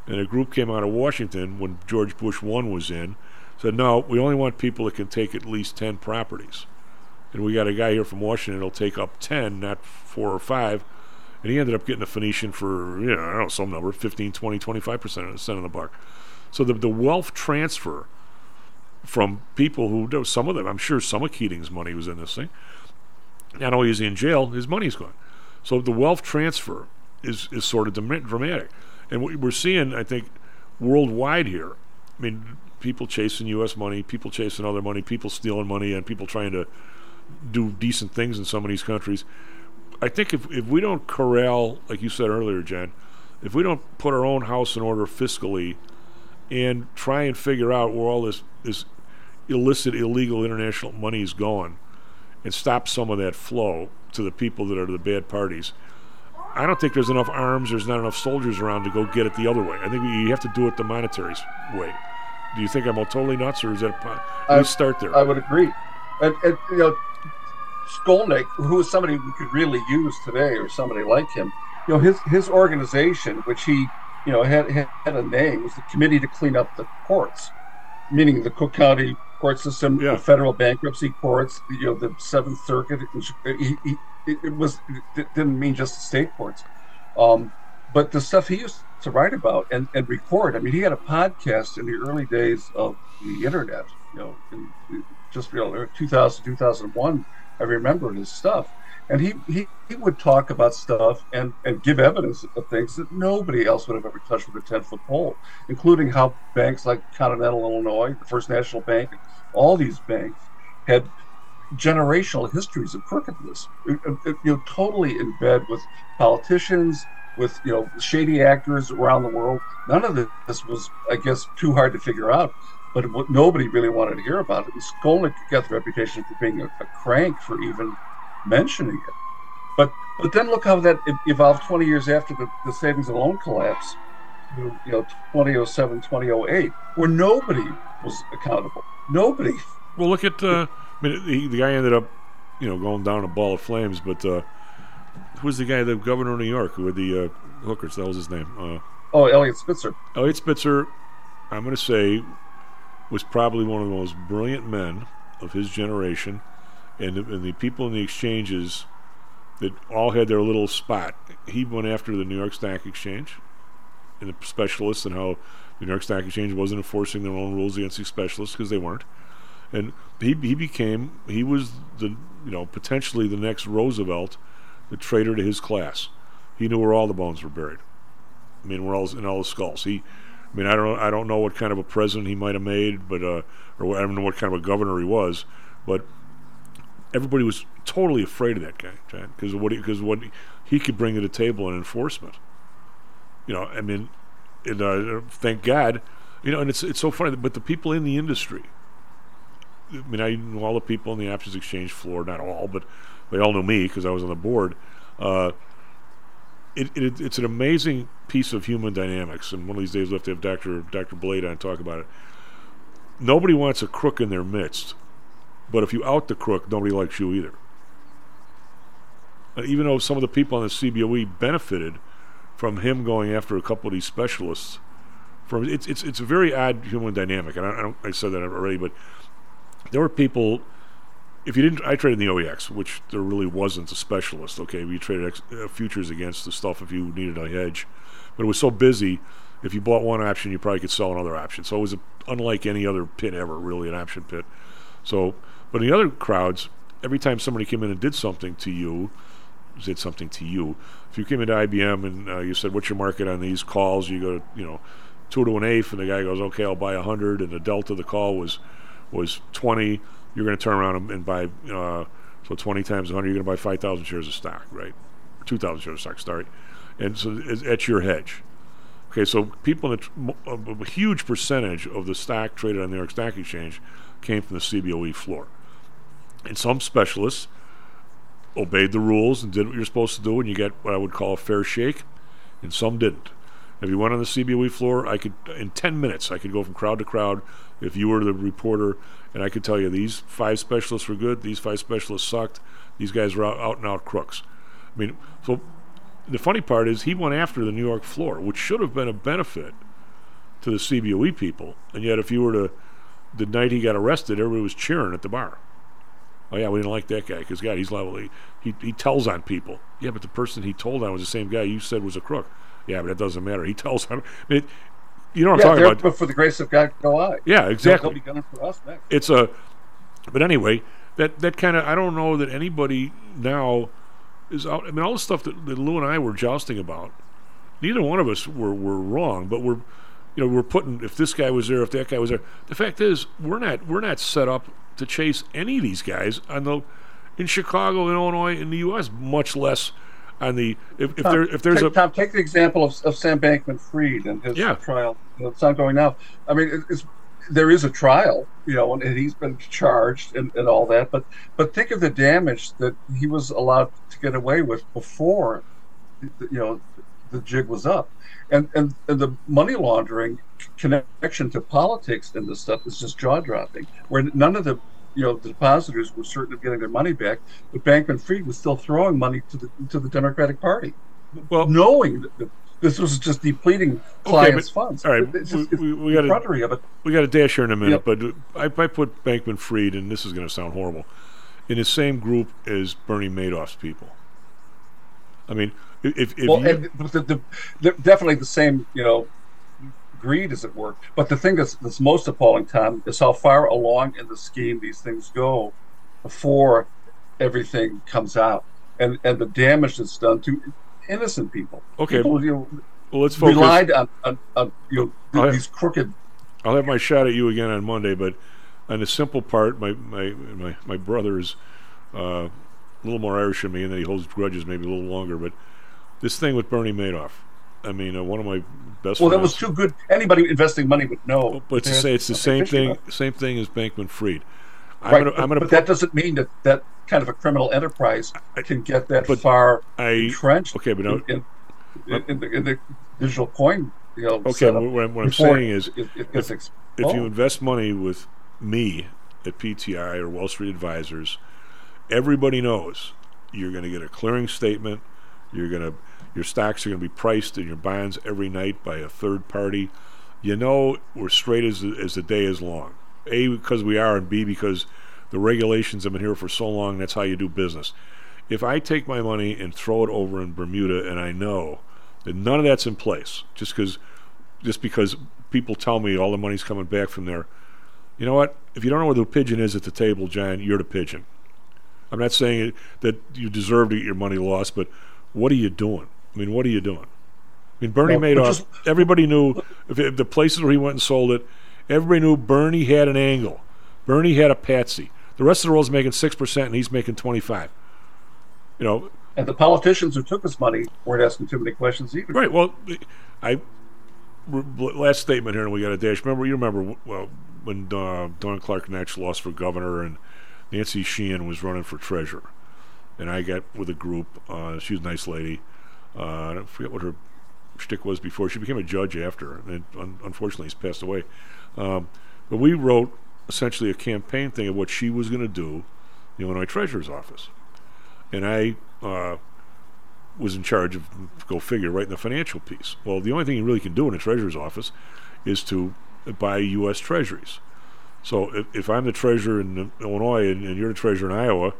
And a group came out of Washington when George Bush one was in, said, no, we only want people that can take at least 10 properties. And we got a guy here from Washington that'll take up 10, not four or five. And he ended up getting a Phoenician for, you know, I don't know, some number, 15, 20, 25% of the cent on the buck. So the, the wealth transfer from people who, was some of them, I'm sure some of Keating's money was in this thing. Not only is he in jail, his money's gone. So the wealth transfer is, is sort of dram- dramatic. And what we're seeing, I think, worldwide here, I mean, people chasing U.S. money, people chasing other money, people stealing money, and people trying to do decent things in some of these countries. I think if, if we don't corral, like you said earlier, Jen, if we don't put our own house in order fiscally and try and figure out where all this, this illicit, illegal international money is going and stop some of that flow to the people that are the bad parties, I don't think there's enough arms, there's not enough soldiers around to go get it the other way. I think you have to do it the monetary way. Do you think I'm all totally nuts, or is that a I- start there? I would agree. And, and you know, Skolnick, who is somebody we could really use today, or somebody like him, you know, his his organization, which he you know had had a name, It was the Committee to Clean Up the Courts, meaning the Cook County court system, the federal bankruptcy courts, you know, the Seventh Circuit. He, he, it was it didn't mean just the state courts, um, but the stuff he used to write about and, and record. I mean, he had a podcast in the early days of the internet. You know, in, just you know, 2000 2001. I remember his stuff, and he, he he would talk about stuff and and give evidence of things that nobody else would have ever touched with a 10 foot pole, including how banks like Continental Illinois, the First National Bank, all these banks had generational histories of crookedness. Uh, uh, uh, you know, totally in bed with politicians, with you know shady actors around the world. None of this was, I guess, too hard to figure out. But nobody really wanted to hear about it. And Skolnick got the reputation for being a, a crank for even mentioning it. But but then look how that evolved 20 years after the, the savings and loan collapse, you know, 2007, 2008, where nobody was accountable. Nobody. Well, look at uh, I mean, the, the guy ended up, you know, going down a ball of flames. But uh, who was the guy, the governor of New York, who had the uh, hookers? That was his name. Uh, oh, Eliot Spitzer. Eliot Spitzer, I'm going to say, was probably one of the most brilliant men of his generation, and the, and the people in the exchanges that all had their little spot. He went after the New York Stock Exchange and the specialists and how the New York Stock Exchange wasn't enforcing their own rules against these specialists because they weren't. And he, he became, he was the, you know, potentially the next Roosevelt, the traitor to his class. He knew where all the bones were buried. I mean, where all in all the skulls. He, I mean, I don't, I don't know what kind of a president he might have made, but uh, or I don't know what kind of a governor he was, but everybody was totally afraid of that guy, because what because what he could bring to the table in enforcement. You know, I mean, and, uh, thank God, you know, and it's it's so funny, but the people in the industry. I mean, I know all the people in the options exchange floor, not all, but they all know me because I was on the board. Uh, it, it, it's an amazing piece of human dynamics, and one of these days we'll have to have Dr. Dr. Blade on talk about it. Nobody wants a crook in their midst, but if you out the crook, nobody likes you either. And even though some of the people on the CBOE benefited from him going after a couple of these specialists, from it's it's it's a very odd human dynamic, and I, I, I said that already, but there were people if you didn't, I traded in the OEX, which there really wasn't a specialist. Okay, we traded ex, uh, futures against the stuff if you needed a hedge, but it was so busy. If you bought one option, you probably could sell another option. So it was a, unlike any other pit ever, really, an option pit. So, but in the other crowds, every time somebody came in and did something to you, did something to you. If you came into IBM and uh, you said, "What's your market on these calls?" You go, you know, two to an eighth, and the guy goes, "Okay, I'll buy a hundred," and the delta of the call was was twenty you're going to turn around and buy, uh, so 20 times 100, you're going to buy 5,000 shares of stock, right? 2,000 shares of stock, sorry. And so it's your hedge. Okay, so people, in a, huge percentage of the stock traded on the New York Stock Exchange came from the CBOE floor. And some specialists obeyed the rules and did what you're supposed to do, and you get what I would call a fair shake, and some didn't. If you went on the CBOE floor, I could in 10 minutes I could go from crowd to crowd. If you were the reporter, and I could tell you these five specialists were good, these five specialists sucked, these guys were out, out and out crooks. I mean, so the funny part is he went after the New York floor, which should have been a benefit to the CBOE people, and yet if you were to the night he got arrested, everybody was cheering at the bar. Oh yeah, we didn't like that guy because God, he's liable. He, he he tells on people. Yeah, but the person he told on was the same guy you said was a crook. Yeah, but it doesn't matter. He tells on. I mean, you know what yeah, I'm talking about? But for the grace of God, go I. Yeah, exactly. They'll be for us next. It's a. But anyway, that that kind of I don't know that anybody now is out. I mean, all the stuff that, that Lou and I were jousting about, neither one of us were were wrong, but we're. You know, we're putting if this guy was there, if that guy was there. The fact is, we're not we're not set up to chase any of these guys on the in Chicago, in Illinois, in the U.S. Much less on the if, if Tom, there if there's take, a Tom, take the example of, of Sam Bankman-Fried and his Yeah. trial. You know, it's ongoing now. I mean, it, it's there is a trial, you know, and, and he's been charged and, and all that. But but think of the damage that he was allowed to get away with before, you know, the jig was up, and and, and the money laundering connection to politics and this stuff is just jaw dropping. Where none of the you know the depositors were certain of getting their money back, but Bankman Fried was still throwing money to the to the Democratic Party, well, knowing that this was just depleting clients' but- funds. All right, It's we, just- we, we got it. we got to dash here in a minute, Yep. but I, I put Bankman Fried, and this is going to sound horrible, in the same group as Bernie Madoff's people. I mean, if, if well, you, and the, the, the, definitely the same, you know, greed as it were. But the thing that's, that's most appalling, Tom, is how far along in the scheme these things go before everything comes out, and and the damage that's done to innocent people. Okay. people, you know, well, let's focus. relied on, on, on you know have- these crooked. I'll have my shot at you again on Monday, but on the simple part, my my my, my brother is uh, a little more Irish than me, and then he holds grudges maybe a little longer. But this thing with Bernie Madoff, I mean, uh, one of my best. Well, that was too good. Anybody investing money would know. But to say it's the same thing, about same thing as Bankman Fried. I'm right, gonna, but, I'm gonna but that doesn't mean that that kind of a criminal enterprise can get that far I, entrenched. Okay, but no, in, in, in, the, in the digital coin, you know. Okay, what, I'm- what I'm saying is, it, it if, if you invest money with me at PTI or Wall Street Advisors, everybody knows you're going to get a clearing statement. You're to your stocks are going to be priced in your bonds every night by a third party. You know we're straight as as the day is long. A because we are, and B because the regulations have been here for so long. That's how you do business. If I take my money and throw it over in Bermuda, and I know that none of that's in place, just because just because people tell me all the money's coming back from there. You know what? If you don't know where the pigeon is at the table, John, you're the pigeon. I'm not saying that you deserve to get your money lost, but what are you doing? I mean, what are you doing? I mean, Bernie Well, Madoff. just- everybody knew if it, the places where he went and sold it. Everybody knew Bernie had an angle. Bernie had a patsy. The rest of the world's making six percent, and he's making twenty-five. You know, and the politicians who took his money weren't asking too many questions either. Right. Well, I last statement here, and we got a dash. Remember, you remember well when uh, Dawn Clark Netsch lost for governor, and Nancy Sheehan was running for treasurer, and I got with a group. Uh, she was a nice lady. Uh, I forget what her shtick was before. She became a judge after, and un- unfortunately, he's passed away. Um, but we wrote essentially a campaign thing of what she was going to do, in the Illinois Treasurer's office, and I. Uh, was in charge of, go figure, writing the financial piece. Well, the only thing you really can do in a treasurer's office is to buy U.S. treasuries. So if, if I'm the treasurer in Illinois and, and you're the treasurer in Iowa,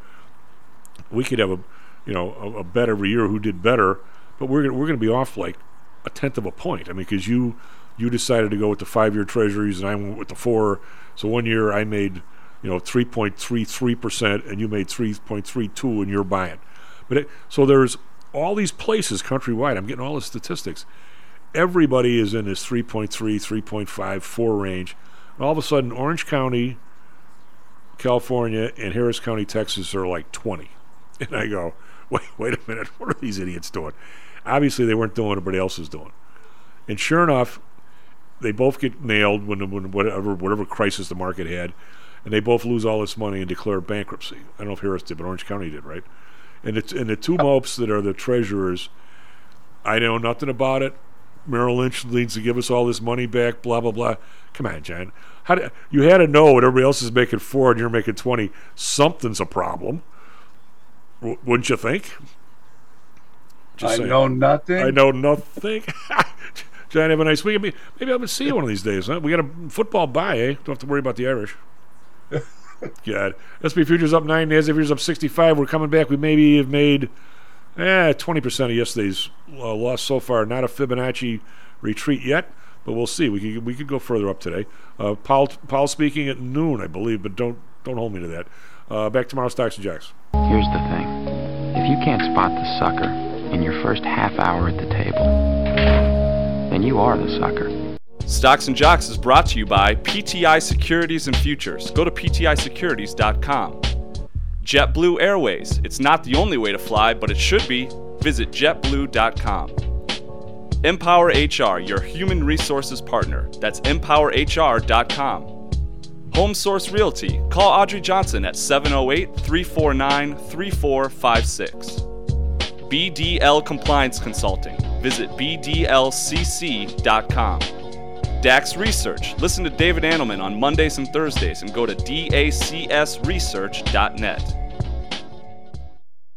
we could have a, you know, a, a bet every year who did better, but we're gonna, we're going to be off like a tenth of a point. I mean, because you you decided to go with the five-year treasuries and I went with the four. So one year I made, you know, 3.33 percent, and you made 3.32, and you're buying. But it, so there's all these places countrywide. I'm getting all the statistics. Everybody is in this 3.3, 3.5, 4 range. And all of a sudden, Orange County, California, and Harris County, Texas are like 20. And I go, wait, wait a minute. What are these idiots doing? Obviously, they weren't doing what everybody else is doing. And sure enough, they both get nailed when, when whatever whatever crisis the market had, and they both lose all this money and declare bankruptcy. I don't know if Harris did, but Orange County did, right? And it's and the two mopes that are the treasurers, I know nothing about it. Merrill Lynch needs to give us all this money back. Blah blah blah. Come on, John. How do, you had to know what everybody else is making four and you're making twenty? Something's a problem, w- wouldn't you think? I know nothing. I know nothing. John, have a nice week. Maybe, maybe I'll see you one of these days. Huh? We got a football bye, eh? Don't have to worry about the Irish. God. SP futures up nine, NASDAQ futures up 65. We're coming back. We maybe have made eh, 20% of yesterday's uh, loss so far. Not a Fibonacci retreat yet, but we'll see. We could we could go further up today. Uh, Powell Powell speaking at noon, I believe, but don't don't hold me to that. Uh, back tomorrow, Stocks and Jocks. Here's the thing. If you can't spot the sucker in your first half hour at the table, then you are the sucker. Stocks and Jocks is brought to you by PTI Securities and Futures. Go to PTIsecurities.com. JetBlue Airways. It's not the only way to fly, but it should be. Visit JetBlue.com. Empower HR, your human resources partner. That's EmpowerHR.com. Home Source Realty. Call Audrey Johnson at 708 349 3456. BDL Compliance Consulting. Visit BDLCC.com. DAX Research. Listen to David Annelman on Mondays and Thursdays and go to dacsresearch.net.